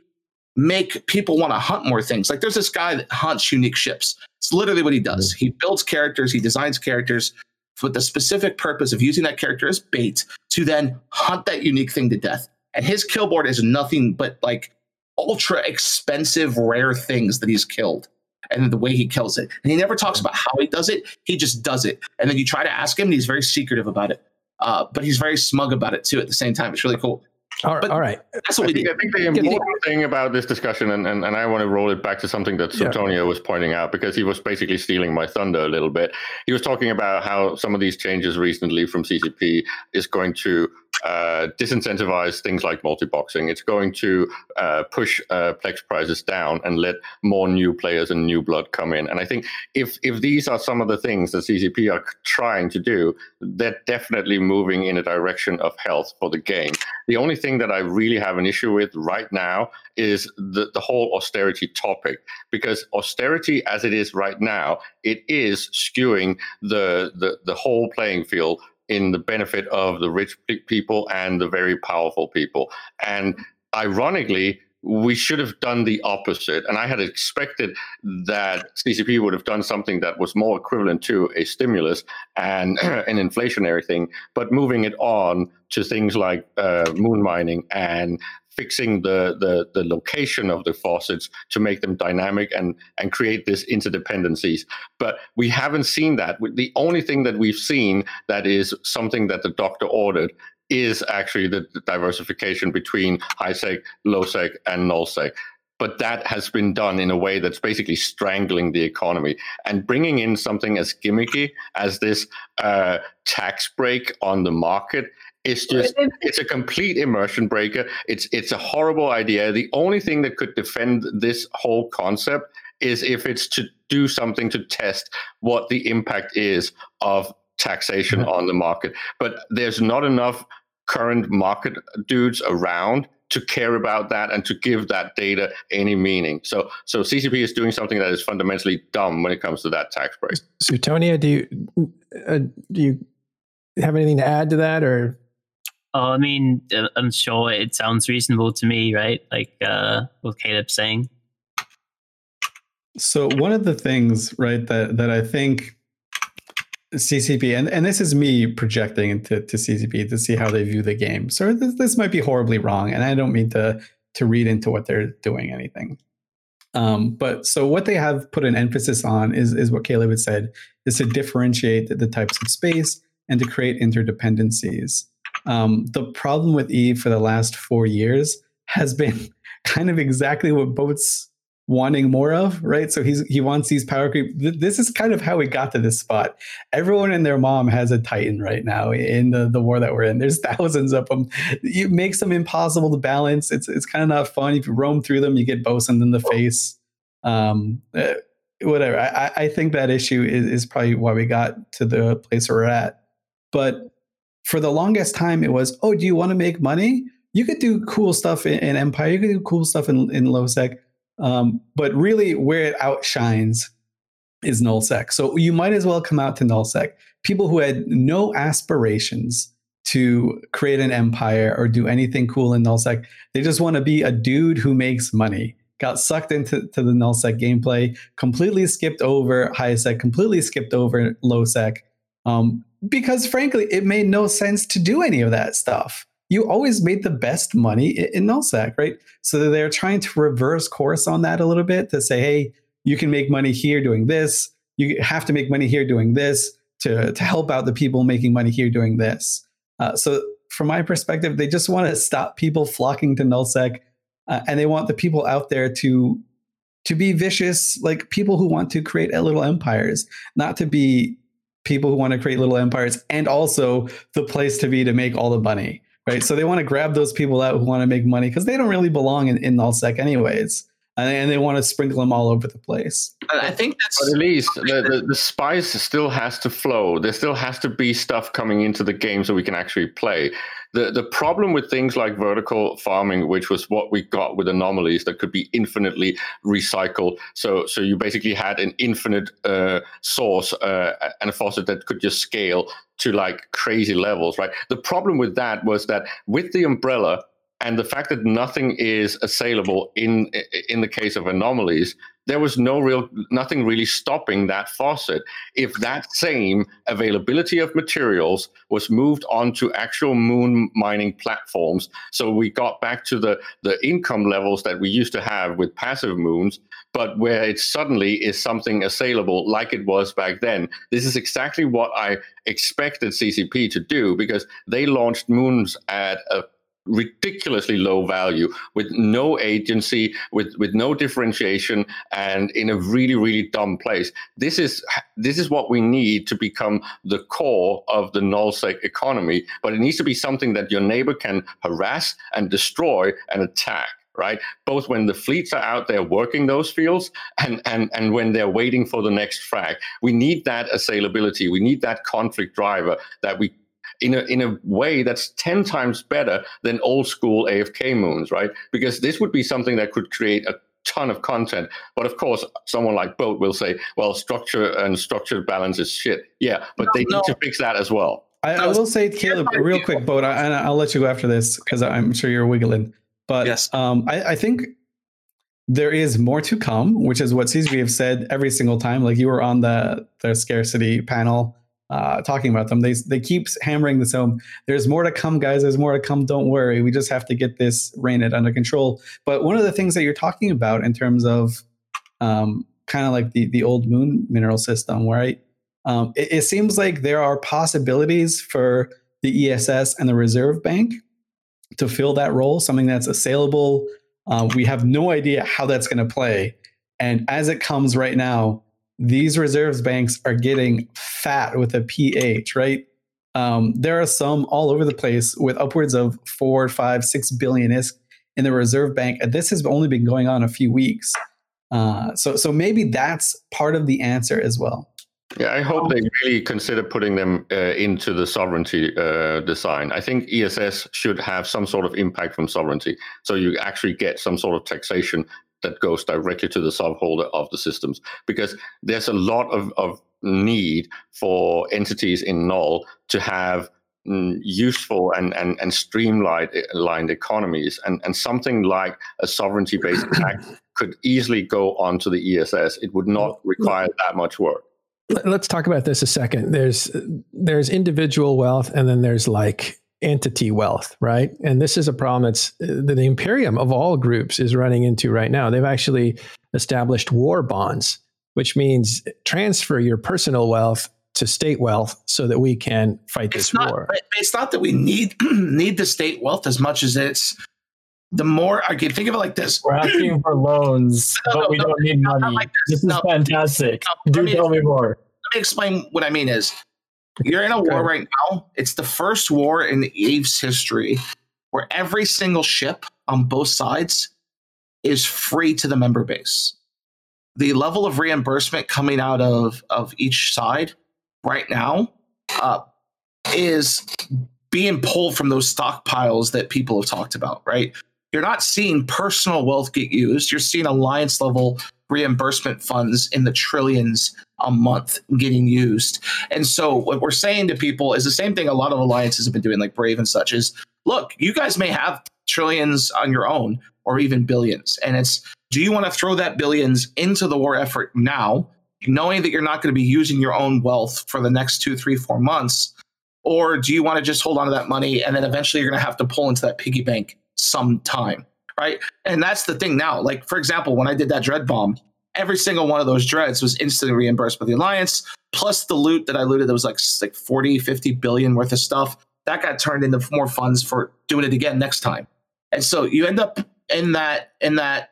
Speaker 2: make people want to hunt more things. Like there's this guy that hunts unique ships. It's literally what he does. He builds characters, he designs characters with the specific purpose of using that character as bait to then hunt that unique thing to death. And his kill board is nothing but like ultra expensive, rare things that he's killed. And the way he kills it. And he never talks about how he does it. He just does it. And then you try to ask him, and he's very secretive about it. Uh, but he's very smug about it too at the same time. It's really cool.
Speaker 1: All,
Speaker 2: But-
Speaker 1: all right.
Speaker 2: That's
Speaker 6: I
Speaker 2: we
Speaker 6: think,
Speaker 2: do.
Speaker 6: I think the
Speaker 1: Get the-
Speaker 6: important thing about this discussion, and, and, and I want to roll it back to something that
Speaker 1: Yeah.
Speaker 6: Was pointing out because he was basically stealing my thunder a little bit. He was talking about how some of these changes recently from CCP is going to uh, disincentivize things like multi-boxing. It's going to uh, push uh, Plex prices down and let more new players and new blood come in. And I think if if these are some of the things that CCP are trying to do, they're definitely moving in a direction of health for the game. The only thing that I really have an issue with right now is the, the whole austerity topic, because austerity as it is right now, it is skewing the, the, the whole playing field in the benefit of the rich people and the very powerful people. And ironically, we should have done the opposite. And I had expected that CCP would have done something that was more equivalent to a stimulus and an inflationary thing, but moving it on to things like uh, moon mining and fixing the, the the location of the faucets to make them dynamic and and create this interdependencies but we haven't seen that the only thing that we've seen that is something that the doctor ordered is actually the diversification between high sec, low sec, and null sec. But that has been done in a way that's basically strangling the economy and bringing in something as gimmicky as this uh, tax break on the market it's just it's a complete immersion breaker. It's it's a horrible idea. The only thing that could defend this whole concept is if it's to do something to test what the impact is of taxation mm-hmm. on the market. But there's not enough current market dudes around to care about that and to give that data any meaning. So so CCP is doing something that is fundamentally dumb when it comes to that tax break.
Speaker 1: Suitonia, do you uh, do you have anything to add to that or
Speaker 4: Oh, I mean, uh, I'm sure it sounds reasonable to me, right? Like uh, what Caleb's saying.
Speaker 3: So one of the things, right, that that I think CCP, and, and this is me projecting into to CCP to see how they view the game. So this, this might be horribly wrong, and I don't mean to to read into what they're doing anything. Um, but so what they have put an emphasis on is is what Caleb had said is to differentiate the, the types of space and to create interdependencies. Um, the problem with Eve for the last four years has been kind of exactly what Boat's wanting more of, right? So he's he wants these power creep. This is kind of how we got to this spot. Everyone and their mom has a Titan right now in the, the war that we're in. There's thousands of them. It makes them impossible to balance. It's it's kind of not fun. If you roam through them, you get bosoned in the face. Um, uh, whatever. I, I think that issue is, is probably why we got to the place we're at. But for the longest time, it was, oh, do you want to make money? You could do cool stuff in, in Empire. You could do cool stuff in, in LowSec. Um, but really, where it outshines is nullsec. So you might as well come out to nullsec. People who had no aspirations to create an empire or do anything cool in nullsec, they just want to be a dude who makes money. Got sucked into to the nullsec gameplay, completely skipped over high sec, completely skipped over low sec. Um, because frankly, it made no sense to do any of that stuff. You always made the best money in nullsec, right? So they're trying to reverse course on that a little bit to say, hey, you can make money here doing this. You have to make money here doing this to, to help out the people making money here doing this. Uh, so from my perspective, they just want to stop people flocking to nullsec, uh, and they want the people out there to to be vicious, like people who want to create little empires, not to be people who want to create little empires and also the place to be to make all the money right so they want to grab those people out who want to make money because they don't really belong in, in nullsec anyways and they want to sprinkle them all over the place.
Speaker 2: I think that's
Speaker 6: but at least the, the, the, spice still has to flow. There still has to be stuff coming into the game so we can actually play. The the problem with things like vertical farming, which was what we got with anomalies that could be infinitely recycled. So so you basically had an infinite uh, source uh, and a faucet that could just scale to like crazy levels, right? The problem with that was that with the umbrella and the fact that nothing is assailable in in the case of anomalies there was no real nothing really stopping that faucet. If that same availability of materials was moved onto actual moon mining platforms so we got back to the the income levels that we used to have with passive moons but where it suddenly is something assailable like it was back then. This is exactly what i expected ccp to do because they launched moons at a ridiculously low value with no agency with with no differentiation and in a really really dumb place. This is this is what we need to become the core of the nullsec economy but it needs to be something that your neighbor can harass and destroy and attack right? Both when the fleets are out there working those fields and and and when they're waiting for the next frag we need that assailability. We need that conflict driver that we in a in a way that's 10 times better than old school AFK moons, right? Because this would be something that could create a ton of content. But of course, someone like Boat will say, well, structure and structured balance is shit. Yeah, but no, they no. need to fix that as well.
Speaker 3: I, I will say, Caleb, real quick, Boat, and I'll let you go after this because I'm sure you're wiggling. But yes. um, I, I think there is more to come, which is what CCP have said every single time. Like you were on the the scarcity panel uh, talking about them. They they keep hammering this home. There's more to come, guys. There's more to come. Don't worry. We just have to get this reined under control. But one of the things that you're talking about in terms of um, kind of like the the old moon mineral system, right? Um, it, it seems like there are possibilities for the ESS and the reserve bank to fill that role, something that's assailable. Uh, we have no idea how that's going to play. And as it comes right now, these reserves banks are getting fat with a pH, right? Um, there are some all over the place with upwards of four, five, six billion isk in the reserve bank, and this has only been going on a few weeks. Uh, so, so maybe that's part of the answer as well.
Speaker 6: Yeah, I hope they really consider putting them uh, into the sovereignty uh, design. I think ESS should have some sort of impact from sovereignty, so you actually get some sort of taxation that goes directly to the subholder of the systems, because there's a lot of, of need for entities in null to have mm, useful and, and, and streamlined aligned economies. And, and something like a sovereignty based tax could easily go onto the ess it would not require that much work.
Speaker 1: let's talk about this a second. There's there's individual wealth and then there's like entity wealth right and this is a problem that's that the imperium of all groups is running into right now they've actually established war bonds which means transfer your personal wealth to state wealth so that we can fight
Speaker 2: it's
Speaker 1: this
Speaker 2: not,
Speaker 1: war.
Speaker 2: It's not that we need need the state wealth as much as it's the more I can think of it like this.
Speaker 5: We're asking for loans,
Speaker 2: No,
Speaker 5: but
Speaker 2: no,
Speaker 5: we
Speaker 2: no,
Speaker 5: don't need
Speaker 2: no, not
Speaker 5: money.
Speaker 2: like
Speaker 5: this.
Speaker 2: this.
Speaker 5: is
Speaker 2: No.
Speaker 5: fantastic.
Speaker 2: No,
Speaker 5: Do
Speaker 2: me-
Speaker 5: tell me more.
Speaker 2: Let me explain what I mean is you're in a war right now. It's the first war in Eve's history where every single ship on both sides is free to the member base. The level of reimbursement coming out of, of each side right now uh, is being pulled from those stockpiles that people have talked about, right? You're not seeing personal wealth get used. You're seeing alliance level reimbursement funds in the trillions a month getting used. And so what we're saying to people is the same thing a lot of alliances have been doing, like Brave and such, is look, you guys may have trillions on your own or even billions. And it's do you want to throw that billions into the war effort now, knowing that you're not going to be using your own wealth for the next two, three, four months? Or do you want to just hold on to that money and then eventually you're going to have to pull into that piggy bank sometime? Right. And that's the thing now. Like, for example, when I did that dread bomb, every single one of those dreads was instantly reimbursed by the alliance plus the loot that i looted that was like like 40 50 billion worth of stuff that got turned into more funds for doing it again next time. And so you end up in that in that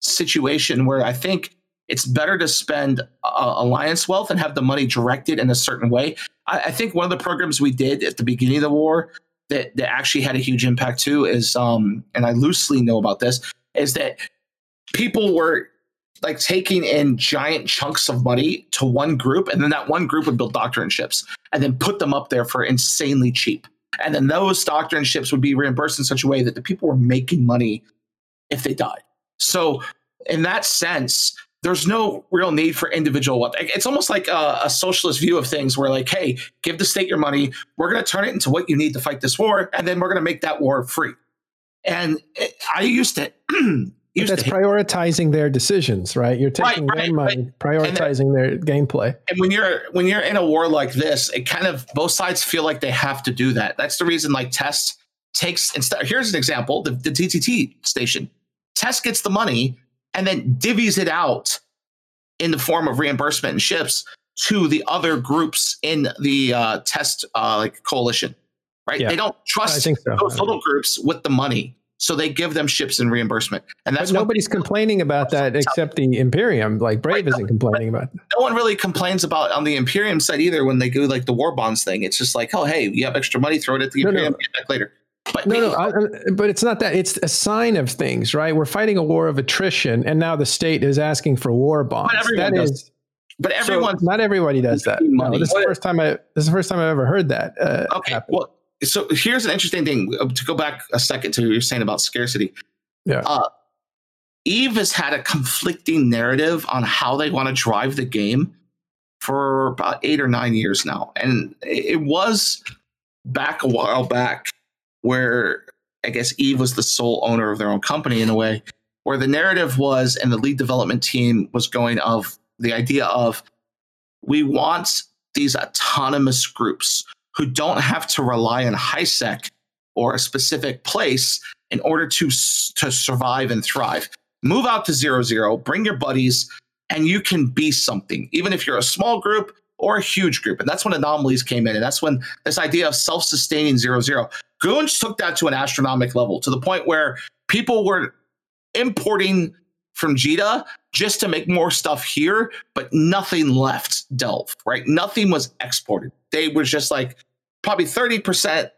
Speaker 2: situation where i think it's better to spend uh, alliance wealth and have the money directed in a certain way. I, I think one of the programs we did at the beginning of the war that, that actually had a huge impact too is um and i loosely know about this is that people were like taking in giant chunks of money to one group, and then that one group would build doctrine ships and then put them up there for insanely cheap. And then those doctrine ships would be reimbursed in such a way that the people were making money if they died. So, in that sense, there's no real need for individual wealth. It's almost like a, a socialist view of things where, like, hey, give the state your money. We're going to turn it into what you need to fight this war, and then we're going to make that war free. And it, I used to.
Speaker 1: But that's prioritizing their decisions, right? You're taking
Speaker 2: right,
Speaker 1: their money, prioritizing their gameplay.
Speaker 2: and when you're when you're in a war like this, it kind of both sides feel like they have to do that. That's the reason like Test takes instead. Here's an example: the, the TTT station. Test gets the money and then divvies it out in the form of reimbursement and ships to the other groups in the uh, Test uh, like coalition. Right?
Speaker 1: Yeah.
Speaker 2: They don't trust
Speaker 1: so.
Speaker 2: those little groups with the money, so they give them ships and reimbursement. And that's
Speaker 1: nobody's complaining about that except the Imperium. Like Brave isn't complaining about that.
Speaker 2: no one really complains about on the Imperium side either when they do like the war bonds thing. It's just like, oh, hey, you have extra money, throw it at the
Speaker 1: No, no.
Speaker 2: Imperium, get back later. But
Speaker 1: No, no, I, but it's not that. It's a sign of things, right? We're fighting a war of attrition, and now the state is asking for war bonds. That
Speaker 2: does
Speaker 1: is,
Speaker 2: but
Speaker 1: so
Speaker 2: everyone
Speaker 1: not everybody does that. No, this is the first time I. This is the first time I've ever heard that. Uh,
Speaker 2: okay.
Speaker 1: happen.
Speaker 2: Well, so here's an interesting thing uh, to go back a second to what you're saying about scarcity.
Speaker 1: Yeah.
Speaker 2: Uh, Eve has had a conflicting narrative on how they want to drive the game for about eight or nine years now, and it was back a while back where I guess Eve was the sole owner of their own company in a way, where the narrative was and the lead development team was going of the idea of we want these autonomous groups who don't have to rely on HiSec or a specific place in order to to survive and thrive. Move out to zero zero, bring your buddies, and you can be something, even if you're a small group or a huge group. And that's when anomalies came in. And that's when this idea of self sustaining zero zero, Goons took that to an astronomical level to the point where people were importing from Jita just to make more stuff here, but nothing left Delve, right? Nothing was exported. They were just like probably 30%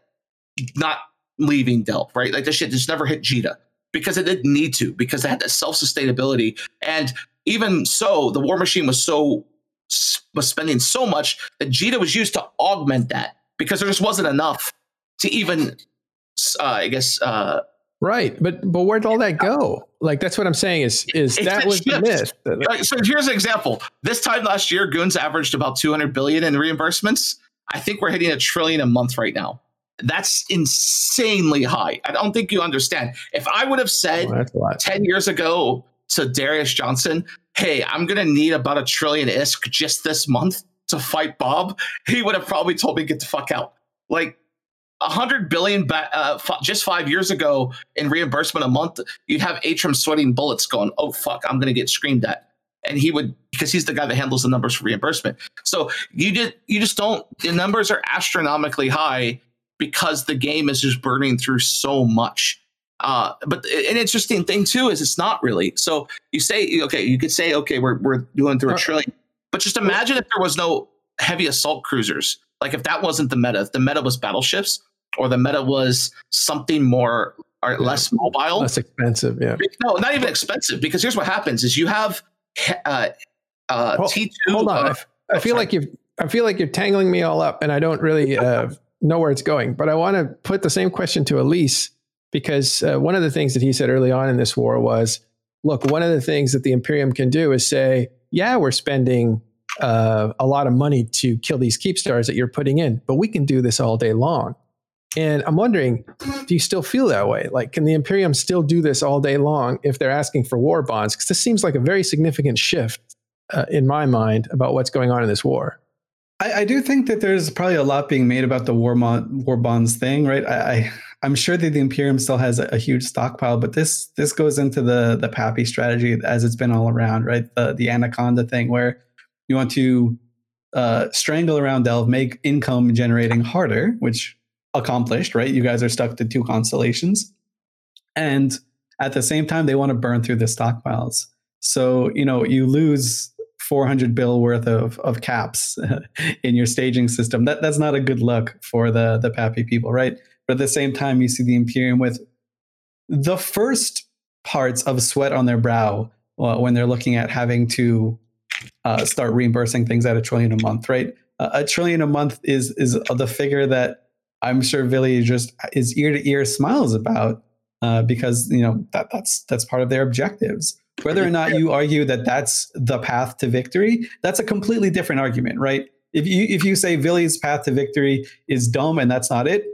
Speaker 2: not leaving Delve, right? Like this shit just never hit Jita because it didn't need to, because it had that self sustainability. And even so, the War Machine was so was spending so much that Jita was used to augment that because there just wasn't enough to even, uh, I guess, uh,
Speaker 1: Right, but but where'd all that go? Like that's what I'm saying is is that was the myth.
Speaker 2: Like, so here's an example. This time last year, Goons averaged about 200 billion in reimbursements. I think we're hitting a trillion a month right now. That's insanely high. I don't think you understand. If I would have said
Speaker 1: Oh, that's a lot.
Speaker 2: 10 years ago to Darius Johnson, hey, I'm going to need about a trillion ISK just this month to fight Bob, he would have probably told me, get the fuck out. Like, a hundred billion ba- uh, f- just five years ago in reimbursement a month, you'd have Atrum sweating bullets going, oh, fuck, I'm going to get screamed at. And he would, because he's the guy that handles the numbers for reimbursement. So you did, you just don't, the numbers are astronomically high because the game is just burning through so much. Uh, but an interesting thing too is it's not really. So you say, okay, you could say, okay, we're we're doing through a trillion, but just imagine if there was no heavy assault cruisers. Like if that wasn't the meta, if the meta was battleships or the meta was something more or less mobile.
Speaker 1: Less expensive, yeah.
Speaker 2: No, not even expensive. Because here's what happens: is you have uh, uh,
Speaker 1: Hold-
Speaker 2: T two.
Speaker 1: Hold on, I f- I feel like you've I feel like you're tangling me all up, and I don't really uh, know where it's going. But I want to put the same question to Elise because uh, one of the things that he said early on in this war was, look, one of the things that the Imperium can do is say, yeah, we're spending uh, a lot of money to kill these Keepstars that you're putting in, but we can do this all day long. And I'm wondering, do you still feel that way? Like, can the Imperium still do this all day long if they're asking for war bonds? Because this seems like a very significant shift uh, in my mind about what's going on in this war.
Speaker 3: I, I do think that there's probably a lot being made about the war, mon- war bonds thing, right? I, I I'm sure that the Imperium still has a, a huge stockpile, but this this goes into the the PAPI strategy as it's been all around, right? The the Anaconda thing where you want to uh, strangle around Delve, make income generating harder, which accomplished, right? You guys are stuck to two constellations, and at the same time they want to burn through the stockpiles. So you know you lose 400 bill worth of, of caps in your staging system. That that's not a good look for the the PAPI people, right? But at the same time, you see the Imperium with the first parts of sweat on their brow uh, when they're looking at having to uh, start reimbursing things at a trillion a month, right? Uh, a trillion a month is is the figure that I'm sure Villy just is ear to ear smiles about uh, because you know that that's that's part of their objectives. Whether or not you argue that that's the path to victory, that's a completely different argument, right? If you if you say Villy's path to victory is dumb and that's not it,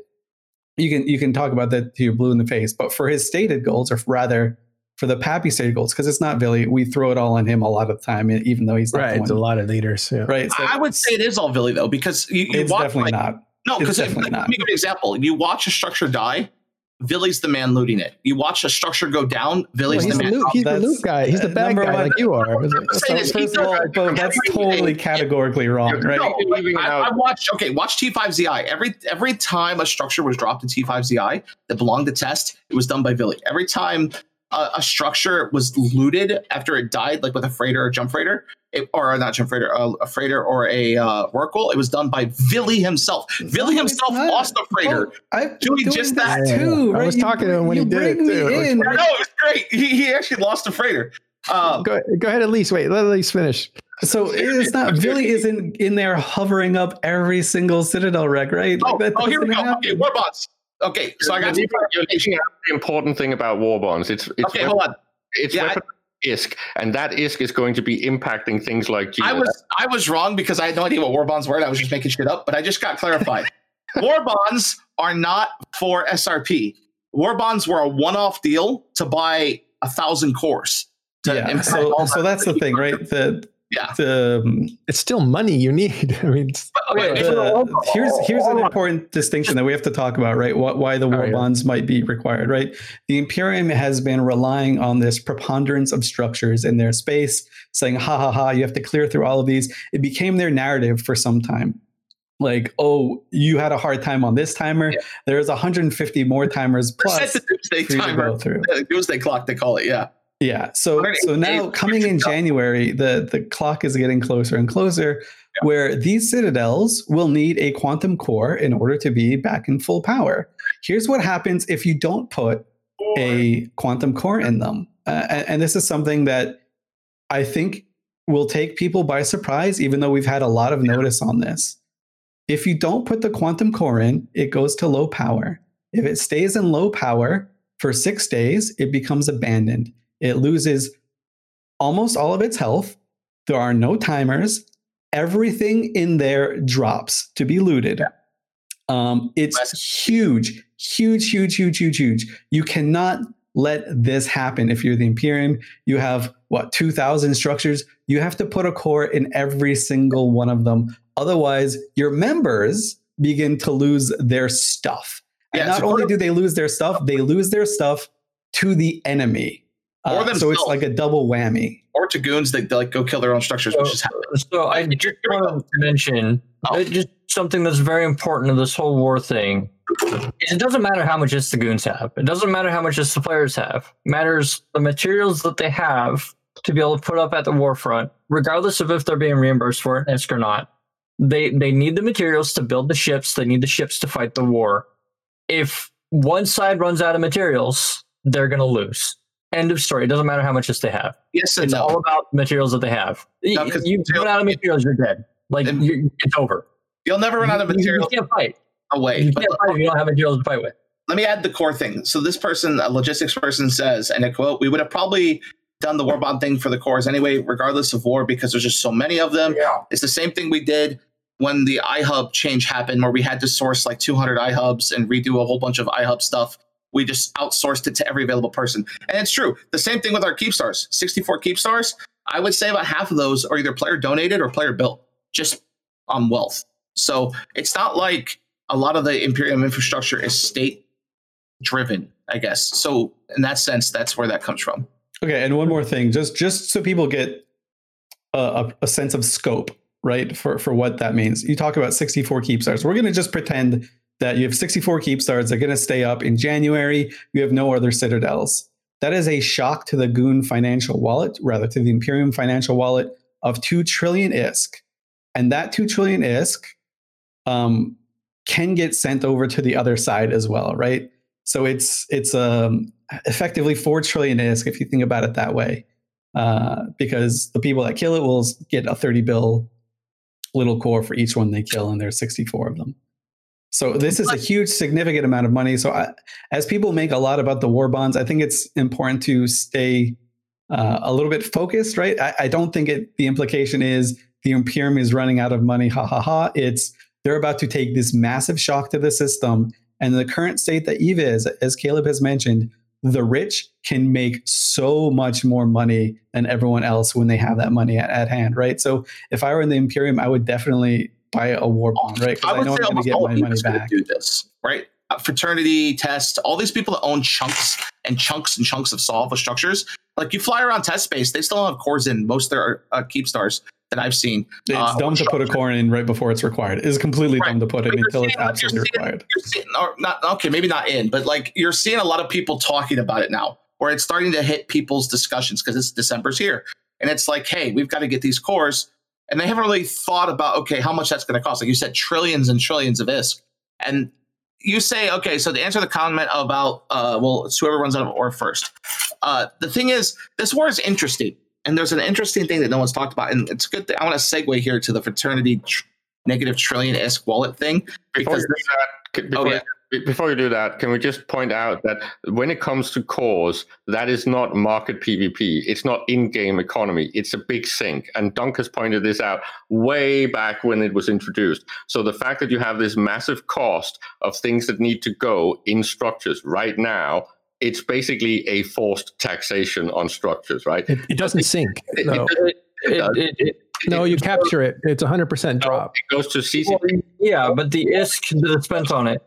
Speaker 3: you can you can talk about that to your blue in the face. But for his stated goals, or rather for the PAPI stated goals, because it's not Villy, we throw it all on him a lot of the time, even though he's not
Speaker 1: Right.
Speaker 3: the
Speaker 1: It's a lot of leaders. Yeah.
Speaker 3: Right. So
Speaker 2: I would say it is all Villy though, because you, you
Speaker 3: it's
Speaker 2: watch
Speaker 3: definitely
Speaker 2: like,
Speaker 3: not.
Speaker 2: No,
Speaker 3: it's
Speaker 2: because
Speaker 3: definitely
Speaker 2: let me give you an example. You watch a structure die, Villy's the man looting it. You watch a structure go down,
Speaker 1: Well,
Speaker 2: Villy's
Speaker 1: he's
Speaker 2: the
Speaker 1: the,
Speaker 2: man.
Speaker 1: loot, he's the loot guy. He's the bad
Speaker 3: number
Speaker 1: guy
Speaker 3: one-
Speaker 1: like you are.
Speaker 3: So
Speaker 2: is
Speaker 3: first of all,
Speaker 2: does
Speaker 3: Bo, that's
Speaker 2: everything.
Speaker 3: totally categorically wrong, right?
Speaker 2: No,
Speaker 6: Leaving
Speaker 2: I, I watched. Okay, watch T5ZI. Every every time a structure was dropped in T5ZI that belonged to test, it was done by Villy. Every time a, a structure was looted after it died, like with a freighter or jump freighter, it, or not jump freighter, a, a freighter or a uh, Rorqual, it was done by Villy himself. Villy
Speaker 3: No, it's
Speaker 2: himself
Speaker 3: not.
Speaker 2: lost a freighter.
Speaker 3: Bo, I've
Speaker 2: Doing
Speaker 3: been
Speaker 2: just
Speaker 3: this
Speaker 2: that.
Speaker 1: Yeah,
Speaker 3: too.
Speaker 1: I was
Speaker 3: You
Speaker 1: talking to him when he did it,
Speaker 3: bring
Speaker 1: too. It
Speaker 3: in,
Speaker 1: was
Speaker 2: I it was great. He, he actually lost a freighter. Um,
Speaker 1: Go, go ahead, Elise. Wait, let Elise finish.
Speaker 3: So it's not Billy isn't in there hovering up every single Citadel wreck, right?
Speaker 2: oh,
Speaker 3: Like, that
Speaker 2: oh, here we go.
Speaker 3: doesn't
Speaker 2: Okay,
Speaker 3: happen.
Speaker 2: Okay, so I got
Speaker 6: You're
Speaker 2: some
Speaker 6: you're leaving out the important thing about war bonds. It's it's
Speaker 2: Okay,
Speaker 6: weapon,
Speaker 2: hold on.
Speaker 6: it's
Speaker 2: Yeah, I-
Speaker 6: ISK, and that ISK is going to be impacting things like
Speaker 2: I was I was wrong because I had no idea what war bonds were. and I was just making shit up, but I just got clarified. war bonds are not for SRP. War bonds were a one-off deal to buy a thousand cores. To
Speaker 3: Yeah, so so that's the thing, right? The
Speaker 2: Yeah.
Speaker 3: um,
Speaker 1: It's still money you need. I mean,
Speaker 5: Okay,
Speaker 3: the- here's here's an important distinction that we have to talk about, right? What, why the war
Speaker 1: Oh, yeah.
Speaker 3: bonds might be required, right? The Imperium has been relying on this preponderance of structures in their space, saying, "Ha ha ha! You have to clear through all of these." It became their narrative for some time. Like, oh, you had a hard time on this timer.
Speaker 2: Yeah.
Speaker 3: There's 150 more timers plus
Speaker 2: Set the doomsday timer. Uh, Doomsday clock, they call it. Yeah.
Speaker 3: Yeah. So so now coming in. January, the the clock is getting closer and closer, where these citadels will need a quantum core in order to be back in full power. Here's what happens if you don't put a quantum core in them, uh, and, and this is something that I think will take people by surprise, even though we've had a lot of notice on this. If you don't put the quantum core in, it goes to low power. If it stays in low power for six days, it becomes abandoned. It loses almost all of its health. There are no timers. Everything in there drops to be looted. Um, it's huge, huge, huge, huge, huge, huge. You cannot let this happen if you're the Imperium. You have what, 2,000 structures? You have to put a core in every single one of them. Otherwise, your members begin to lose their stuff. And
Speaker 2: Yeah,
Speaker 3: not
Speaker 2: so
Speaker 3: only do they lose their stuff, they lose their stuff to the enemy.
Speaker 2: Or
Speaker 3: Uh, so it's like a double whammy.
Speaker 2: Or to goons that like go kill their own structures, which is happening.
Speaker 5: So I just want to mention
Speaker 2: Oh.
Speaker 5: just something that's very important to this whole war thing. It doesn't matter how much the goons have. It doesn't matter how much the players have. It matters the materials that they have to be able to put up at the war front, regardless of if they're being reimbursed for it, ISK or not. They they need the materials to build the ships. They need the ships to fight the war. If one side runs out of materials, they're going to lose. End of story. It doesn't matter how much they have.
Speaker 2: Yes
Speaker 5: It's
Speaker 2: no.
Speaker 5: all about materials that they have.
Speaker 2: No,
Speaker 5: you run out of materials, you're dead. Like
Speaker 2: And-
Speaker 5: you it's over.
Speaker 2: You'll never run out of
Speaker 5: materials. you- You, can't fight.
Speaker 2: away.
Speaker 5: You can't fight if you don't have materials to fight with.
Speaker 2: let me add the core thing. So this person, a logistics person, says, and I quote, "We would have probably done the war bond thing for the cores anyway, regardless of war, because there's just so many of them. It's the same thing we did when the iHub change happened, where we had to source like 200 iHubs and redo a whole bunch of iHub stuff. We just outsourced it to every available person, and it's true. The same thing with our Keepstars, 64 Keepstars. I would say about half of those are either player donated or player built, just on wealth. So it's not like a lot of the Imperium infrastructure is state driven, I guess. So in that sense, that's where that comes from.
Speaker 3: Okay, and one more thing, just just so people get a, a, sense of scope, right? For for what that means. You talk about 64 Keepstars. We're going to just pretend that you have 64 Keepstars. They're going to stay up in January. You have no other citadels. That is a shock to the Goon financial wallet, rather to the Imperium financial wallet of two trillion ISK, and that two trillion ISK um, can get sent over to the other side as well, right? So it's it's um, effectively four trillion ISK if you think about it that way, uh, because the people that kill it will get a thirty bill little core for each one they kill, and there's sixty four of them. So this is a huge, significant amount of money. So I, as people make a lot about the war bonds, I think it's important to stay uh, a little bit focused, right? I, I don't think it, the implication is the Imperium is running out of money. Ha ha ha! It's they're about to take this massive shock to the system, and the current state that Eve is, as Caleb has mentioned, the rich can make so much more money than everyone else when they have that money at, at hand, right? So if I were in the Imperium, I would definitely buy a war bond, right? I,
Speaker 2: would
Speaker 3: know
Speaker 2: say
Speaker 3: I'm going to get
Speaker 2: all
Speaker 3: my money
Speaker 2: is
Speaker 3: back.
Speaker 2: do this, right? Uh, fraternity, test, all these people that own chunks and chunks and chunks of sov structures. Like you fly around test space, they still don't have cores in most of their uh, Keepstars that I've seen.
Speaker 3: It's
Speaker 2: Uh,
Speaker 3: dumb to put a core in right before it's required. It's completely
Speaker 2: Right.
Speaker 3: dumb to put it
Speaker 2: But
Speaker 3: until it's
Speaker 2: seeing- you're
Speaker 3: absolutely
Speaker 2: seeing-
Speaker 3: required.
Speaker 2: You're seeing, or not okay, maybe not in, but like you're seeing a lot of people talking about it now, where it's starting to hit people's discussions because it's December's here, and it's like, hey, we've got to get these cores, and they haven't really thought about okay, how much that's going to cost. Like you said, trillions and trillions of ISK, and you say, okay, so to answer the comment about, uh, well, it's whoever runs out of ore first. Uh, the thing is, this war is interesting, and there's an interesting thing that no one's talked about, and it's good. That I want to segue here to the fraternity tr- negative trillion ISK wallet thing
Speaker 6: Before
Speaker 2: because
Speaker 6: you do
Speaker 2: this,
Speaker 6: that, c- before,
Speaker 2: yeah.
Speaker 6: You, before you do that, can we just point out that when it comes to cores, that is not market PvP. It's not in-game economy. It's a big sink. And Dunk has pointed this out way back when it was introduced. So the fact that you have this massive cost of things that need to go in structures right now, it's basically a forced taxation on structures, right?
Speaker 1: it, it doesn't sink.
Speaker 2: it-
Speaker 1: though.
Speaker 5: It,
Speaker 6: It, does.
Speaker 5: It, it,
Speaker 1: No, you capture it. It's 100% drop.
Speaker 6: it goes to CCP.
Speaker 5: well, yeah, but the ISK that's spent on it.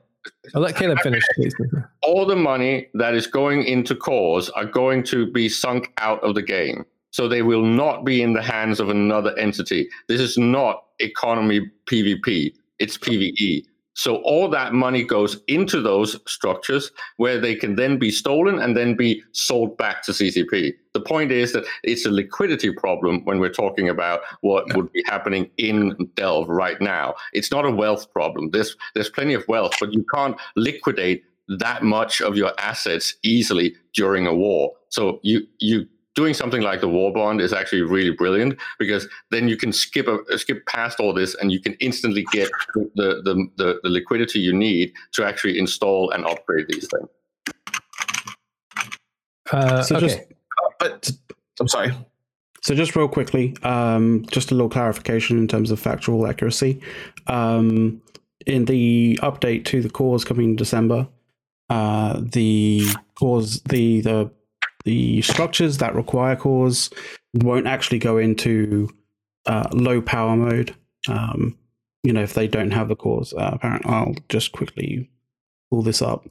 Speaker 1: I'll let Caleb finish, please.
Speaker 6: all the money that is going into cores are going to be sunk out of the game. So they will not be in the hands of another entity. This is not economy PvP, it's PvE. So all that money goes into those structures where they can then be stolen and then be sold back to CCP. The point is that it's a liquidity problem when we're talking about what would be happening in Delve right now. It's not a wealth problem. There's there's plenty of wealth, but you can't liquidate that much of your assets easily during a war. So you you doing something like the war bond is actually really brilliant because then you can skip a, skip past all this and you can instantly get the, the, the, the liquidity you need to actually install and upgrade these things.
Speaker 1: Uh,
Speaker 8: So
Speaker 1: okay.
Speaker 8: just
Speaker 2: But I'm sorry.
Speaker 8: So just real quickly, um, just a little clarification in terms of factual accuracy. Um, in the update to the cores coming in December, uh, the cores, the the the structures that require cores won't actually go into uh, low power mode. Um, you know, if they don't have the cores. Uh, apparently, I'll just quickly pull this up.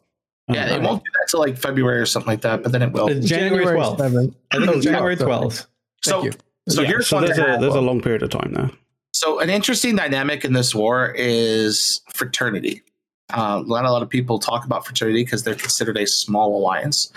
Speaker 2: Yeah,
Speaker 8: Um,
Speaker 2: it won't do that till like February or something like that, but then it will.
Speaker 3: It's January 12th. I think
Speaker 1: Oh,
Speaker 3: it's January
Speaker 1: 12th, okay.
Speaker 3: 12th.
Speaker 2: So,
Speaker 1: you.
Speaker 2: so
Speaker 8: yeah,
Speaker 2: here's
Speaker 8: so
Speaker 2: one
Speaker 8: there's a there's a long period of time there.
Speaker 2: So an interesting dynamic in this war is fraternity. Uh, not a lot of people talk about fraternity because they're considered a small alliance,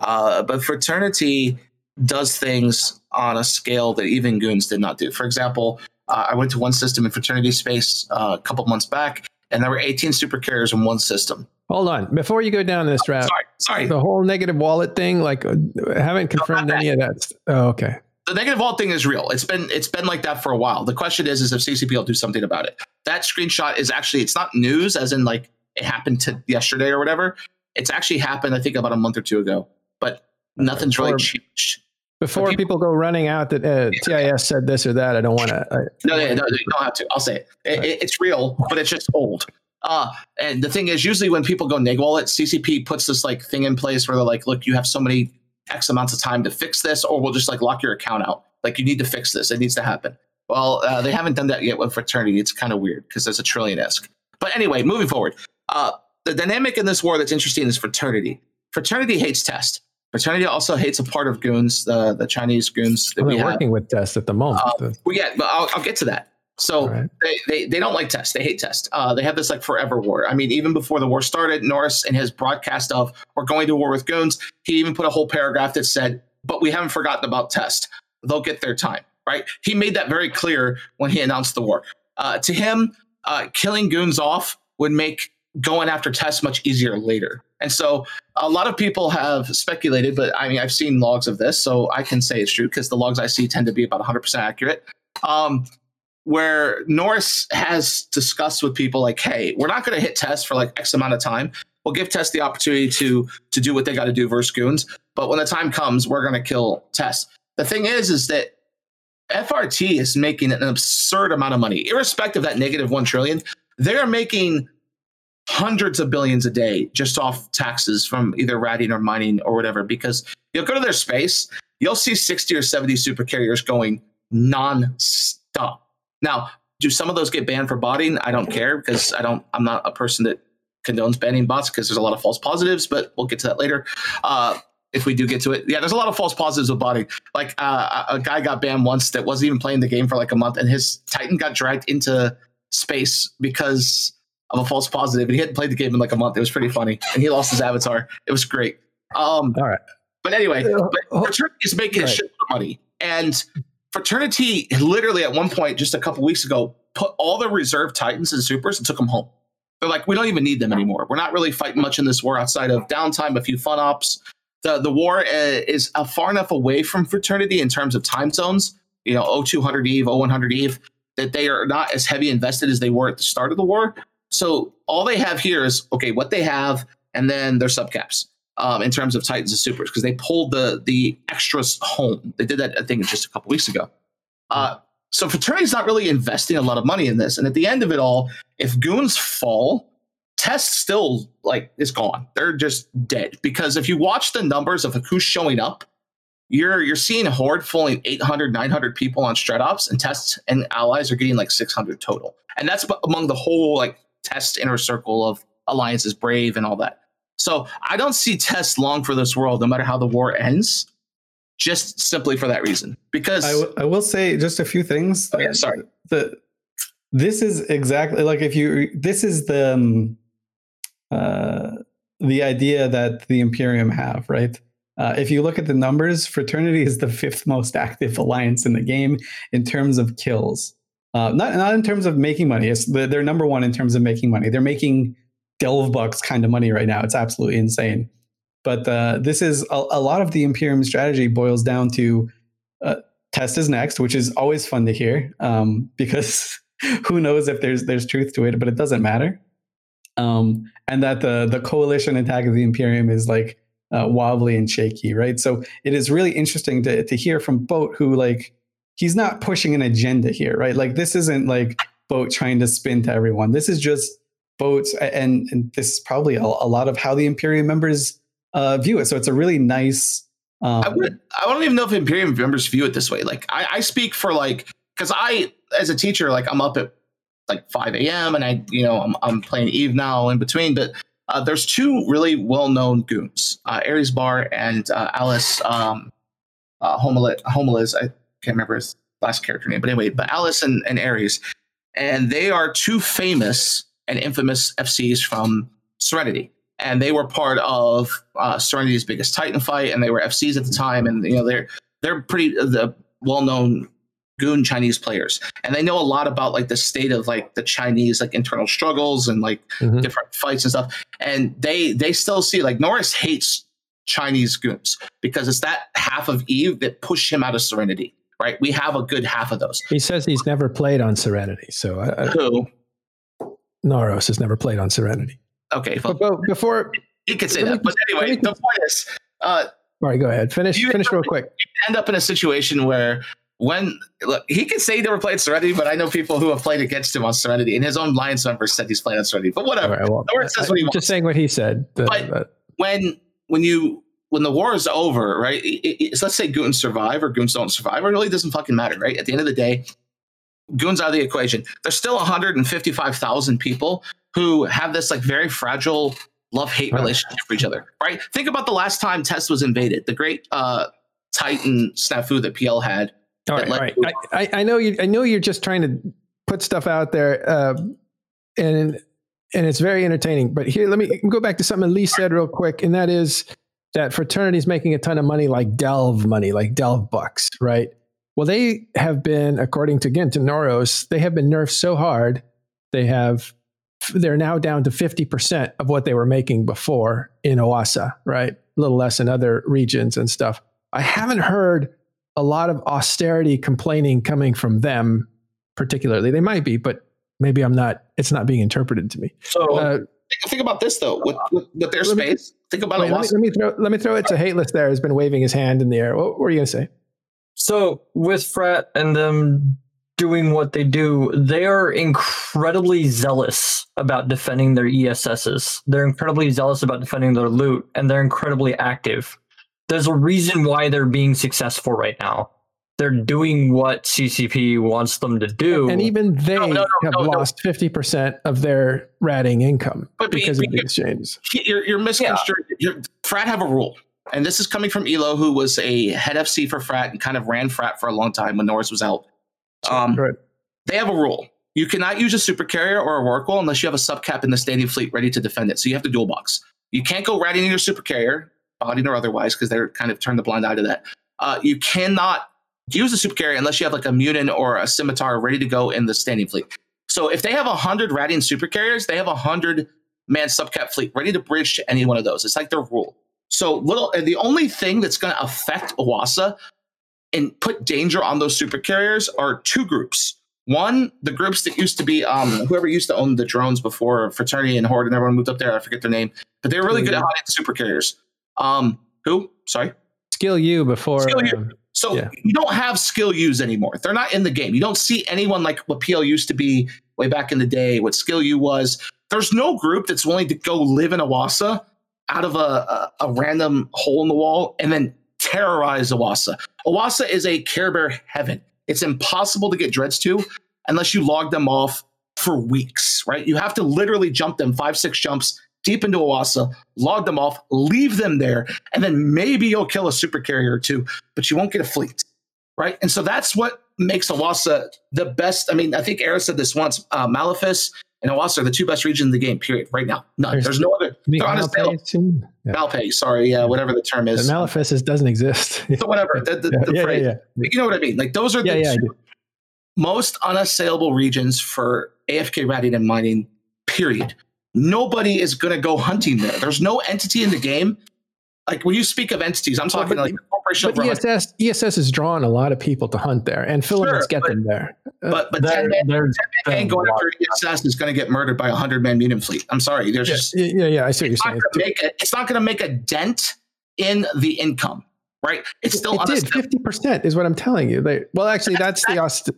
Speaker 2: uh, but fraternity does things on a scale that even goons did not do. For example, uh, I went to one system in fraternity space uh, a couple months back, and there were 18 super carriers in one system.
Speaker 1: Hold on. Before you go down this route,
Speaker 2: Sorry, sorry.
Speaker 1: the whole negative wallet thing, like, uh, haven't confirmed
Speaker 2: not
Speaker 1: any of that. Oh, okay.
Speaker 2: the negative vault thing is real. It's been it's been like that for a while. The question is is if CCP will do something about it. That screenshot is actually it's not news as in like it happened to yesterday or whatever. It's actually happened I think about a month or two ago, but nothing's really changed.
Speaker 1: Before
Speaker 2: people-
Speaker 1: people go running out that uh, TIS said this or that, I don't want to.
Speaker 2: No, no, no, you don't have to. I'll say it. It- it- it's real, but it's just old. Uh, and the thing is, usually when people go neg wallet, CCP puts this like thing in place where they're like, look, you have so many X amounts of time to fix this, or we'll just like lock your account out. Like you need to fix this. It needs to happen. Well, uh, they haven't done that yet with fraternity. It's kind of weird because there's a trillion ISK. But anyway, moving forward, uh, the dynamic in this war that's interesting is fraternity. Fraternity hates test. Fraternity also hates a part of goons, the the Chinese goons that we
Speaker 1: We're working with Test at the moment.
Speaker 2: Uh, Well, yeah, but I'll, I'll get to that. So
Speaker 1: right.
Speaker 2: they, they they don't like test. They hate test. Uh, they have this like forever war. I mean, even before the war started, Norris in his broadcast of "We're going to war with goons," he even put a whole paragraph that said, "But we haven't forgotten about test. They'll get their time." Right? He made that very clear when he announced the war. Uh, to him, uh, killing goons off would make going after test much easier later. And so a lot of people have speculated, but I mean, I've seen logs of this, so I can say it's true because the logs I see tend to be about 100% accurate. Um, where Norris has discussed with people like, "Hey, we're not going to hit Test for like X amount of time. We'll give Test the opportunity to to do what they got to do versus goons. But when the time comes, we're going to kill Test." The thing is, is that FRT is making an absurd amount of money, irrespective of that negative one trillion. They're making hundreds of billions a day just off taxes from either ratting or mining or whatever. Because you'll go to their space, you'll see 60 or 70 super carriers going non-stop. Now, do some of those get banned for botting? I don't care because I don't. I'm not a person that condones banning bots because there's a lot of false positives. But we'll get to that later. Uh, if we do get to it, yeah, there's a lot of false positives with botting. Like uh, a a guy got banned once that wasn't even playing the game for like a month, and his Titan got dragged into space because of a false positive, and he hadn't played the game in like a month. It was pretty funny, and he lost his avatar. It was great. Um,
Speaker 1: All right.
Speaker 2: but anyway,
Speaker 1: Uh,
Speaker 2: but fraternity is making a
Speaker 1: right.
Speaker 2: shit ton of money, and fraternity literally at one point just a couple weeks ago put all the reserve titans and supers and took them home. They're like, we don't even need them anymore. We're not really fighting much in this war outside of downtime, a few fun ops. The the war uh, is uh, far enough away from fraternity in terms of time zones. You know, 0200 Eve, 0100 Eve, that they are not as heavy invested as they were at the start of the war. So all they have here is okay, what they have, and then their subcaps um, in terms of Titans and Supers because they pulled the the extras home. They did that I think just a couple weeks ago. Uh, so fraternity's not really investing a lot of money in this, and at the end of it all, if goons fall, test still like is gone. They're just dead because if you watch the numbers of who's showing up, you're you're seeing a Horde falling 800, 900 people on strat ops, and tests and allies are getting like 600 total, and that's among the whole like test inner circle of alliances, Brave, and all that. So I don't see tests long for this world, no matter how the war ends. Just simply for that reason, because
Speaker 3: I, w- I will say just a few things.
Speaker 2: Oh, yeah, sorry.
Speaker 3: The this is exactly like if you this is the um, uh, the idea that the Imperium have, right? Uh, if you look at the numbers, Fraternity is the fifth most active alliance in the game in terms of kills. Uh, not not in terms of making money. It's the, they're number one in terms of making money. They're making delve bucks kind of money right now. It's absolutely insane. But uh, this is a, a, lot of the Imperium strategy boils down to uh, test is next, which is always fun to hear um, because who knows if there's there's truth to it, but it doesn't matter. Um, and that the the coalition attack of the Imperium is like uh, wobbly and shaky, right? So it is really interesting to to hear from Boat, who like he's not pushing an agenda here, right? Like this isn't like Boat trying to spin to everyone. This is just Boats, and, and this is probably a, a lot of how the Imperium members uh, view it. So it's a really nice. Um,
Speaker 2: I, would, I don't even know if Imperium members view it this way. Like I, I speak for like because I, as a teacher, like I'm up at like 5 a.m. and I, you know, I'm, I'm playing Eve now in between. But uh, there's two really well-known goons, uh, Ares Bar and uh, Alice um, uh, Homoliz. I can't remember his last character name, but anyway, but Alice and, and Ares, and they are two famous and infamous FCs from Serenity and they were part of uh, Serenity's biggest Titan fight, and they were FCs at the time, and you know they're they're pretty uh, the well known goon Chinese players, and they know a lot about like the state of like the Chinese like internal struggles and like mm-hmm. different fights and stuff, and they they still see like Norris hates Chinese goons because it's that half of Eve that pushed him out of Serenity. Right, we have a good half of those.
Speaker 1: He says he's never played on Serenity, so I, I,
Speaker 2: who
Speaker 1: Naros has never played on Serenity.
Speaker 2: Okay, well,
Speaker 1: but before
Speaker 2: he could say that, but anyway, the point is, uh,
Speaker 1: all right, go ahead. Finish. Finish real quick.
Speaker 2: end up in a situation where when look, he can say he never played Serenity, but I know people who have played against him on Serenity, and his own Lions member said he's played on Serenity. But whatever. Right, well,
Speaker 1: says what he wants. Just saying what he said.
Speaker 2: The, but, but, when when you when the war is over, right? It, let's say goons survive or goons don't survive. It really doesn't fucking matter, right? At the end of the day, goons out of the equation. There's still 155,000 people who have this like very fragile love hate relationship for each other, right? Think about the last time Test was invaded, the great uh, Titan snafu that PL had.
Speaker 1: All right, all right. I, I, know you. I know you're just trying to put stuff out there, uh, and and it's very entertaining. But here, let me go back to something Lee said real quick, and that is that fraternity's making a ton of money, like Delve money, like Delve bucks, right? Well, they have been, according to again to Noros, they have been nerfed so hard, they have they're now down to 50% of what they were making before in Oasa, right? A little less in other regions and stuff. I haven't heard a lot of austerity complaining coming from them particularly. They might be, but maybe I'm not, it's not being interpreted to me.
Speaker 2: So uh, think about this though, with, with, with their space. Me, think about wait,
Speaker 1: let, me, let, me, throw, let me throw it to Hateless there, has been waving his hand in the air. What, what were you going to say?
Speaker 5: So with Frat and them doing what they do, they are incredibly zealous about defending their ESSs. They're incredibly zealous about defending their loot, and they're incredibly active. There's a reason why they're being successful right now. They're doing what CCP wants them to do.
Speaker 1: And even they no, no, no, have lost 50% of their ratting income but because be, of the exchanges.
Speaker 2: You're, you're misconstruing. Yeah. Frat have a rule. And this is coming from Elo, who was a head FC for Frat and kind of ran Frat for a long time when Norris was out um, right. They have a rule. You cannot use a super carrier or a Rorqual unless you have a subcap in the standing fleet ready to defend it. So you have to dual box. You can't go ratting in your super carrier, bodied or otherwise, because they're kind of turned the blind eye to that. Uh, you cannot use a super carrier unless you have like a Muninn or a scimitar ready to go in the standing fleet. So if they have a hundred ratting super carriers, they have a hundred man subcap fleet ready to bridge to any one of those. It's like their rule. So little, the only thing that's going to affect Oasa and put danger on those super carriers are two groups. One, the groups that used to be um, whoever used to own the drones before Fraternity and Horde and everyone moved up there. I forget their name, but they're really good at hiding super carriers. Um, who? Sorry.
Speaker 1: Skill U before. Skill U.
Speaker 2: Um, so yeah. you don't have skill use anymore. They're not in the game. You don't see anyone like what PL used to be way back in the day. What skill U was. There's no group that's willing to go live in Oasa out of a, a, a random hole in the wall and then terrorize Oasa. Oasa is a Care Bear heaven. It's impossible to get dreads to unless you log them off for weeks, right? You have to literally jump them five, six jumps deep into Oasa, log them off, leave them there, and then maybe you'll kill a super carrier or two, but you won't get a fleet, right? And so that's what makes Oasa the best. I mean, I think Era said this once. Uh, Malefus and Oasa are the two best regions in the game. Period. Right now, none.
Speaker 1: There's-
Speaker 2: There's, no other. They're on a sale.
Speaker 1: Malpay? Yeah.
Speaker 2: Malpay, sorry, yeah, whatever the term
Speaker 1: The
Speaker 2: is.
Speaker 1: Malefus is- doesn't exist.
Speaker 2: so whatever the, the,
Speaker 1: yeah,
Speaker 2: the
Speaker 1: yeah,
Speaker 2: phrase.
Speaker 1: yeah,
Speaker 2: You know what I mean? Like those are the two most unassailable regions for AFK ratting and mining, period. Nobody is going to go hunting there. There's no entity in the game. Like when you speak of entities, I'm
Speaker 1: Well,
Speaker 2: talking
Speaker 1: but-
Speaker 2: like the Corporation
Speaker 1: But
Speaker 2: of Rock-
Speaker 1: ESS, ESS has drawn a lot of people to hunt there, and filaments
Speaker 2: Sure,
Speaker 1: get
Speaker 2: but-
Speaker 1: them there. Uh,
Speaker 2: but but
Speaker 5: There,
Speaker 2: 10 man,
Speaker 5: there's
Speaker 2: 10 man going after ESS is going to get murdered by a 100 man Muninn fleet. I'm sorry. There's
Speaker 1: yeah,
Speaker 2: just
Speaker 1: yeah, yeah, I see what you're saying.
Speaker 2: going to make a, it's not going to make a dent in the income, right? It's still
Speaker 1: it did fifty percent is what I'm telling you. They, well, actually, that's the Aust-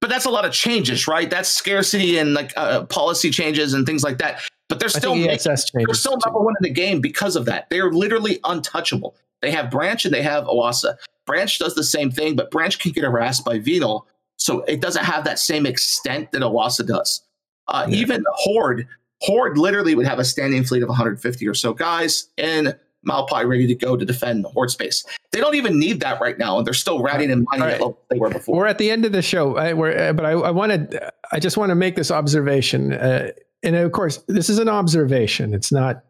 Speaker 2: but that's a lot of changes, right? That's scarcity and like uh, policy changes and things like that. But they're still making They're still number one in the game because of that. They're literally untouchable. They have Branch and they have Oasa. Branch does the same thing, but Branch can get harassed by Venal, so it doesn't have that same extent that Oasa does. Uh,
Speaker 1: Yeah.
Speaker 2: Even Horde, Horde literally would have a standing fleet of 150 or so guys in Malpai ready to go to defend the Horde space. They don't even need that right now, and they're still ratting and mining
Speaker 1: right.
Speaker 2: level they were before.
Speaker 1: We're at the end of the show, I, we're, uh, but I, I wanted, I just want to make this observation, uh, and of course, this is an observation. It's not,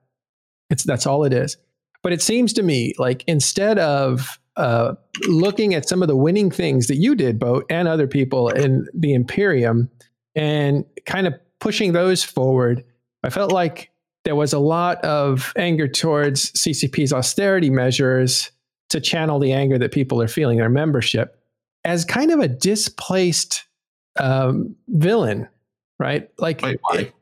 Speaker 1: it's that's all it is. But it seems to me like instead of uh, looking at some of the winning things that you did, Boat, and other people in the Imperium, and kind of pushing those forward, I felt like there was a lot of anger towards CCP's austerity measures to channel the anger that people are feeling, their membership, as kind of a displaced um, villain, right? Like
Speaker 2: Wait,
Speaker 1: it-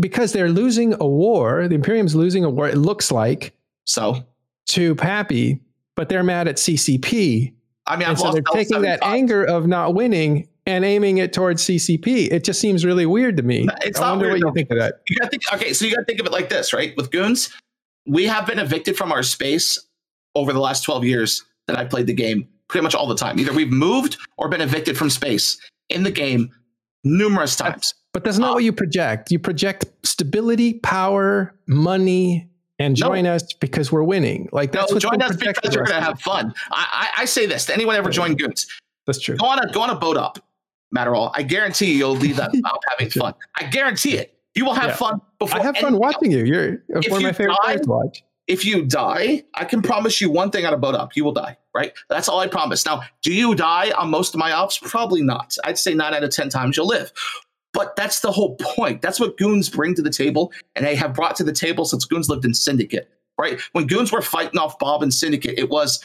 Speaker 1: because they're losing a war, the Imperium's losing a war. It looks like
Speaker 2: So,
Speaker 1: to PAPI, but they're mad at CCP,
Speaker 2: I mean,
Speaker 1: so they're taking that
Speaker 2: 75.
Speaker 1: anger of not winning and aiming it towards CCP. It just seems really weird to me.
Speaker 2: It's
Speaker 1: I
Speaker 2: not
Speaker 1: wonder
Speaker 2: weird,
Speaker 1: what
Speaker 2: though,
Speaker 1: you think of that.
Speaker 2: you gotta think okay so you gotta think of it like this right with goons we have been evicted from our space over the last 12 years that i played the game pretty much all the time either we've moved or been evicted from space in the game numerous times
Speaker 1: But that's not
Speaker 2: Uh,
Speaker 1: what you project. You project stability, power, money, and
Speaker 2: No.
Speaker 1: join us because we're winning. Like that's
Speaker 2: no,
Speaker 1: what's
Speaker 2: join us because you're
Speaker 1: to
Speaker 2: gonna have fun I, I, I say this to anyone ever join goons
Speaker 1: That's true.
Speaker 2: go on a go on a boat up Matterall. I guarantee you you'll leave that out having fun. I guarantee it. You will have
Speaker 1: Yeah.
Speaker 2: fun before
Speaker 1: I have fun watching you. You're
Speaker 2: If
Speaker 1: one of my favorite
Speaker 2: die-
Speaker 1: to watch.
Speaker 2: if you die, I can promise you one thing on a boat up. You will die, right? That's all I promise. Now, do you die on most of my ops? Probably not. I'd say nine out of 10 times you'll live. But that's the whole point. That's what goons bring to the table, and they have brought to the table since goons lived in Syndicate, right? When goons were fighting off Bob and Syndicate, it was,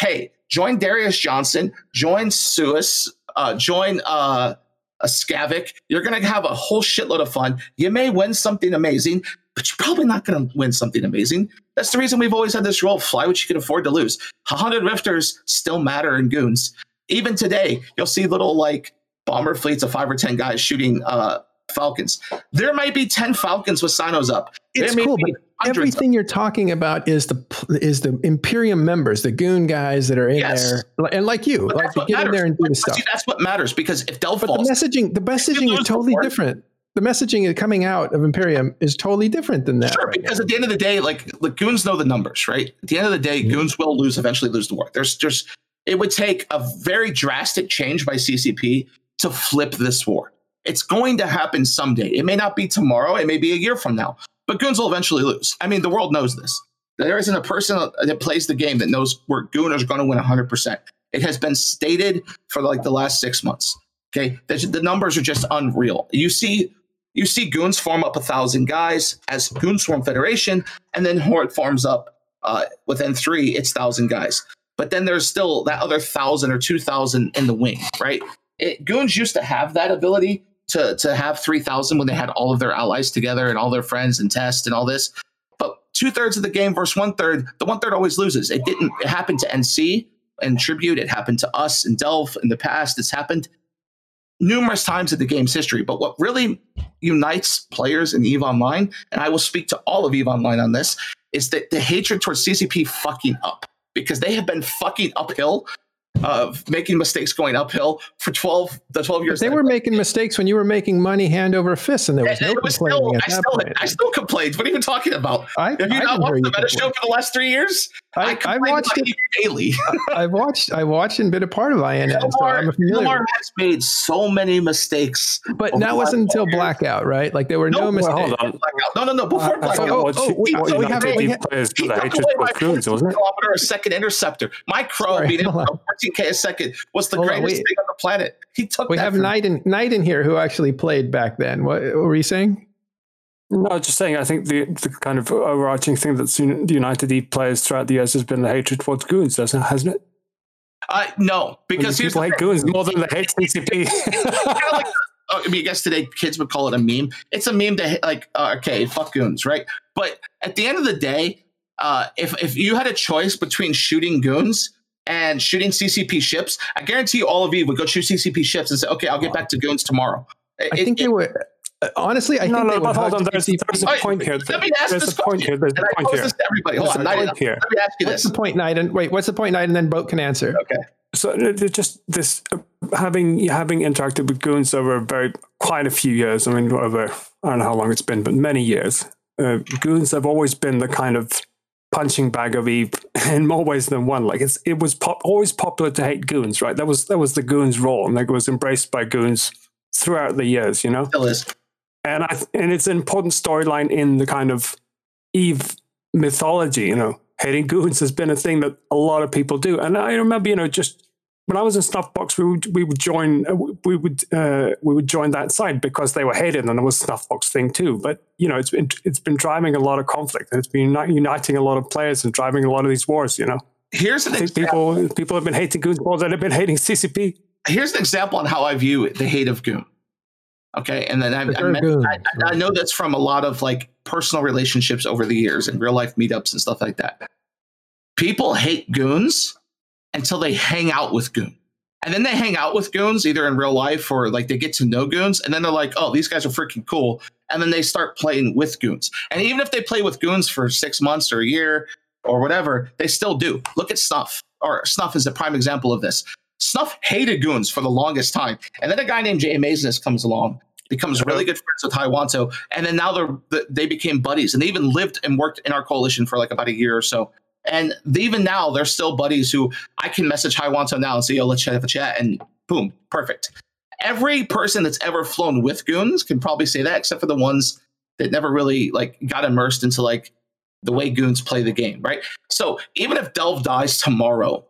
Speaker 2: hey, join Darius Johnson, join Suis, uh, join uh, a Skavic. You're going to have a whole shitload of fun. You may win something amazing, but you're probably not going to win something amazing. That's the reason we've always had this rule fly what you can afford to lose. 100 Rifters still matter in goons. Even today, you'll see little like bomber fleets of five or 10 guys shooting uh, Falcons. There might be 10 Falcons with cynos up.
Speaker 1: It's cool, but everything you're talking about is the is the Imperium members, the goon guys that are in
Speaker 2: Yes.
Speaker 1: there, and like you,
Speaker 2: But
Speaker 1: like
Speaker 2: that's
Speaker 1: to
Speaker 2: what
Speaker 1: get in
Speaker 2: matters.
Speaker 1: there and do the stuff.
Speaker 2: See, that's what matters because if Dell
Speaker 1: But the messaging, the messaging is totally
Speaker 2: before-
Speaker 1: different. The messaging coming out of Imperium is totally different than that.
Speaker 2: Sure,
Speaker 1: right
Speaker 2: because at the end of the day, like the goons know the numbers, right? At the end of the day,
Speaker 1: Mhm.
Speaker 2: goons will lose, eventually lose the war. There's just it would take a very drastic change by CCP to flip this war. It's going to happen someday. It may not be tomorrow, it may be a year from now, but goons will eventually lose. I mean, the world knows this. There isn't a person that plays the game that knows where gooners are going to win 100%. It has been stated for like the last six months. Okay, the, the numbers are just unreal. You see, you see goons form up a thousand guys as Goon Swarm Federation, and then Horde forms up uh, within three, it's thousand guys. But then there's still that other thousand or two thousand in the wing, right? It, goons used to have that ability to to have three thousand when they had all of their allies together and all their friends and test and all this. But two thirds of the game versus one third, the one third always loses. It didn't. It happened to NC and Tribute. It happened to us and Delve in the past. It's happened numerous times in the game's history. But what really unites players in EVE Online, and I will speak to all of EVE Online on this, is that the hatred towards CCP fucking up. because they have been fucking uphill of making mistakes going uphill for 12 the 12 years
Speaker 1: But they were making mistakes when you were making money hand over fist, and there was
Speaker 2: And
Speaker 1: no
Speaker 2: was
Speaker 1: complaining
Speaker 2: still, I, still. I still complained. What are you talking about?
Speaker 1: I,
Speaker 2: Have you
Speaker 1: I
Speaker 2: not watched the meta show for the last three years?
Speaker 1: I, I watched it.
Speaker 2: daily.
Speaker 1: I watched. I watched and been a part of INN, so I'm familiar.
Speaker 2: Omar has made so many mistakes.
Speaker 1: But that wasn't until
Speaker 2: years.
Speaker 1: blackout, right? Like there were no,
Speaker 2: No,
Speaker 1: mistakes.
Speaker 7: hold on.
Speaker 2: Blackout. No, no, no. Before
Speaker 7: I, I
Speaker 2: blackout.
Speaker 1: Oh, oh, we-
Speaker 7: what
Speaker 1: so we have- we have-
Speaker 7: players
Speaker 2: He took away my 14 kilometer a second interceptor. My crow
Speaker 1: Sorry,
Speaker 2: to 14k a second was the
Speaker 1: Hold
Speaker 2: greatest
Speaker 1: wait.
Speaker 2: thing on the planet. He took
Speaker 1: We have. Knight in, Knight in here who actually played back then. What, what were you saying?
Speaker 7: No, I was just saying. I think the, the kind of overarching thing that's un- the United E players throughout the years has been the hatred towards goons, doesn't hasn't it?
Speaker 2: Uh, no,
Speaker 7: Because
Speaker 2: because here's
Speaker 7: people hate goons more than they hate CCP.
Speaker 2: Kinda like- oh, I mean, I guess today kids would call it a meme. It's a meme to hit, like, uh, okay, fuck goons, right? But at the end of the day, uh, if if you had a choice between shooting goons and shooting CCP ships, I guarantee you all of you would go shoot CCP ships and say, okay, I'll get back to goons tomorrow.
Speaker 1: I think
Speaker 2: it-
Speaker 1: they were. Uh, Honestly, I
Speaker 7: no,
Speaker 1: think
Speaker 7: no,
Speaker 1: they
Speaker 7: but
Speaker 1: would
Speaker 7: hold on. There's, there's a point here.
Speaker 2: let me ask
Speaker 7: There's
Speaker 2: this
Speaker 7: a point
Speaker 2: question,
Speaker 7: here. There's
Speaker 2: and
Speaker 7: a
Speaker 2: I
Speaker 7: point here.
Speaker 2: this to everybody. Hold
Speaker 7: There's
Speaker 2: on,
Speaker 7: a point here.
Speaker 2: let me ask you
Speaker 1: What's
Speaker 2: this.
Speaker 1: the point, Knight? And wait, what's the point, Knight? And then Boat can answer.
Speaker 2: Okay.
Speaker 7: So it- it just this uh, having having interacted with goons over very quite a few years. I mean, over I don't know how long it's been, but many years. Uh, goons have always been the kind of punching bag of Eve in more ways than one. Like it's it was pop, always popular to hate goons, right? That was that was the goons' role, and like it was embraced by goons throughout the years. You know,
Speaker 2: Still is.
Speaker 7: And I and it's an important storyline in the kind of Eve mythology. You know, hating goons has been a thing that a lot of people do, and I remember, you know, just when I was in Snuffbox, we would we would join uh, we would uh, we would join that side because they were hated, and it was Snuffbox thing too. But you know, it's been it's been driving a lot of conflict, and it's been uniting a lot of players and driving a lot of these wars. You know,
Speaker 2: Here's an example.
Speaker 7: people people have been hating goons more than they've been hating CCP.
Speaker 2: Here's an example on how I view the hate of goon. Okay, and then I, I,
Speaker 1: They're
Speaker 2: I, I- I know that's from a lot of like personal relationships over the years and real life meetups and stuff like that. People hate goons until they hang out with goon. And then they hang out with goons either in real life or like they get to know goons. And then they're like, oh, these guys are freaking cool. And then they start playing with goons. And even if they play with goons for six months or a year or whatever, they still do. Look at Snuff, or Snuff is a prime example of this. Snuff hated goons for the longest time. And then a guy named Jay Mazinus comes along, becomes really uh-huh. good friends with Haiwanto. And then now they're, they became buddies. And they even lived and worked in our coalition for like about a year or so. And they, even now, they're still buddies who I can message Haiwanto now and say, yo, let's chat have a chat. And boom, perfect. Every person that's ever flown with goons can probably say that, except for the ones that never really like got immersed into like the way goons play the game, right? So even if Delve dies tomorrow,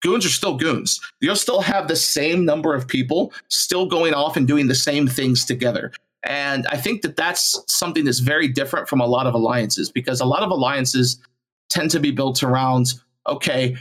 Speaker 2: goons are still goons. You'll still have the same number of people still going off and doing the same things together. And I think that that's something that's very different from a lot of alliances because a lot of alliances tend to be built around okay,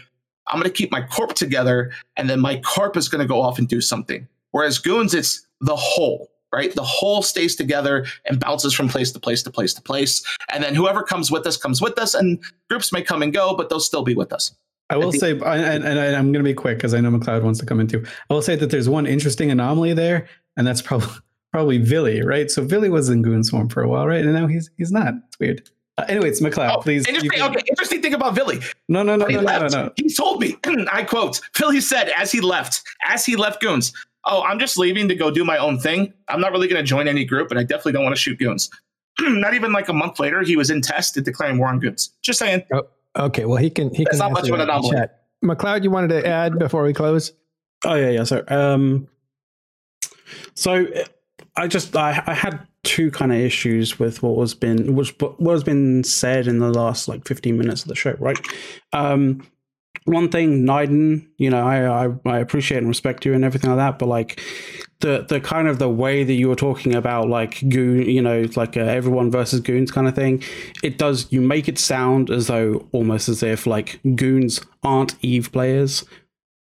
Speaker 2: I'm going to keep my corp together and then my corp is going to go off and do something. Whereas goons, it's the whole, right? The whole stays together and bounces from place to place to place to place. And then whoever comes with us comes with us, and groups may come and go, but they'll still be with us.
Speaker 3: I will
Speaker 2: I think-
Speaker 3: say, and, and I'm going to be quick because I know McLeod wants to come in too. I will say that there's one interesting anomaly there, and that's probably probably Vily, right? So Vily was in Goon Swarm for a while, right? And now he's he's not. It's weird. Uh, anyways, McLeod,
Speaker 2: Oh,
Speaker 3: please.
Speaker 2: interesting, okay, interesting thing about Vily.
Speaker 3: No, no, no,
Speaker 2: When he
Speaker 3: no, no, no.
Speaker 2: He told me, I quote, Vily said as he left, as he left Goons, Oh, I'm just leaving to go do my own thing. I'm not really going to join any group, and I definitely don't want to shoot Goons. not even like a month later, he was in test and declaring war on Goons. Just saying.
Speaker 1: Okay, well he can he
Speaker 2: That's
Speaker 1: can
Speaker 2: not much
Speaker 1: answer
Speaker 2: of an
Speaker 1: that in
Speaker 2: anomaly.
Speaker 1: chat. McLeod, you wanted to add before we close?
Speaker 8: Oh yeah, yeah. So, um, so uh, I just I, I had two kind of issues with what was been which what has been said in the last like fifteen minutes of the show, right? Um, one thing, Niden, you know, I, I I appreciate and respect you and everything like that, but like the the kind of the way that you were talking about like goon, you know, like uh, everyone versus goons kind of thing, it does you make it sound as though almost as if like goons aren't Eve players,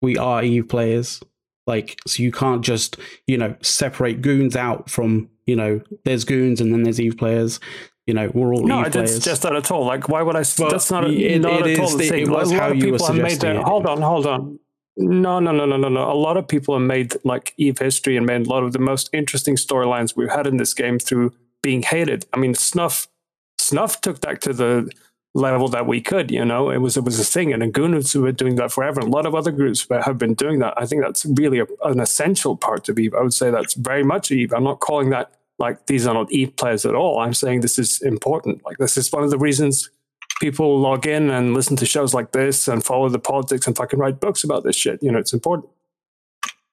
Speaker 8: we are Eve players. Like, so you can't just, you know, separate goons out from, you know, there's goons and then there's Eve players. You know, we're all
Speaker 7: No, I didn't suggest that at all. Like, why would I?
Speaker 8: Well,
Speaker 7: that's not, a,
Speaker 8: it-
Speaker 7: not
Speaker 8: it
Speaker 7: at all the thing.
Speaker 8: it was
Speaker 7: a lot
Speaker 8: how
Speaker 7: of
Speaker 8: you were
Speaker 7: people have made
Speaker 8: suggesting
Speaker 7: Hold on, hold on. No, no, no, no, no, no. A lot of people have made like Eve history and made a lot of the most interesting storylines we've had in this game through being hated. I mean, Snuff, Snuff took that to the level that we could. You know, it was it was a thing, and Goons were doing that forever. And a lot of other groups have been doing that. I think that's really a, an essential part of Eve. I would say that's very much Eve. I'm not calling that like these are not Eve players at all. I'm saying this is important. Like this is one of the reasons people log in and listen to shows like this and follow the politics and fucking write books about this shit. You know, it's important.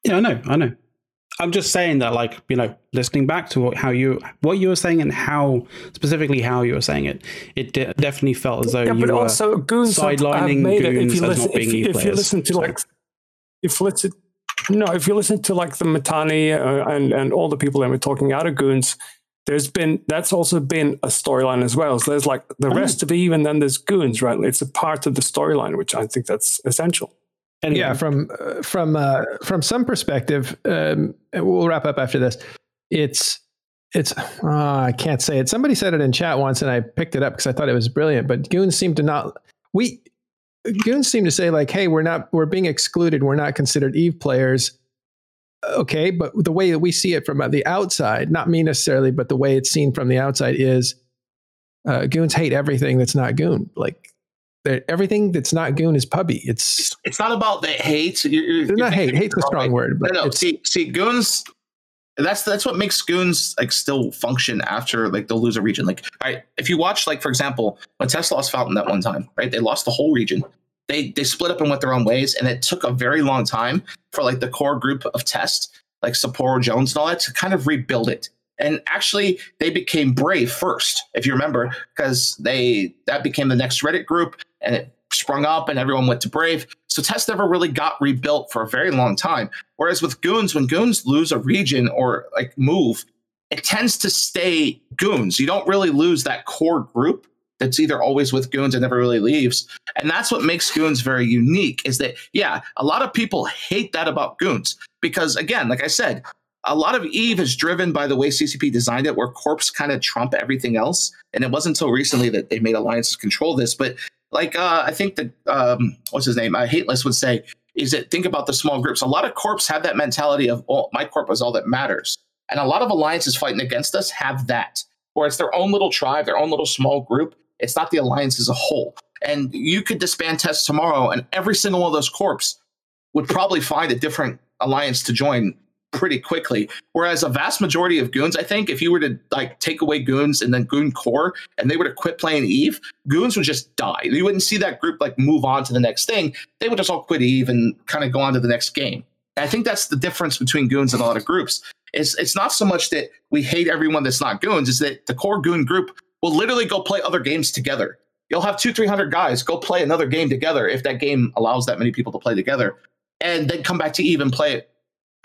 Speaker 8: Yeah, I know, I know. I'm just saying that, like, you know, listening back to what, how you, what you were saying, and how specifically how you were saying it, it de- definitely felt as though
Speaker 7: yeah,
Speaker 8: you
Speaker 7: but
Speaker 8: were
Speaker 7: also goons have, have
Speaker 8: sidelining
Speaker 7: made it. If
Speaker 8: goons
Speaker 7: you
Speaker 8: as
Speaker 7: listen,
Speaker 8: not being
Speaker 7: if,
Speaker 8: Eve
Speaker 7: if you listen to like, if listen, no, if you listen to like the Mittani uh, and and all the people that were talking out of goons, there's been that's also been a storyline as well. So there's like the rest of Eve, and then there's goons, right? It's a part of the storyline, which I think that's essential.
Speaker 8: Anyway,
Speaker 1: Yeah, from uh, from uh, from some perspective, um, we'll wrap up after this. It's it's uh, I can't say it. Somebody said it in chat once, and I picked it up because I thought it was brilliant. But goons seem to not we goons seem to say like, "Hey, we're not we're being excluded. We're not considered Eve players." Okay, but the way that we see it from the outside, not me necessarily, but the way it's seen from the outside is uh, goons hate everything that's not goon. Like everything that's not goon is pubby. It's
Speaker 2: It's not about the hate. You're, you're,
Speaker 1: not hate. Hate's a strong
Speaker 2: like,
Speaker 1: word, but
Speaker 2: no, no. See, see, goons. That's that's what makes goons like still function after like they'll lose a region. Like, right, if you watch like for example, when Tesla lost Fountain that one time, right? They lost the whole region. They they split up and went their own ways, and it took a very long time for like the core group of test, like Sapporo Jones and all that, to kind of rebuild it. And actually, they became Brave first, if you remember, because they that became the next Reddit group, and it sprung up, and everyone went to Brave. So Test never really got rebuilt for a very long time. Whereas with Goons, when Goons lose a region or like move, it tends to stay Goons. You don't really lose that core group that's either always with Goons and never really leaves. And that's what makes Goons very unique is that, yeah, a lot of people hate that about Goons because, again, like I said, a lot of Eve is driven by the way CCP designed it, where corps kind of trump everything else. And it wasn't until recently that they made alliances control this. But like uh, I think that um, what's his name, uh, Hateless would say, is that think about the small groups. A lot of corps have that mentality of, oh, my corp is all that matters. And a lot of alliances fighting against us have that, where it's their own little tribe, their own little small group. It's not the alliance as a whole. And you could disband tests tomorrow, and every single one of those corps would probably find a different alliance to join pretty quickly. Whereas a vast majority of goons, I think, if you were to like take away goons and then goon core, and they were to quit playing Eve, goons would just die. You wouldn't see that group like move on to the next thing. They would just all quit Eve and kind of go on to the next game. And I think that's the difference between goons and a lot of groups. It's it's not so much that we hate everyone that's not goons, is that the core goon group will literally go play other games together. You'll have two, three hundred guys go play another game together if that game allows that many people to play together, and then come back to Eve and play it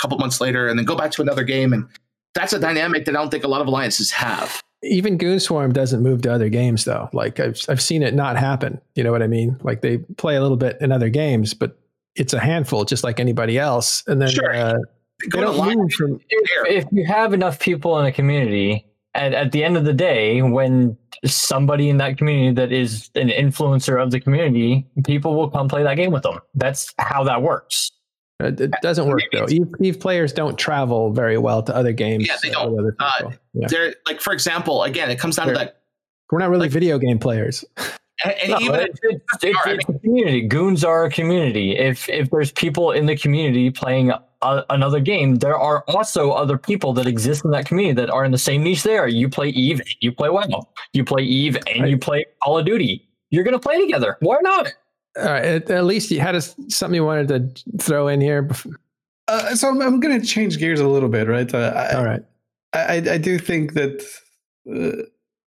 Speaker 2: couple months later, and then go back to another game. And that's a dynamic that I don't think a lot of alliances have.
Speaker 1: even Goonswarm doesn't move to other games though. Like I've I've seen it not happen. You know what I mean? Like they play a little bit in other games, but it's a handful, just like anybody else. And then
Speaker 2: Sure.
Speaker 1: uh,
Speaker 2: Go
Speaker 1: they
Speaker 2: to
Speaker 1: don't move from.
Speaker 5: if you have enough people in a community and at the end of the day when somebody in that community that is an influencer of the community people will come play that game with them that's how that works
Speaker 1: It, it doesn't work though. Eve, Eve players don't travel very well to other games.
Speaker 2: Yeah, they don't. Uh.
Speaker 1: Yeah.
Speaker 2: They're like, for example, again, it comes down to that.
Speaker 1: We're not really
Speaker 2: like-
Speaker 1: video game players.
Speaker 2: And, and
Speaker 5: No,
Speaker 2: even
Speaker 5: it's, it's, it's,
Speaker 2: Sorry, I
Speaker 5: it's a community goons are a community if if there's people in the community playing a, another game there are also other people that exist in that community that are in the same niche there you play eve and you play wow you play eve and you play call of duty you're gonna play together why not
Speaker 1: All right. At, at least you had a, something you wanted to throw in here.
Speaker 3: Uh, so I'm, I'm going to change gears a little bit, right? Uh, I,
Speaker 1: All right.
Speaker 3: I, I do think that uh,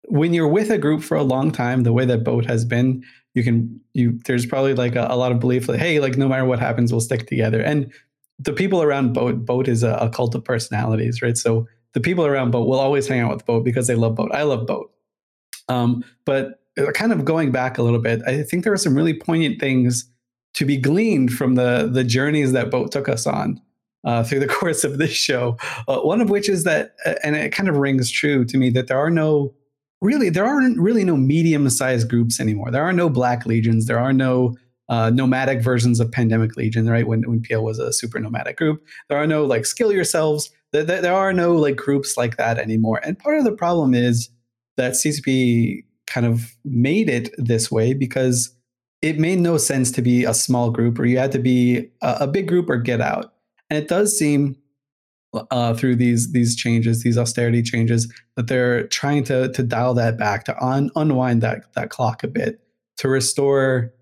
Speaker 3: when you're with a group for a long time, the way that boat has been, you can you there's probably like a, a lot of belief that hey, like no matter what happens, we'll stick together. And the people around boat boat is a, a cult of personalities, right? So the people around boat will always hang out with boat because they love boat. I love boat. Um, but kind of going back a little bit, I think there are some really poignant things to be gleaned from the the journeys that boat took us on uh, through the course of this show. Uh, one of which is that, uh, and it kind of rings true to me that there are no really there aren't really no medium sized groups anymore. There are no Black Legions. There are no uh, nomadic versions of Pandemic Legion. Right when when PL was a super nomadic group, there are no like skill yourselves. There, there there are no like groups like that anymore. And part of the problem is that CCP kind of made it this way because it made no sense to be a small group or you had to be a, a big group or get out. And it does seem uh, through these these changes, these austerity changes, that they're trying to to dial that back, to un, unwind that that clock a bit, to restore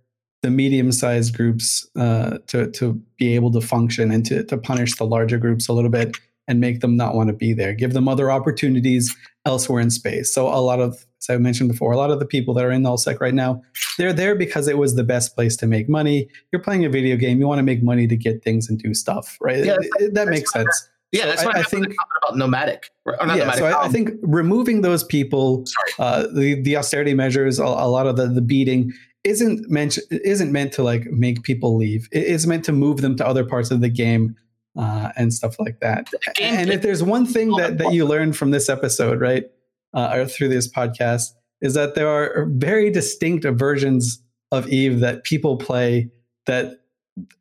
Speaker 3: the medium-sized groups uh, to to be able to function and to to punish the larger groups a little bit and make them not want to be there, give them other opportunities elsewhere in space. So a lot of, as I mentioned before, a lot of the people that are in nullsec right now, they're there because it was the best place to make money. You're playing a video game, you want to make money to get things and do stuff, right?
Speaker 2: Yeah,
Speaker 3: It- it- that makes sense.
Speaker 2: Yeah, that's
Speaker 3: So
Speaker 2: what
Speaker 3: I-
Speaker 2: I, think about nomadic. Or not
Speaker 3: yeah,
Speaker 2: nomadic.
Speaker 3: so I, I
Speaker 2: um,
Speaker 3: think removing those people, uh, the the austerity measures, a, a lot of the the beating isn't meant isn't meant to like make people leave. It is meant to move them to other parts of the game uh, and stuff like that.
Speaker 2: game
Speaker 3: And if there's one thing that that you learned from this episode, right, uh, or through this podcast, is that there are very distinct versions of Eve that people play that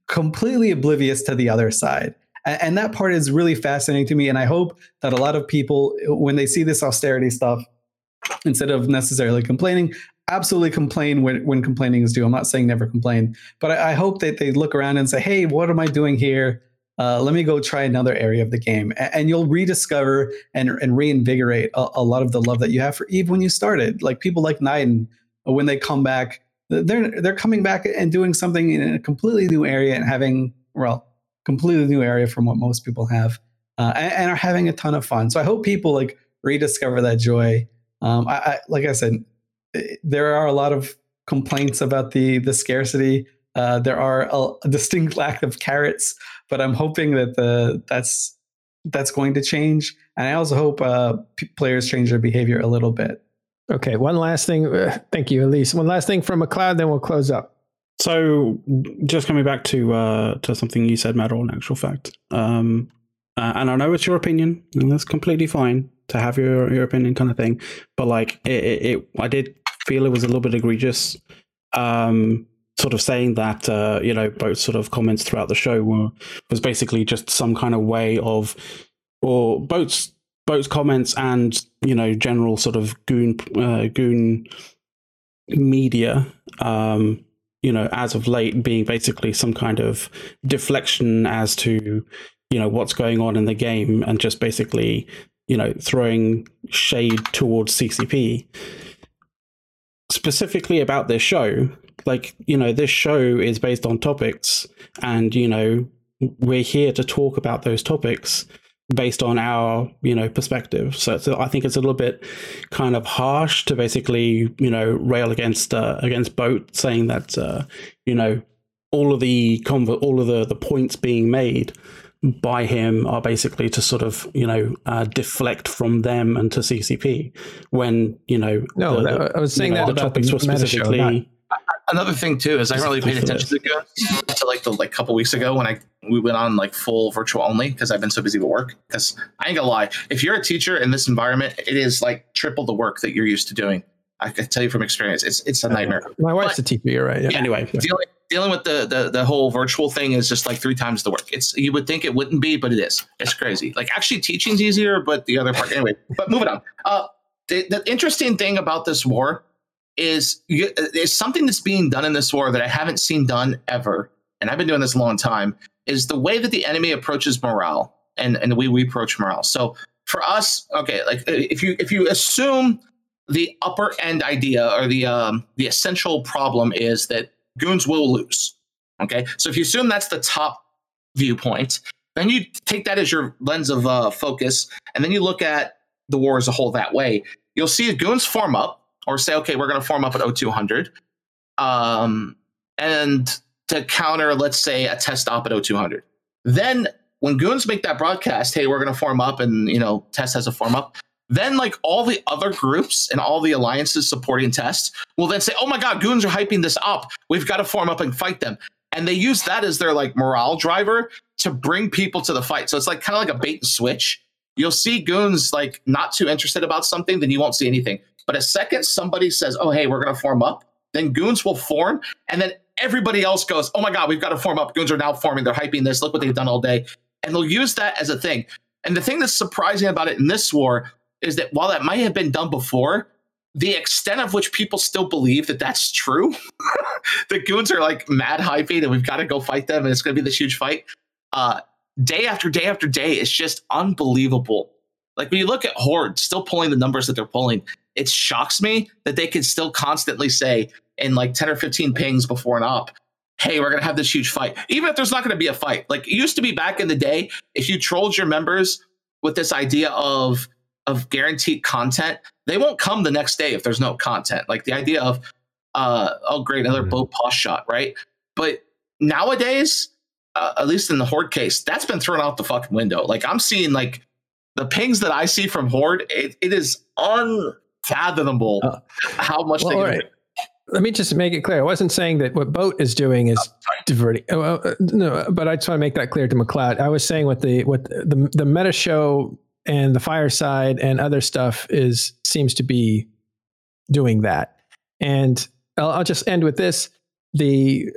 Speaker 3: completely oblivious to the other side. A- And that part is really fascinating to me. And I hope that a lot of people, when they see this austerity stuff, instead of necessarily complaining, absolutely complain when, when complaining is due. I'm not saying never complain, but I, I hope that they look around and say, hey, what am I doing here? Uh, let me go try another area of the game. And you'll rediscover and, and reinvigorate a, a lot of the love that you have for Eve when you started. Like people like Niden, when they come back, they're they're coming back and doing something in a completely new area and having well completely new area from what most people have uh, and, and are having a ton of fun so i hope people like rediscover that joy um, I, I like i said eh, there are a lot of complaints about the the scarcity uh, there are a, a distinct lack of carrots but i'm hoping that the that's that's going to change and i also hope uh, p- players change their behavior a little bit
Speaker 1: Okay, one last thing. Uh, thank you, Elise. One last thing from McLeod, then we'll close up.
Speaker 8: So, just coming back to uh, to something you said, Matt, in actual fact, um, uh, and I know it's your opinion, and that's completely fine to have your your opinion, kind of thing. But like, it, it, it I did feel it was a little bit egregious, um, sort of saying that uh, you know both sort of comments throughout the show were was basically just some kind of way of, or both both comments and you know general sort of goon uh, goon media um you know, as of late being basically some kind of deflection as to, you know, what's going on in the game and just basically, you know, throwing shade towards CCP. Specifically about this show, like, you know, this show is based on topics and, you know, we're here to talk about those topics based on our you know perspective. So it's, i think it's a little bit kind of harsh to basically you know rail against uh, against boat saying that uh, you know all of the conver- all of the the points being made by him are basically to sort of you know uh, deflect from them and to ccp when you know
Speaker 1: No,
Speaker 8: the- the-
Speaker 1: I was
Speaker 8: you
Speaker 1: saying
Speaker 8: know,
Speaker 1: that
Speaker 8: the topics were
Speaker 1: show,
Speaker 8: specifically
Speaker 1: not-
Speaker 2: Another thing too is I haven't really paid attention to until like the like couple weeks ago when I we went on like full virtual only because I've been so busy with work. Because I ain't gonna lie, if you're a teacher in this environment, it is like triple the work that you're used to doing. I can tell you from experience, it's it's a nightmare.
Speaker 1: My wife's a teacher. You're right. Yeah.
Speaker 8: anyway
Speaker 2: Dealing dealing with the, the the whole virtual thing is just like three times the work. It's you would think it wouldn't be, but it is. It's crazy. Like actually teaching's easier, but the other part anyway. But moving on. Uh, the, the interesting thing about this war is is something that's being done in this war that I haven't seen done ever, and I've been doing this a long time. Is the way that the enemy approaches morale and and the way we approach morale. So for us, okay, like if you if you assume the upper end idea or the um, the essential problem is that goons will lose. Okay, so if you assume that's the top viewpoint, then you take that as your lens of uh, focus, and then you look at the war as a whole that way. You'll see goons form up, or say, okay, we're going to form up at O200, um, and to counter, let's say, a test op at O200. Then when goons make that broadcast, hey, we're going to form up, and you know, test has a form up. Then, like all the other groups and all the alliances supporting test will then say, "Oh my God, goons are hyping this up. We've got to form up and fight them." And they use that as their like morale driver to bring people to the fight. So it's like kind of like a bait and switch. You'll see goons like not too interested about something, then you won't see anything. But a second somebody says, "Oh hey, we're going to form up," then goons will form, and then everybody else goes, "Oh my God, we've got to form up." Goons are now forming. They're hyping this. Look what they've done all day, and they'll use that as a thing. And the thing that's surprising about it in this war is that while that might have been done before, the extent of which people still believe that that's true, the goons are like mad hyping and we've got to go fight them and it's going to be this huge fight. Uh, day after day after day, it's just unbelievable. Like when you look at Horde still pulling the numbers that they're pulling, it shocks me that they can still constantly say in like 10 or 15 pings before an op, hey, we're going to have this huge fight. Even if there's not going to be a fight. Like it used to be back in the day, if you trolled your members with this idea of of guaranteed content, they won't come the next day if there's no content. Like the idea of, uh, oh great, another
Speaker 1: Mhm.
Speaker 2: boat pause shot, right? But nowadays, uh, at least in the horde case, that's been thrown out the fucking window. Like I'm seeing like the pings that I see from horde, it, it is unfathomable
Speaker 1: Uh,
Speaker 2: how much
Speaker 1: Well,
Speaker 2: they can
Speaker 1: right. Let me just make it clear. I wasn't saying that what Boat is doing is diverting. uh, well, uh, no, but I just want to make that clear to McLeod. I was saying what the what the the meta show and the fireside and other stuff is seems to be doing that. And I'll, I'll just end with this: the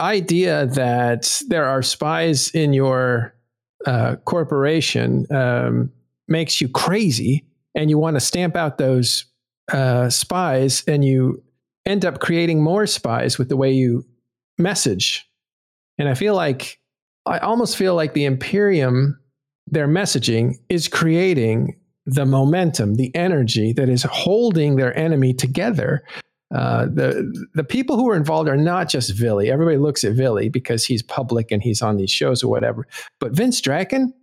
Speaker 1: idea that there are spies in your uh, corporation um, makes you crazy, and you want to stamp out those uh, spies, and you end up creating more spies with the way you message. And I feel like I almost feel like the Imperium, their messaging is creating the momentum, the energy that is holding their enemy together. Uh, the the people who are involved are not just Vily. Everybody looks at Vily because he's public and he's on these shows or whatever. But Vince Draken,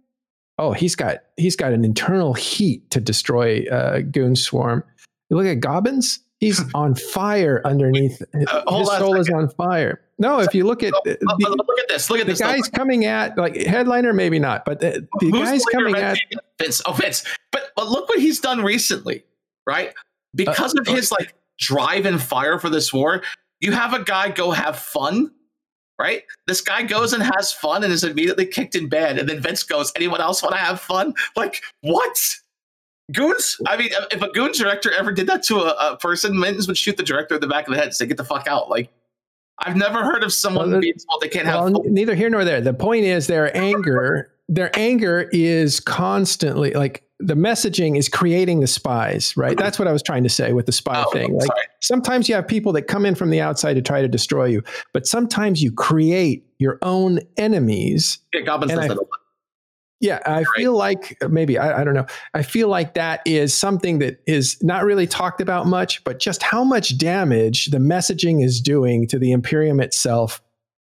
Speaker 1: oh, he's got he's got an internal heat to destroy uh, Goon Swarm. You look at Gobbins, he's on fire underneath.
Speaker 2: Uh,
Speaker 1: His soul is on fire. No, if you look at
Speaker 2: Oh,
Speaker 1: uh, the,
Speaker 2: look at this. Look at
Speaker 1: the
Speaker 2: this.
Speaker 1: guys coming at like headliner, maybe not, but the, the guys coming at
Speaker 2: Vince. Oh, Vince. But but look what he's done recently, right? Because
Speaker 1: Uh,
Speaker 2: of his like drive and fire for this war, you have a guy go have fun, right? This guy goes and has fun and is immediately kicked in bed, and then Vince goes, "Anyone else want to have fun?" Like what? Goons? I mean, if a goon director ever did that to a, a person, Mittens would shoot the director in the back of the head and say, "Get the fuck out!" Like, I've never heard of someone
Speaker 1: Well,
Speaker 2: being told they can't
Speaker 1: well,
Speaker 2: have fun.
Speaker 1: neither here nor there. The point is their anger. Their anger is constantly like the messaging is creating the spies, right? That's what I was trying to say with the spy
Speaker 2: Oh,
Speaker 1: thing. Like sometimes you have people that come in from the outside to try to destroy you, but sometimes you create your own enemies
Speaker 2: Yeah, Gobbins
Speaker 1: and
Speaker 2: does
Speaker 1: I-
Speaker 2: that a lot.
Speaker 1: Yeah, I feel like uh, maybe I, I don't know. I feel like that is something that is not really talked about much, but just how much damage the messaging is doing to the Imperium itself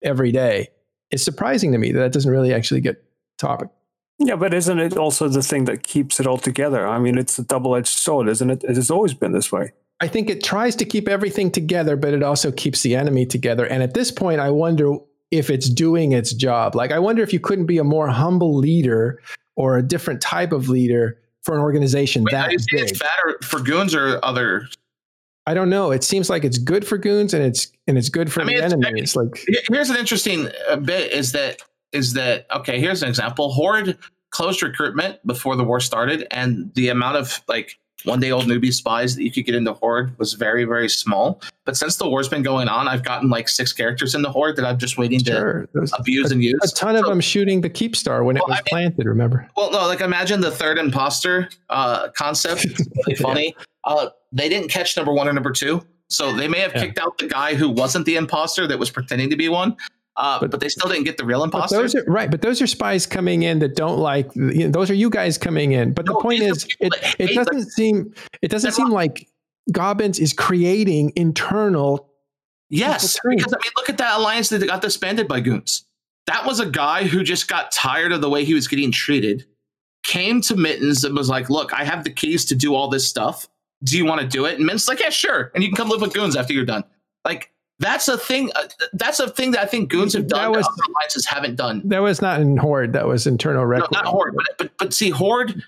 Speaker 1: every day is surprising to me that that doesn't really actually get topic.
Speaker 7: Yeah, but isn't it also the thing that keeps it all together? I mean, it's a double edged sword, isn't it? It has always been this way.
Speaker 1: I think it tries to keep everything together, but it also keeps the enemy together. And at this point, I wonder if it's doing its job. Like, I wonder if you couldn't be a more humble leader or a different type of leader for an organization
Speaker 2: Wait,
Speaker 1: that
Speaker 2: saying
Speaker 1: big.
Speaker 2: it's bad or for goons or other?
Speaker 1: I don't know. It seems like it's good for goons and it's and it's good for
Speaker 2: I mean,
Speaker 1: the enemy. It's like
Speaker 2: Here's an interesting uh, bit: is that is that okay? Here's an example: Horde closed recruitment before the war started, and the amount of like one day old newbie spies that you could get into Horde was very very small. But since the war's been going on, I've gotten like six characters in the Horde that I'm just waiting to
Speaker 1: sure, there's
Speaker 2: abuse and use.
Speaker 1: a ton of them shooting the Keepstar when it was
Speaker 2: I mean-
Speaker 1: planted. Remember?
Speaker 2: Well, no, like imagine the third imposter uh, concept. It's really funny. Uh, they didn't catch number one or number two, so they may have
Speaker 1: Yeah.
Speaker 2: kicked out the guy who wasn't the imposter that was pretending to be one. Uh,
Speaker 1: But-
Speaker 2: but, they still didn't get the real
Speaker 1: But
Speaker 2: imposter.
Speaker 1: those are right. But those are spies coming in that don't like. You know, those are you guys coming in. But the point is, it it doesn't seem it doesn't
Speaker 2: They're
Speaker 1: seem like Gobbins is creating internal.
Speaker 2: yes, because I mean, look at that alliance that got disbanded by goons. That was a guy who just got tired of the way he was getting treated. Came to Mittens and was like, "Look, I have the keys to do all this stuff. Do you want to do it?" And Mittens like, "Yeah, sure." And you can come live with goons after you're done. Like that's a thing. Uh, that's a thing that I think goons have
Speaker 1: That
Speaker 2: done.
Speaker 1: was-
Speaker 2: that other alliances haven't done.
Speaker 1: That was not in Horde. That was internal
Speaker 2: No,
Speaker 1: record.
Speaker 2: not Horde, but, but but see, Horde.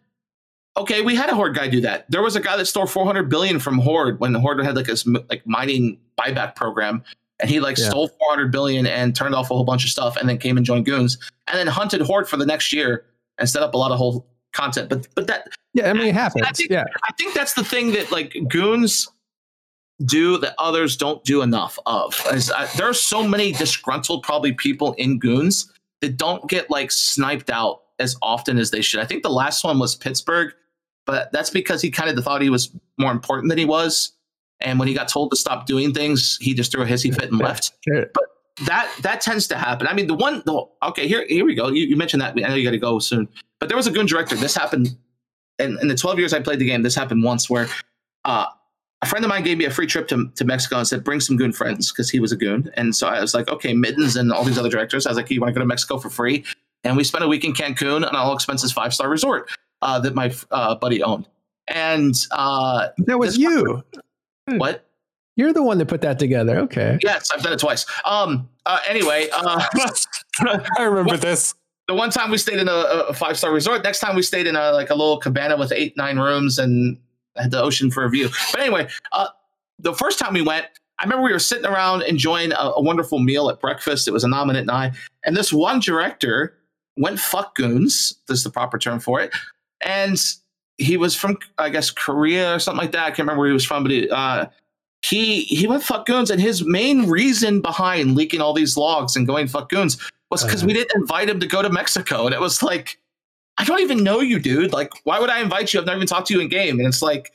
Speaker 2: Okay, we had a Horde guy do that. There was a guy that stole 400 billion from Horde when Horde had like a like mining buyback program, and he like
Speaker 1: Yeah.
Speaker 2: stole 400 billion and turned off a whole bunch of stuff, and then came and joined Goons, and then hunted Horde for the next year and set up a lot of whole content. But but that
Speaker 1: Yeah, I mean it happens.
Speaker 2: I think-
Speaker 1: Yeah,
Speaker 2: I think that's the thing that like Goons do that others don't do enough of. Uh, there are so many disgruntled probably people in Goons that don't get like sniped out as often as they should. I think the last one was Pittsburgh, but that's because he kind of thought he was more important than he was. And when he got told to stop doing things, he just threw a hissy fit and left. But that that tends to happen. I mean, the one, the, okay, here here we go. You, you mentioned that. I know you got to go soon. But there was a goon director. This happened in, in the 12 years I played the game. This happened once where uh, a friend of mine gave me a free trip to, to Mexico and said, bring some goon friends because he was a goon. And so I was like, okay, Mittens and all these other directors. I was like, you want to go to Mexico for free? And we spent a week in Cancun on an all expenses five star resort uh, that my uh, buddy owned. And uh,
Speaker 1: That was
Speaker 2: This-
Speaker 1: you.
Speaker 2: what?
Speaker 1: You're the one that put that together. Okay.
Speaker 2: Yes, I've done it twice. Um. Uh, anyway, uh,
Speaker 7: I remember this.
Speaker 2: the one time we stayed in a, a five star resort. Next time we stayed in a like a little cabana with eight nine rooms and had the ocean for a view. But anyway, uh, the first time we went, I remember we were sitting around enjoying a, a wonderful meal at breakfast. It was a nominate night, and this one director went fuck goons. This is the proper term for it, and he was from I guess Korea or something like that. I can't remember where he was from, but he, uh, he he went fuck goons, and his main reason behind leaking all these logs and going fuck goons was because we didn't invite him to go to Mexico, and it was like, I don't even know you, dude. Like, why would I invite you? I've never even talked to you in game, and it's like,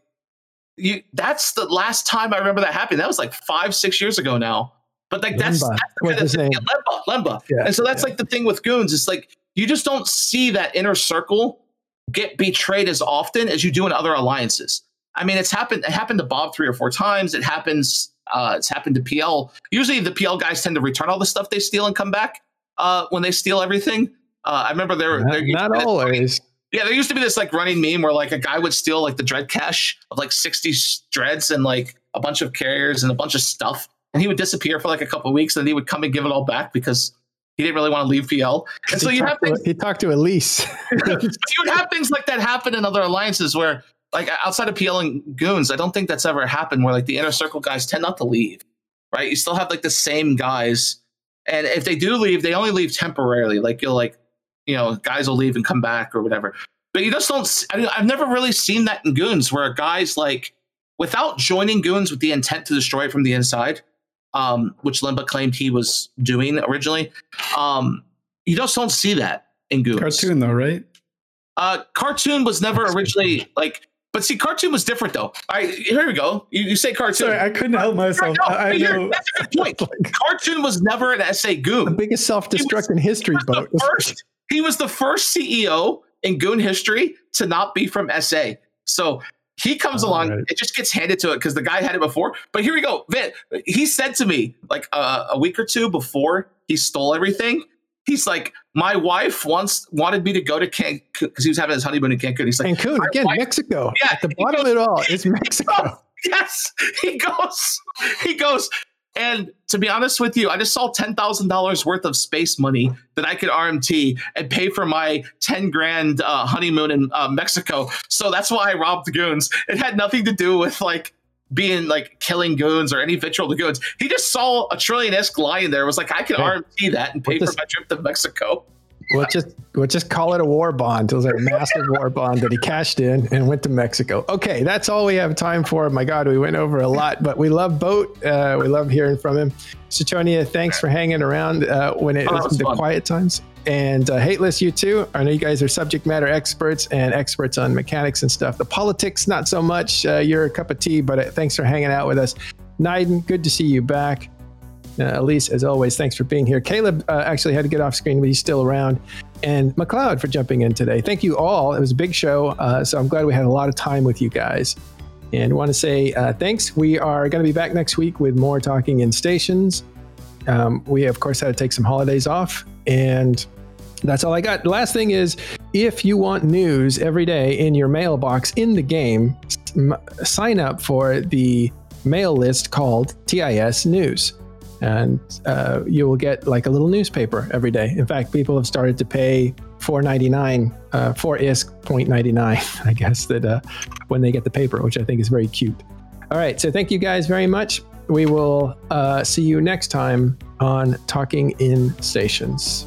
Speaker 2: you. That's the last time I remember that happening. That was like five, six years ago now. But like that's,
Speaker 1: Lemba.
Speaker 2: that's the
Speaker 1: What's his name?
Speaker 2: Lemba, Lemba.
Speaker 1: Yeah,
Speaker 2: and so that's
Speaker 1: yeah.
Speaker 2: like the thing with goons. It's like you just don't see that inner circle get betrayed as often as you do in other alliances. I mean, it's happened. It happened to Bob three or four times. It happens. Uh, it's happened to PL. Usually, the PL guys tend to return all the stuff they steal and come back uh, when they steal everything. Uh, I remember there.
Speaker 1: Not,
Speaker 2: there
Speaker 1: not
Speaker 2: this-
Speaker 1: always.
Speaker 2: yeah, there used to be this like running meme where like a guy would steal like the dread cache of like 60 dreads and like a bunch of carriers and a bunch of stuff. And he would disappear for like a couple of weeks and then he would come and give it all back because he didn't really want to leave PL. And so you have
Speaker 1: talked to,
Speaker 2: things,
Speaker 1: he talked to Elise.
Speaker 2: you would have things like that happen in other alliances where like outside of PL and goons, I don't think that's ever happened where like the inner circle guys tend not to leave. Right. You still have like the same guys. And if they do leave, they only leave temporarily. Like you'll like, you know, guys will leave and come back or whatever. But you just don't. I mean, I've never really seen that in goons where guys like without joining goons with the intent to destroy it from the inside, um, which Limba claimed he was doing originally. Um, you just don't see that in goons.
Speaker 3: Cartoon though, right?
Speaker 2: Uh, cartoon was never originally like, but see, cartoon was different though. Right, here we go. You, you say cartoon.
Speaker 3: Sorry, I couldn't help myself.
Speaker 2: No,
Speaker 3: I, I know.
Speaker 2: That's a good point. Cartoon was never an SA
Speaker 1: the
Speaker 2: goon.
Speaker 1: biggest self-destruct in history,
Speaker 2: He was
Speaker 1: boat.
Speaker 2: the first. He was the first CEO in goon history to not be from SA. So he comes
Speaker 1: All
Speaker 2: along.
Speaker 1: right.
Speaker 2: It just gets handed to it because the guy had it before. But here we go. Vin, he said to me like uh, a week or two before he stole everything. He's like, my wife once wanted me to go to Cancun because he was having his honeymoon in Cancun. He's like,
Speaker 1: Cancun again,
Speaker 2: wife-
Speaker 1: Mexico.
Speaker 2: Yeah,
Speaker 1: At the
Speaker 2: he
Speaker 1: bottom of it all is Mexico.
Speaker 2: yes he goes he goes and to be honest with you i just saw $10000 worth of space money that i could rmt and pay for my 10 grand uh, honeymoon in uh, mexico. So that's why i robbed the goons. It had nothing to do with like being like killing goons or any vitriol to goons. He just saw a trillion-esque line there. Was like i can
Speaker 1: Okay.
Speaker 2: rmt that and pay for
Speaker 1: does-
Speaker 2: my trip to mexico
Speaker 1: We'll just we'll just call it a war bond. It was a massive war bond that he cashed in and went to Mexico. Okay, that's all we have time for. My God, we went over a lot, but we love Boat. Uh, we love hearing from him. Suitonia, thanks for hanging around uh, when it
Speaker 2: Oh,
Speaker 1: was the
Speaker 2: fun.
Speaker 1: quiet times. And uh, Hateless, you too. I know you guys are subject matter experts and experts on mechanics and stuff. The politics, not so much. Uh, you're a cup of tea, but uh, thanks for hanging out with us. Niden, good to see you back. Uh, Elise, as always, thanks for being here. Caleb uh, actually had to get off screen, but he's still around. And McLeod for jumping in today. Thank you all. It was a big show, uh, so I'm glad we had a lot of time with you guys. And want to say uh, thanks. We are going to be back next week with more talking in stations. Um, we, of course, had to take some holidays off, and that's all I got. Last thing is if you want news every day in your mailbox in the game, m- sign up for the mail list called TIS News. And uh, you will get like a little newspaper every day. In fact, people have started to pay $4.99, uh, 4 ISK 0.99, I guess, that uh, when they get the paper, which I think is very cute. All right. So thank you guys very much. We will uh, see you next time on Talking in Stations.